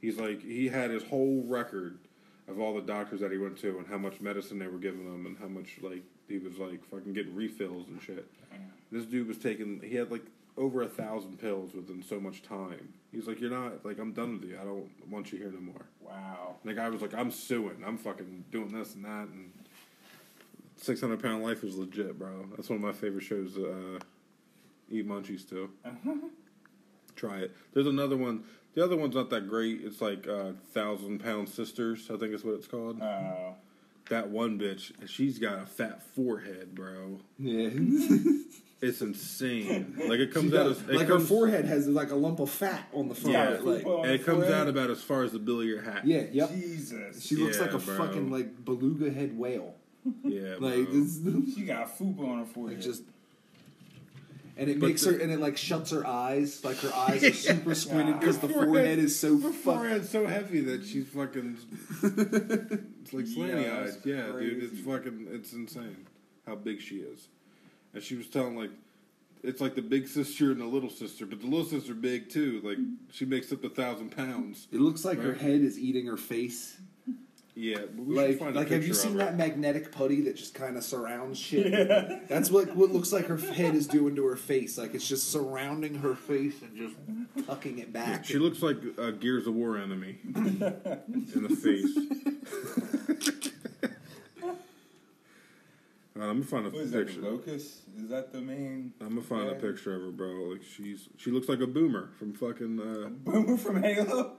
he's like he had his whole record of all the doctors that he went to and how much medicine they were giving him and how much like he was like fucking getting refills and shit. This dude was taking he had like over a thousand pills within so much time. He's like, "You're not like I'm done with you. I don't want you here no more." Wow. And the guy was like, "I'm suing. I'm fucking doing this and that." And Six Hundred Pound Life is legit, bro. That's one of my favorite shows. To, uh, eat munchies too. Try it. There's another one. The other one's not that great. It's like uh, Thousand Pound Sisters. I think is what it's called. Uh, that one bitch, she's got a fat forehead, bro. Yeah. It's insane. Like it comes She out does. as it like comes, her forehead has like a lump of fat on the front Yeah, of it. Like, and it comes forehead. out about as far as the bill of your hat. yeah, yep. Jesus. She looks Yeah, like a bro. fucking like beluga head whale. yeah, Like bro. it's She got fupa on her forehead. it just and it But makes the- her and it like shuts her eyes. Like her eyes are super squinted because the Forehead- is so Her forehead's so heavy that she's fucking. it's like slanty Yeah, Yeah, dude, it's fucking. It's insane how big she is. And she was telling like, it's like the big sister and the little sister, but the little sister big too. Like she makes up a thousand pounds. It looks like her head is eating her face. Yeah, but we Like, find like have you seen that magnetic putty that just kind of surrounds shit? That's what what looks like her head is doing to her face. Like it's just surrounding her face and just tucking it back. She looks like a Gears of War enemy in the face. Alright, I'm gonna find a What is picture. The locust? Is that the main? I'm gonna find a picture of her, bro. Like she's she looks like a boomer from fucking uh Boomer from Halo.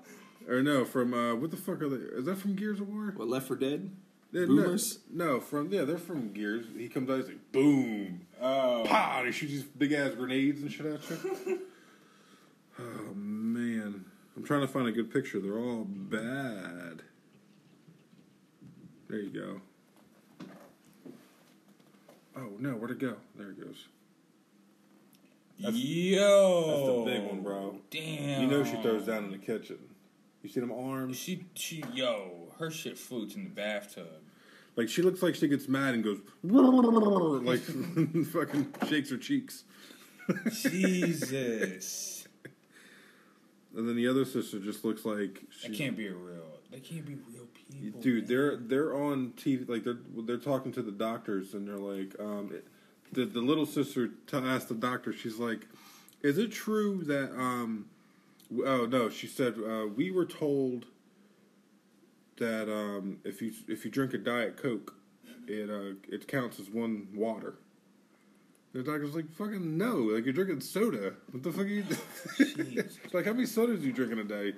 Or no from uh what the fuck are they? Is that from Gears of War? what Left 4 Dead? Yeah, Boomers? No, no, from yeah, they're from Gears. He comes out, he's like boom, Oh. pow, and he shoots these big ass grenades and shit at you. oh man, I'm trying to find a good picture. They're all bad. There you go. Oh no, where'd it go? There it goes. Yo. That's the big one, bro. Damn. You know she throws down in the kitchen. You see them arms? She she yo her shit floats in the bathtub. Like she looks like she gets mad and goes like fucking shakes her cheeks. Jesus. And then the other sister just looks like she's, can't be a real. They can't be real people. dude. man. They're they're on TV like they're they're talking to the doctors and they're like, um, it- the the little sister t- asked the doctor. She's like, "Is it true that um, oh no?" She said, uh, "We were told that um, if you if you drink a diet coke, it uh, it counts as one water." The doctor's like, "Fucking no! Like you're drinking soda. What the fuck are you?" Like how many sodas do you drinking a day?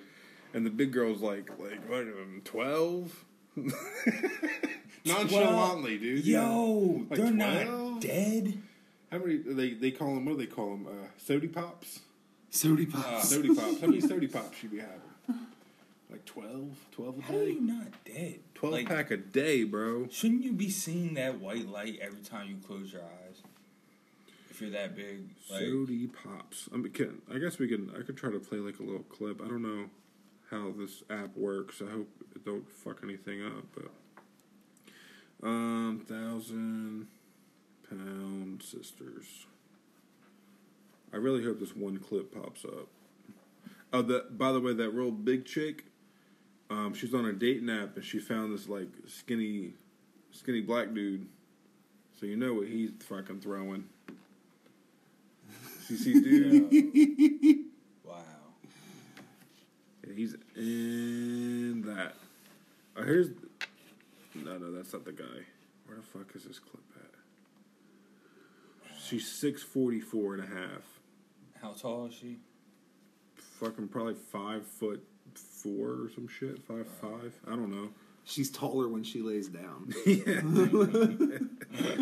And the big girl's like, like what? um, Twelve. Nonchalantly, dude. Yo, Like they're 12? not dead. How many? They they call them. What do they call them? Uh, sody pops. Sody pops. Sody pops. How many sody pops should we having? Like 12? 12 a How are day. you not dead? Twelve Like, pack a day, bro. Shouldn't you be seeing that white light every time you close your eyes? If you're that big, like Sody pops. I mean, can, I guess we can. I could try to play like a little clip. I don't know how this app works. I hope it don't fuck anything up. But um, thousand pound sisters. I really hope this one clip pops up. Oh, that by the way, that real big chick. Um, she's on a date nap and she found this like skinny, skinny black dude. So you know what he's fucking throwing. CC dude. wow. Yeah, he's in that. Oh, here's. No, no, that's not the guy. Where the fuck is this clip at? She's 6'44 and a half. How tall is she? Fucking probably five foot four or some shit. Five five. I don't know. She's taller when she lays down.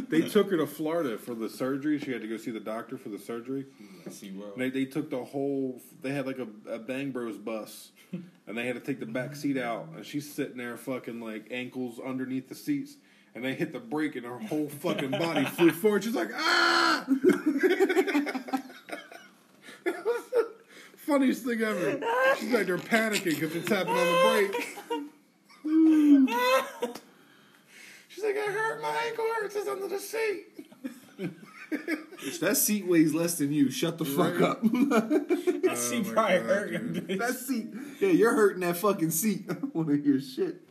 They took her to Florida for the surgery. She had to go see the doctor for the surgery. See well. They, they took the whole. They had like a, a Bang Bros bus, and they had to take the back seat out. And she's sitting there, fucking like ankles underneath the seats. And they hit the brake, and her whole fucking body flew forward. She's like, ah! Funniest thing ever. She's like, they're panicking because it's happening on the brake. She's like, I hurt my ankle, I purse is under the seat. If that seat weighs less than you, shut the fuck up. That Oh seat my probably God, hurt dude. him. bitch. that seat, yeah, you're hurting that fucking seat. I don't want to hear shit.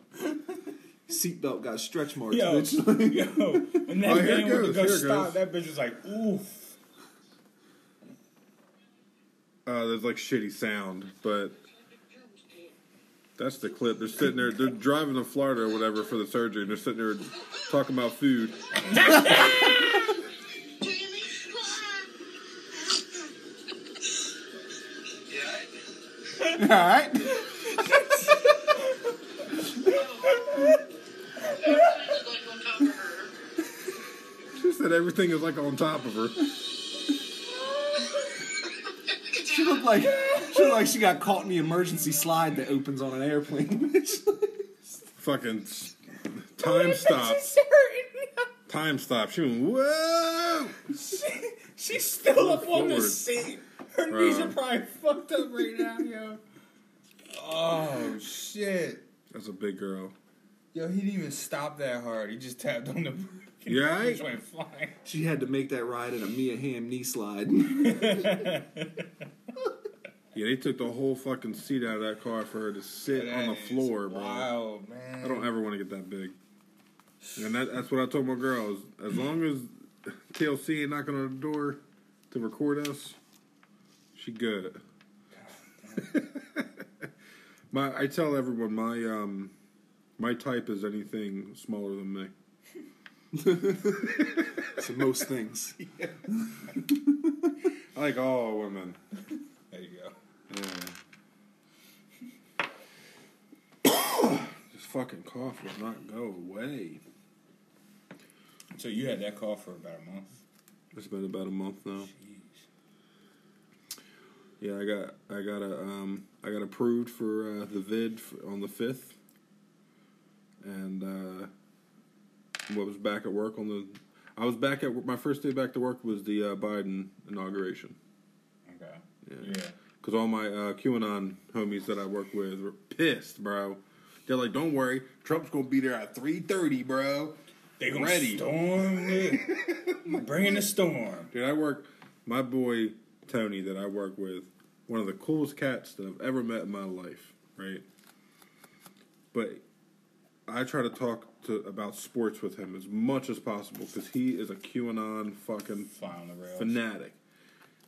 Seatbelt got stretch marks, Yo, bitch. yo, when that Oh, here man it went goes, go here stop, goes. that bitch was like, oof. Uh, there's like shitty sound, but that's the clip. They're sitting there, they're driving to Florida or whatever for the surgery, and they're sitting there talking about food. All right. She said everything is like on top of her. Like she like she got caught in the emergency slide that opens on an airplane. Fucking time stop. Time stop. She went, whoa! She, She's still up on the forward. seat. Her Bro. knees are probably fucked up right now, yo. Oh shit. That's a big girl. Yo, he didn't even stop that hard. He just tapped on the brake. and You alright? bitch went flying. she had to make that ride in a Mia Hamm knee slide. Yeah, they took the whole fucking seat out of that car for her to sit on the That is floor, bro. Wild, man. I don't ever want to get that big. And that, that's what I told my girls. As long as TLC ain't knocking on the door to record us, she good. my I tell everyone my um my type is anything smaller than me. so most things. I like all women. There you go. This fucking cough will not go away. So you had that call for about a month. It's been about a month now. Jeez. Yeah, I got I got a um I got approved for uh, the vid f on the fifth, and uh, what was back at work on the. I was back at work- my first day back to work was the uh, Biden inauguration Okay. Yeah. Yeah. Because all my uh, QAnon homies that I work with were pissed, bro. They're like, "Don't worry, Trump's gonna be there at three thirty, bro." They gonna Ready. storm it. Bringing the storm. Dude, I work. My boy Tony, that I work with, one of the coolest cats that I've ever met in my life. Right, but I try to talk to about sports with him as much as possible because he is a QAnon fucking Fly on the rails. fanatic.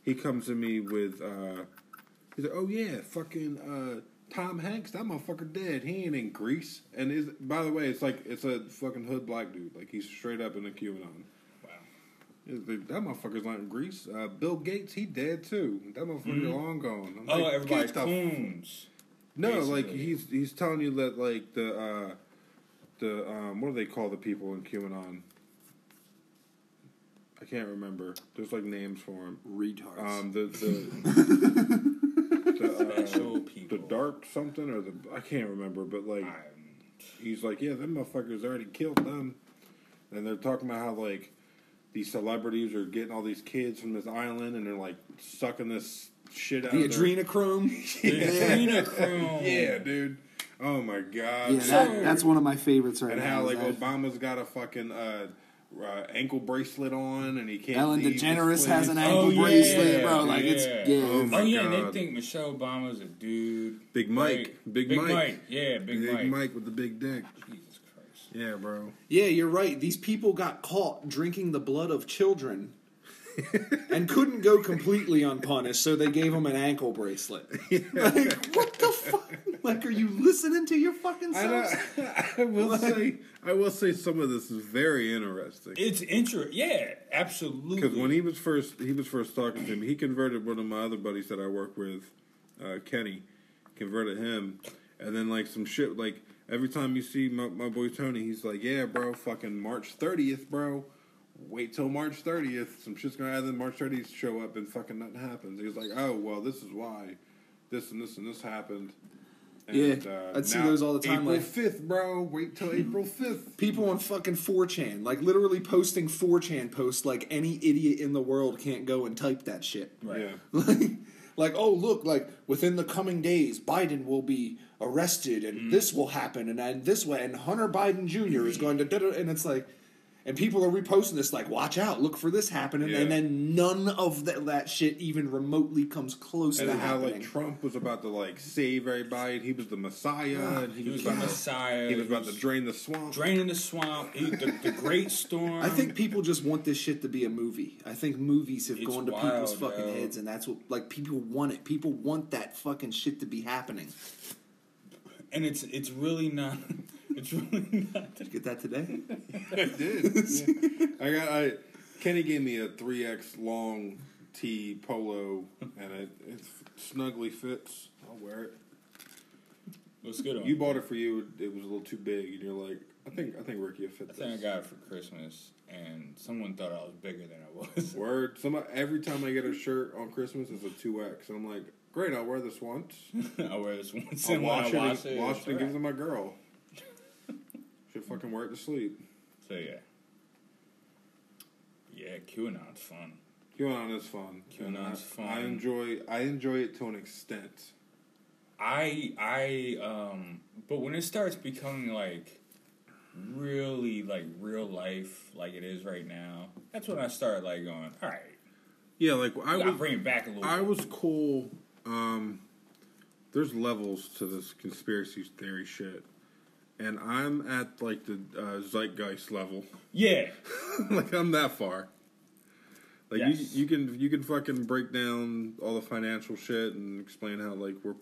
He comes to me with, uh, he's like, "Oh yeah, fucking uh, Tom Hanks, that motherfucker dead. He ain't in Greece." And is by the way, it's like it's a fucking hood black dude. Like he's straight up in the QAnon. Wow. Like, That motherfucker's not in Greece. Uh, Bill Gates, he dead too. That motherfucker long gone. I'm Oh, like, everybody's f- coons. No, like he's he's telling you that like the uh, the um, what do they call the people in QAnon? I can't remember. There's like names for them. Retards. Um, the the, the, uh, Special people. the dark something or the I can't remember, but like I- he's like, yeah, them motherfuckers already killed them, and they're talking about how like these celebrities are getting all these kids from this island and they're like sucking this shit out the of their- adrenochrome. Adrenochrome. Yeah, dude. Oh my god. Yeah, that, that's one of my favorites right and now. how is like that. Obama's got a fucking uh, uh, ankle bracelet on and he can't. Ellen leave DeGeneres has an ankle Oh, yeah, bracelet, bro. Like it's yeah. yeah. Oh, my Oh yeah, and they think Michelle Obama's a dude. Big Mike. Right. Big Mike. Yeah, Big, Big Mike. Mike with the big dick. Jesus Christ. Yeah, bro. Yeah, you're right. These people got caught drinking the blood of children and couldn't go completely unpunished, so they gave him an ankle bracelet. Like, what the fuck? Like, are you listening to your fucking I. I will say, I will say, some of this is very interesting. It's interesting. Yeah, absolutely. Because when he was first, he was first talking to me. He converted one of my other buddies that I work with, uh, Kenny, converted him, and then like some shit. Like every time you see my, my boy Tony, he's like, "Yeah, bro, fucking March thirtieth, bro. Wait till March thirtieth. Some shit's gonna happen. March thirtieth show up and fucking nothing happens." He's like, "Oh well, this is why, this and this and this happened." And, Yeah, I'd see those all the time, April like- fifth, bro. Wait till April fifth. People on fucking 4chan, like literally posting 4chan posts like any idiot in the world can't go and type that shit. Right. Yeah. like, like, oh look, like within the coming days, Biden will be arrested, and mm. this will happen, and, and this way, and Hunter Biden Jr. is going to, and it's like, And people are reposting this like, watch out, look for this happening, Yeah. and then none of that, that shit even remotely comes close And to how happening. like Trump was about to like save everybody, and he was the Messiah, and he, He was, was the about to- Messiah. He was about to drain the swamp. draining the swamp. He, the, the Great Storm. I think people just want this shit to be a movie. I think movies have It's gone to wild, people's fucking yo. heads, and that's what like people want it. People want that fucking shit to be happening. And it's it's really not. It's really not. Did you get that today? I did. Yeah. I got. I Kenny gave me a three X long tee polo, and it it snugly fits. I'll wear it. Looks good on You bought it for you. It was a little too big, and you're like, I think I think Ricky will fit I think I got it for Christmas, and someone thought I was bigger than I was. Word. Some every time I get a shirt on Christmas, it's a two X, and I'm like, great. I'll wear this once. I'll wear this once, I'll and wash it, wash and, it, wash it, and give it to my girl. Should fucking wear it to sleep. So yeah, yeah, QAnon's fun. QAnon is fun. QAnon's I, fun. I enjoy. I enjoy it to an extent. I I um, but when it starts becoming like really like real life, like it is right now, that's when I start like going, all right, Yeah, like I I was. bring it back a little. I bit. was cool. Um, there's levels to this conspiracy theory shit, and I'm at like the uh, zeitgeist level. yeah, like I'm that far. Like Yes. you, you can you can fucking break down all the financial shit and explain how like we're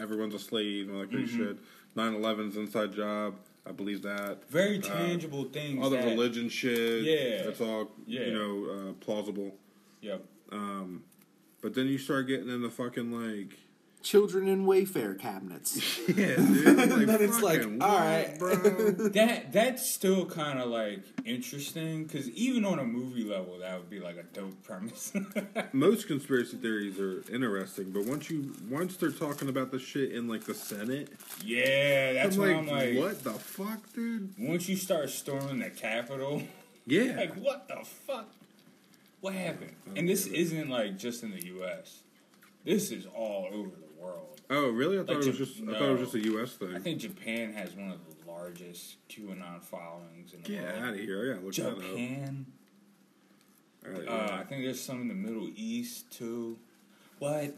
everyone's a slave and all that Mm-hmm. shit. 9/11's inside job. I believe that. very tangible things. All the that- religion shit. Yeah. that's all Yeah. you know uh, plausible. Yep. But then you start getting into fucking like Children in Wayfair cabinets. yeah, dude. Like, then it's like, fucking all what, right. bro. That that's still kind of like interesting because even on a movie level, that would be like a dope premise. Most conspiracy theories are interesting, but once you once they're talking about the shit in like the Senate, yeah, that's I'm what like, I'm like. what the fuck, dude? Once you start storming the Capitol, Yeah, like what the fuck? What happened? And this isn't like just in the U.S. This is all over the world. Oh, really? I thought Like it was Jap- just I thought it was just a U.S. thing. I think Japan has one of the largest QAnon followings in the Get world. out of here! I gotta Japan. that up. All right, Uh, yeah. I think there's some in the Middle East too. What?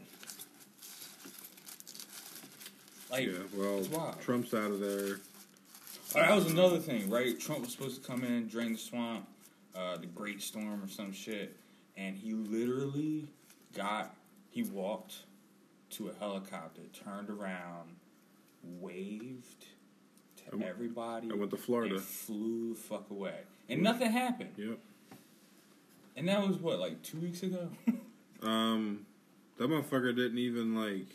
Like, yeah, well, it's wild. Trump's out of there. Oh, that was another thing, right? Trump was supposed to come in, drain the swamp, uh, the Great Storm or some shit, and he literally got. He walked to a helicopter, turned around, waved to I w- everybody, I went to Florida. flew the fuck away, and nothing happened. Yep. And that was what, like two weeks ago. Um, that motherfucker didn't even like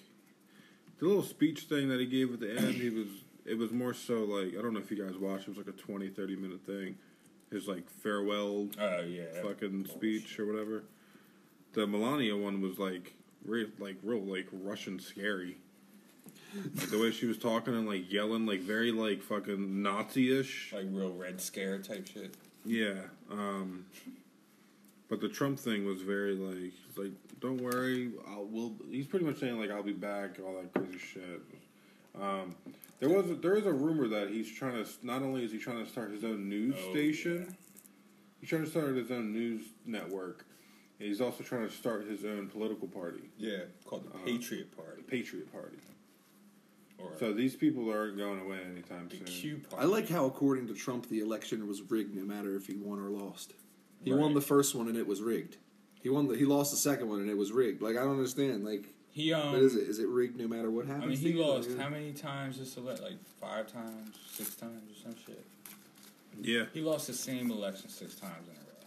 the little speech thing that he gave at the end. He was it was more so like I don't know if you guys watched. It was like a 20, 30 minute thing. His like farewell Oh yeah, fucking speech or whatever. The Melania one was like real, like real, like Russian scary. Like the way she was talking and like yelling, like very like fucking Nazi-ish. like real Red Scare type shit. Yeah. Um, but the Trump thing was very like, like, don't worry, I'll will. He's pretty much saying like, I'll be back, all that crazy shit. Um, there was a, there is a rumor that he's trying to not only is he trying to start his own news Oh, station, he's trying to start his own news network. And he's also trying to start his own political party, Yeah, called the uh-huh. Patriot the Party Patriot Party. or So these people aren't going away anytime the soon. Q I Party. like how, according to Trump, the election was rigged no matter if he won or lost. He Right. won the first one and it was rigged. He won. The, he lost the second one and it was rigged. Like I don't understand. Like He um. what is it? Is it rigged no matter what happens. I mean, he lost how many times this elect? Like five times, six times, or some shit. Yeah, He lost the same election six times in a row.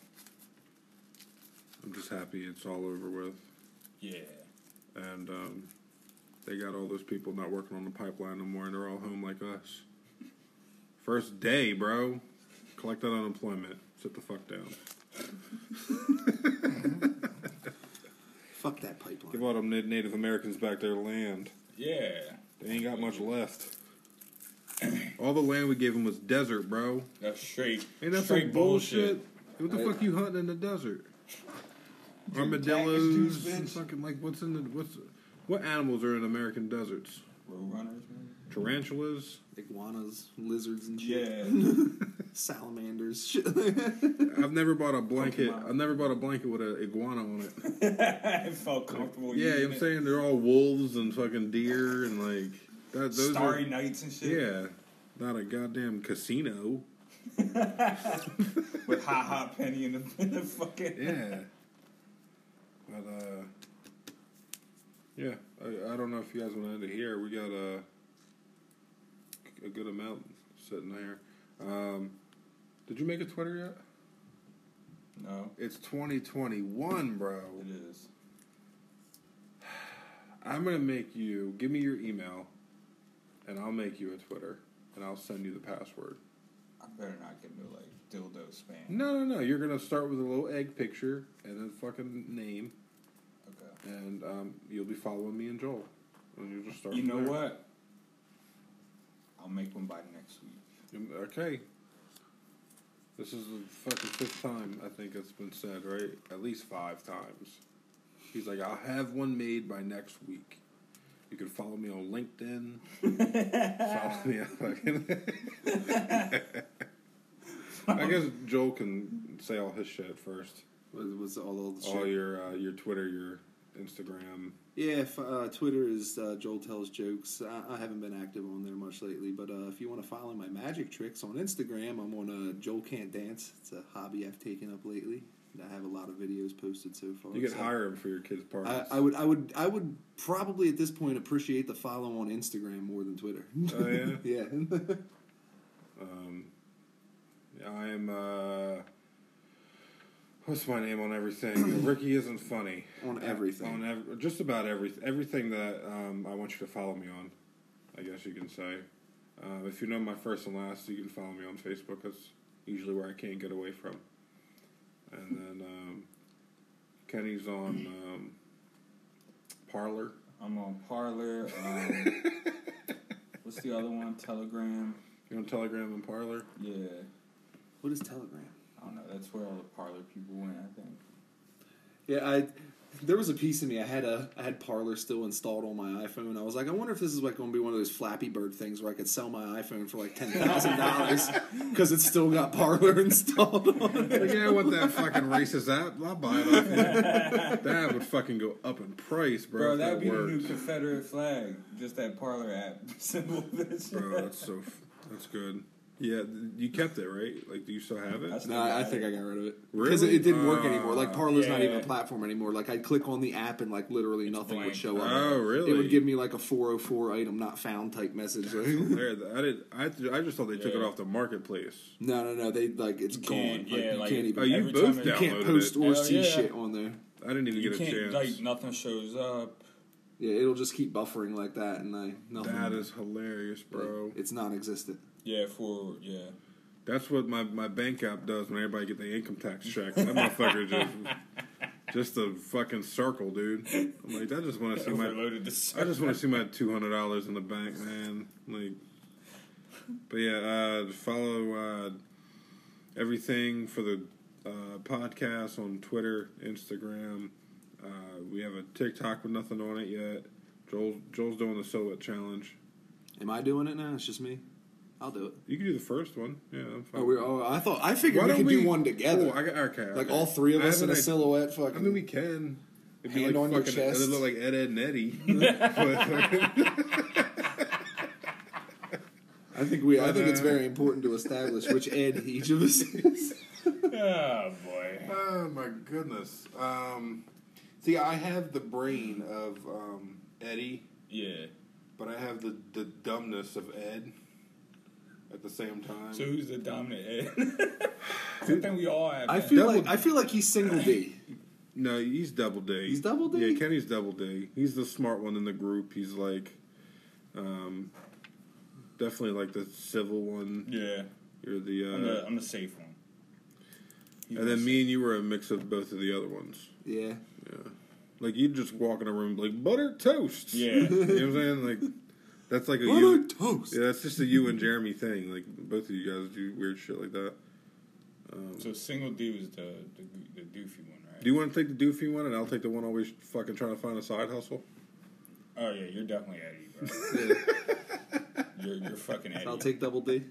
I'm just happy it's all over with. Yeah. and um, they got all those people not working on the pipeline no more, and they're all home like us. First day, bro. Collect that unemployment. Sit the fuck down. Fuck that pipeline. Give all them Native Americans back their land. Yeah. They ain't got much left. all the land we gave them was desert, bro. That's straight. Ain't that straight some bullshit? What the I- fuck you hunting in the desert? Cactus Armadillos, and fucking like what's in the what's what animals are in American deserts? Road runners, man. Tarantulas. Iguanas, lizards, and shit. Yeah. salamanders. Shit. I've never bought a blanket. Pokemon. I've never bought a blanket with an iguana on it. it felt comfortable. Yeah, using I'm it. saying they're all wolves and fucking deer and like that. Those Starry are, nights and shit. Yeah, not a goddamn casino. With hot hot penny in the, in the fucking. Yeah, but uh, yeah, I, I don't know if you guys want to end it here. We got a a good amount sitting there. Um, did you make a Twitter yet? No, It's 2021, bro. it is. I'm gonna make you give me your email, and I'll make you a Twitter, and I'll send you the password. I better not get no like dildo spam. No, no, no. You're gonna start with a little egg picture and a fucking name, Okay. and um, you'll be following me and Joel, and you'll just start. You know there. what? I'll make one by next week. Okay. This is the fucking fifth time I think it's been said, right? At least five times. He's like, I'll have one made by next week. You can follow me on LinkedIn. follow me on fucking. I guess Joel can say all his shit first. was, was all, all the All your uh, your Twitter, your Instagram. Yeah, if, uh, Twitter is uh, Joel tells jokes. I, I haven't been active on there much lately, but uh, if you want to follow my magic tricks on Instagram, I'm on uh, Joel Can't Dance. It's a hobby I've taken up lately. I have a lot of videos posted so far. You could so hire him for your kids' parties. I, I would, I would, I would probably at this point appreciate the follow on Instagram more than Twitter. Oh, yeah? yeah. Um, yeah, I am. Uh, what's my name on everything? Ricky isn't funny On everything. On ev- just about everything. Everything that um, I want you to follow me on. I guess you can say. Uh, if you know my first and last, you can follow me on Facebook. That's usually where I can't get away from. And then um, Kenny's on um, Parler. I'm on Parler. Um, what's the other one? Telegram. You're on Telegram and Parler? Yeah. what is Telegram? I don't know. That's where all the Parler people went. I think. Yeah, I there was a piece of me. I had a I had Parler still installed on my iPhone. I was like, I wonder if this is like going to be one of those Flappy Bird things where I could sell my iPhone for like ten thousand dollars because it's still got Parler installed on it. Like, yeah, I want that fucking racist app. I'll buy it off you. That would fucking go up in price, bro. Bro, that would be the new Confederate flag. Just that Parler app symbol. Bro, that's so. f- That's good. Yeah, you kept it right. Like, do you still have it? No, I think I got rid of it because Really? it, it didn't work Uh, anymore. Like Parler's not yeah. even a platform anymore. Like I'd click on the app and like literally nothing would show up. Oh, really? It would give me like a 404 item not found type message. Like, There, I did. I, th- I just thought they took it Yeah. off the marketplace. no, no, no. They like it's gone. can't- Like, yeah, you like- can't even. Oh, you Every both time it- you downloaded can't post it. or Hell see yeah. shit on there. I didn't even You get a can't chance. like nothing shows up. Yeah, it'll just keep buffering like that, and I nothing. that is hilarious, bro. It's non-existent. Yeah, for yeah. That's what my, my bank app does when everybody get their income tax check. That motherfucker just just a fucking circle, dude. I'm like, I just want to see my I just want to see my two hundred dollars in the bank, man. Like, but yeah, uh, follow uh, everything for the uh, podcast on Twitter, Instagram. Uh, we have a TikTok with nothing on it yet. Joel Joel's doing the silhouette challenge. Am I doing it now? It's just me. I'll do it. You can do the first one. Yeah, I'm fine. Oh, we oh, I thought I figured Why we don't could do one together. Oh, I got, okay, like all three of I us in a haven't- silhouette. I mean, we can. It'd be Hand like on your fucking, chest. It'd look like Ed, Edd, and Eddy. I think we. I think it's very important to establish which Ed each of us is. Oh boy. Oh my goodness. Um, see, I have the brain of um, Eddy, Yeah. but I have the, the dumbness of Ed at the same time. So who's the dominant head? I think we all have. I feel Double- like I feel like he's single D. no, he's double D. He's double D? Yeah, Kenny's double D. He's the smart one in the group. He's like, um, definitely like the civil one. Yeah. You're the, uh, I'm the I'm the safe one. He's and the then me and you were a mix of both of the other ones. Yeah. Yeah. Like you'd just walk in a room like butter toast. Yeah. you know what I'm saying? Like that's like a Butter you. toast. Yeah, that's just a you and Jeremy thing. Like both of you guys do weird shit like that. Um, So single D was the the, the doofy one, right? do you want to take the doofy one, and I'll take the one always fucking trying to find a side hustle? Oh yeah, you're definitely Eddy, bro. you're you're fucking Eddy. I'll take double D.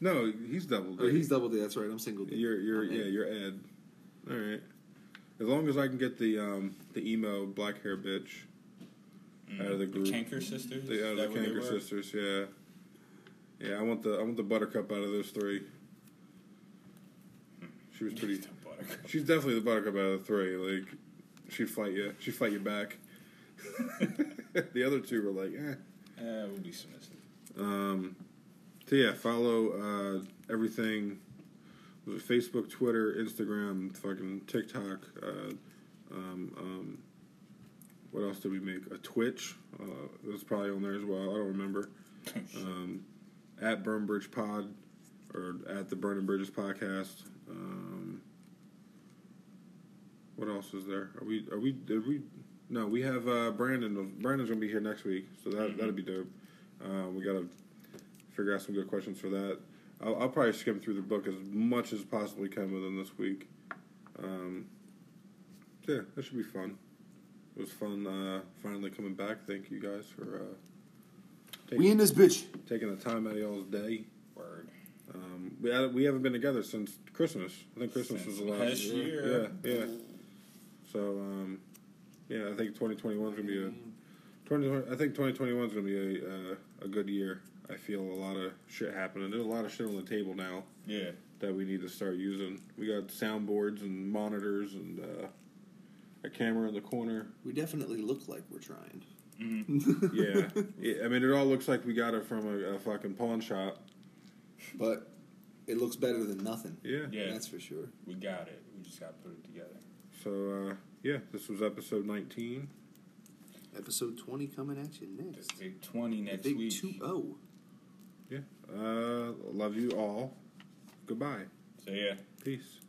No, he's double D. Oh, he's double D. That's right. I'm single D. You're you're I'm yeah Ed. you're Ed. All right. As long as I can get the um the emo black hair bitch out of the group. The Kanker sisters. The, uh, Is the that Kanker sisters, yeah. Yeah, I want the I want the buttercup out of those three. She was pretty. She's definitely the buttercup out of the three. Like, she'd fight you. She'd fight you back. the other two were like, eh. Eh, we'll be submissive. Um, so yeah, follow uh, everything. Facebook, Twitter, Instagram, fucking TikTok? Uh, um, um, what else did we make? A Twitch. Uh, it was probably on there as well. I don't remember. Um, at Burnbridge Pod or at the Burning Bridges podcast. Um, what else is there? Are we? Are we? Did we? No, we have uh, Brandon. Brandon's gonna be here next week, so that that'd be dope. Uh, we gotta figure out some good questions for that. I'll, I'll probably skim through the book as much as possibly can within this week. Um, yeah, that should be fun. It was fun uh, finally coming back. Thank you guys for uh, taking, We in this bitch. taking the time out of y'all's day. Word. Um, we had, we haven't been together since Christmas. I think Christmas Since was the last last year. Yeah, yeah. So um, yeah, I think 2021 is gonna be a 20. I think 2021 is gonna be a uh, a good year. I feel a lot of shit happening. There's a lot of shit on the table now Yeah. that we need to start using. We got soundboards and monitors and uh, a camera in the corner. We definitely look like we're trying. Yeah. yeah, I mean it all looks like we got it from a, a fucking pawn shop. But it looks better than nothing. Yeah. Yeah. That's for sure. We got it. We just got to put it together. So uh, yeah, this was episode 19. Episode 20 coming at you The next. big 20 next Big week. 2 0. Yeah. Uh, love you all. Goodbye. So, yeah. Peace.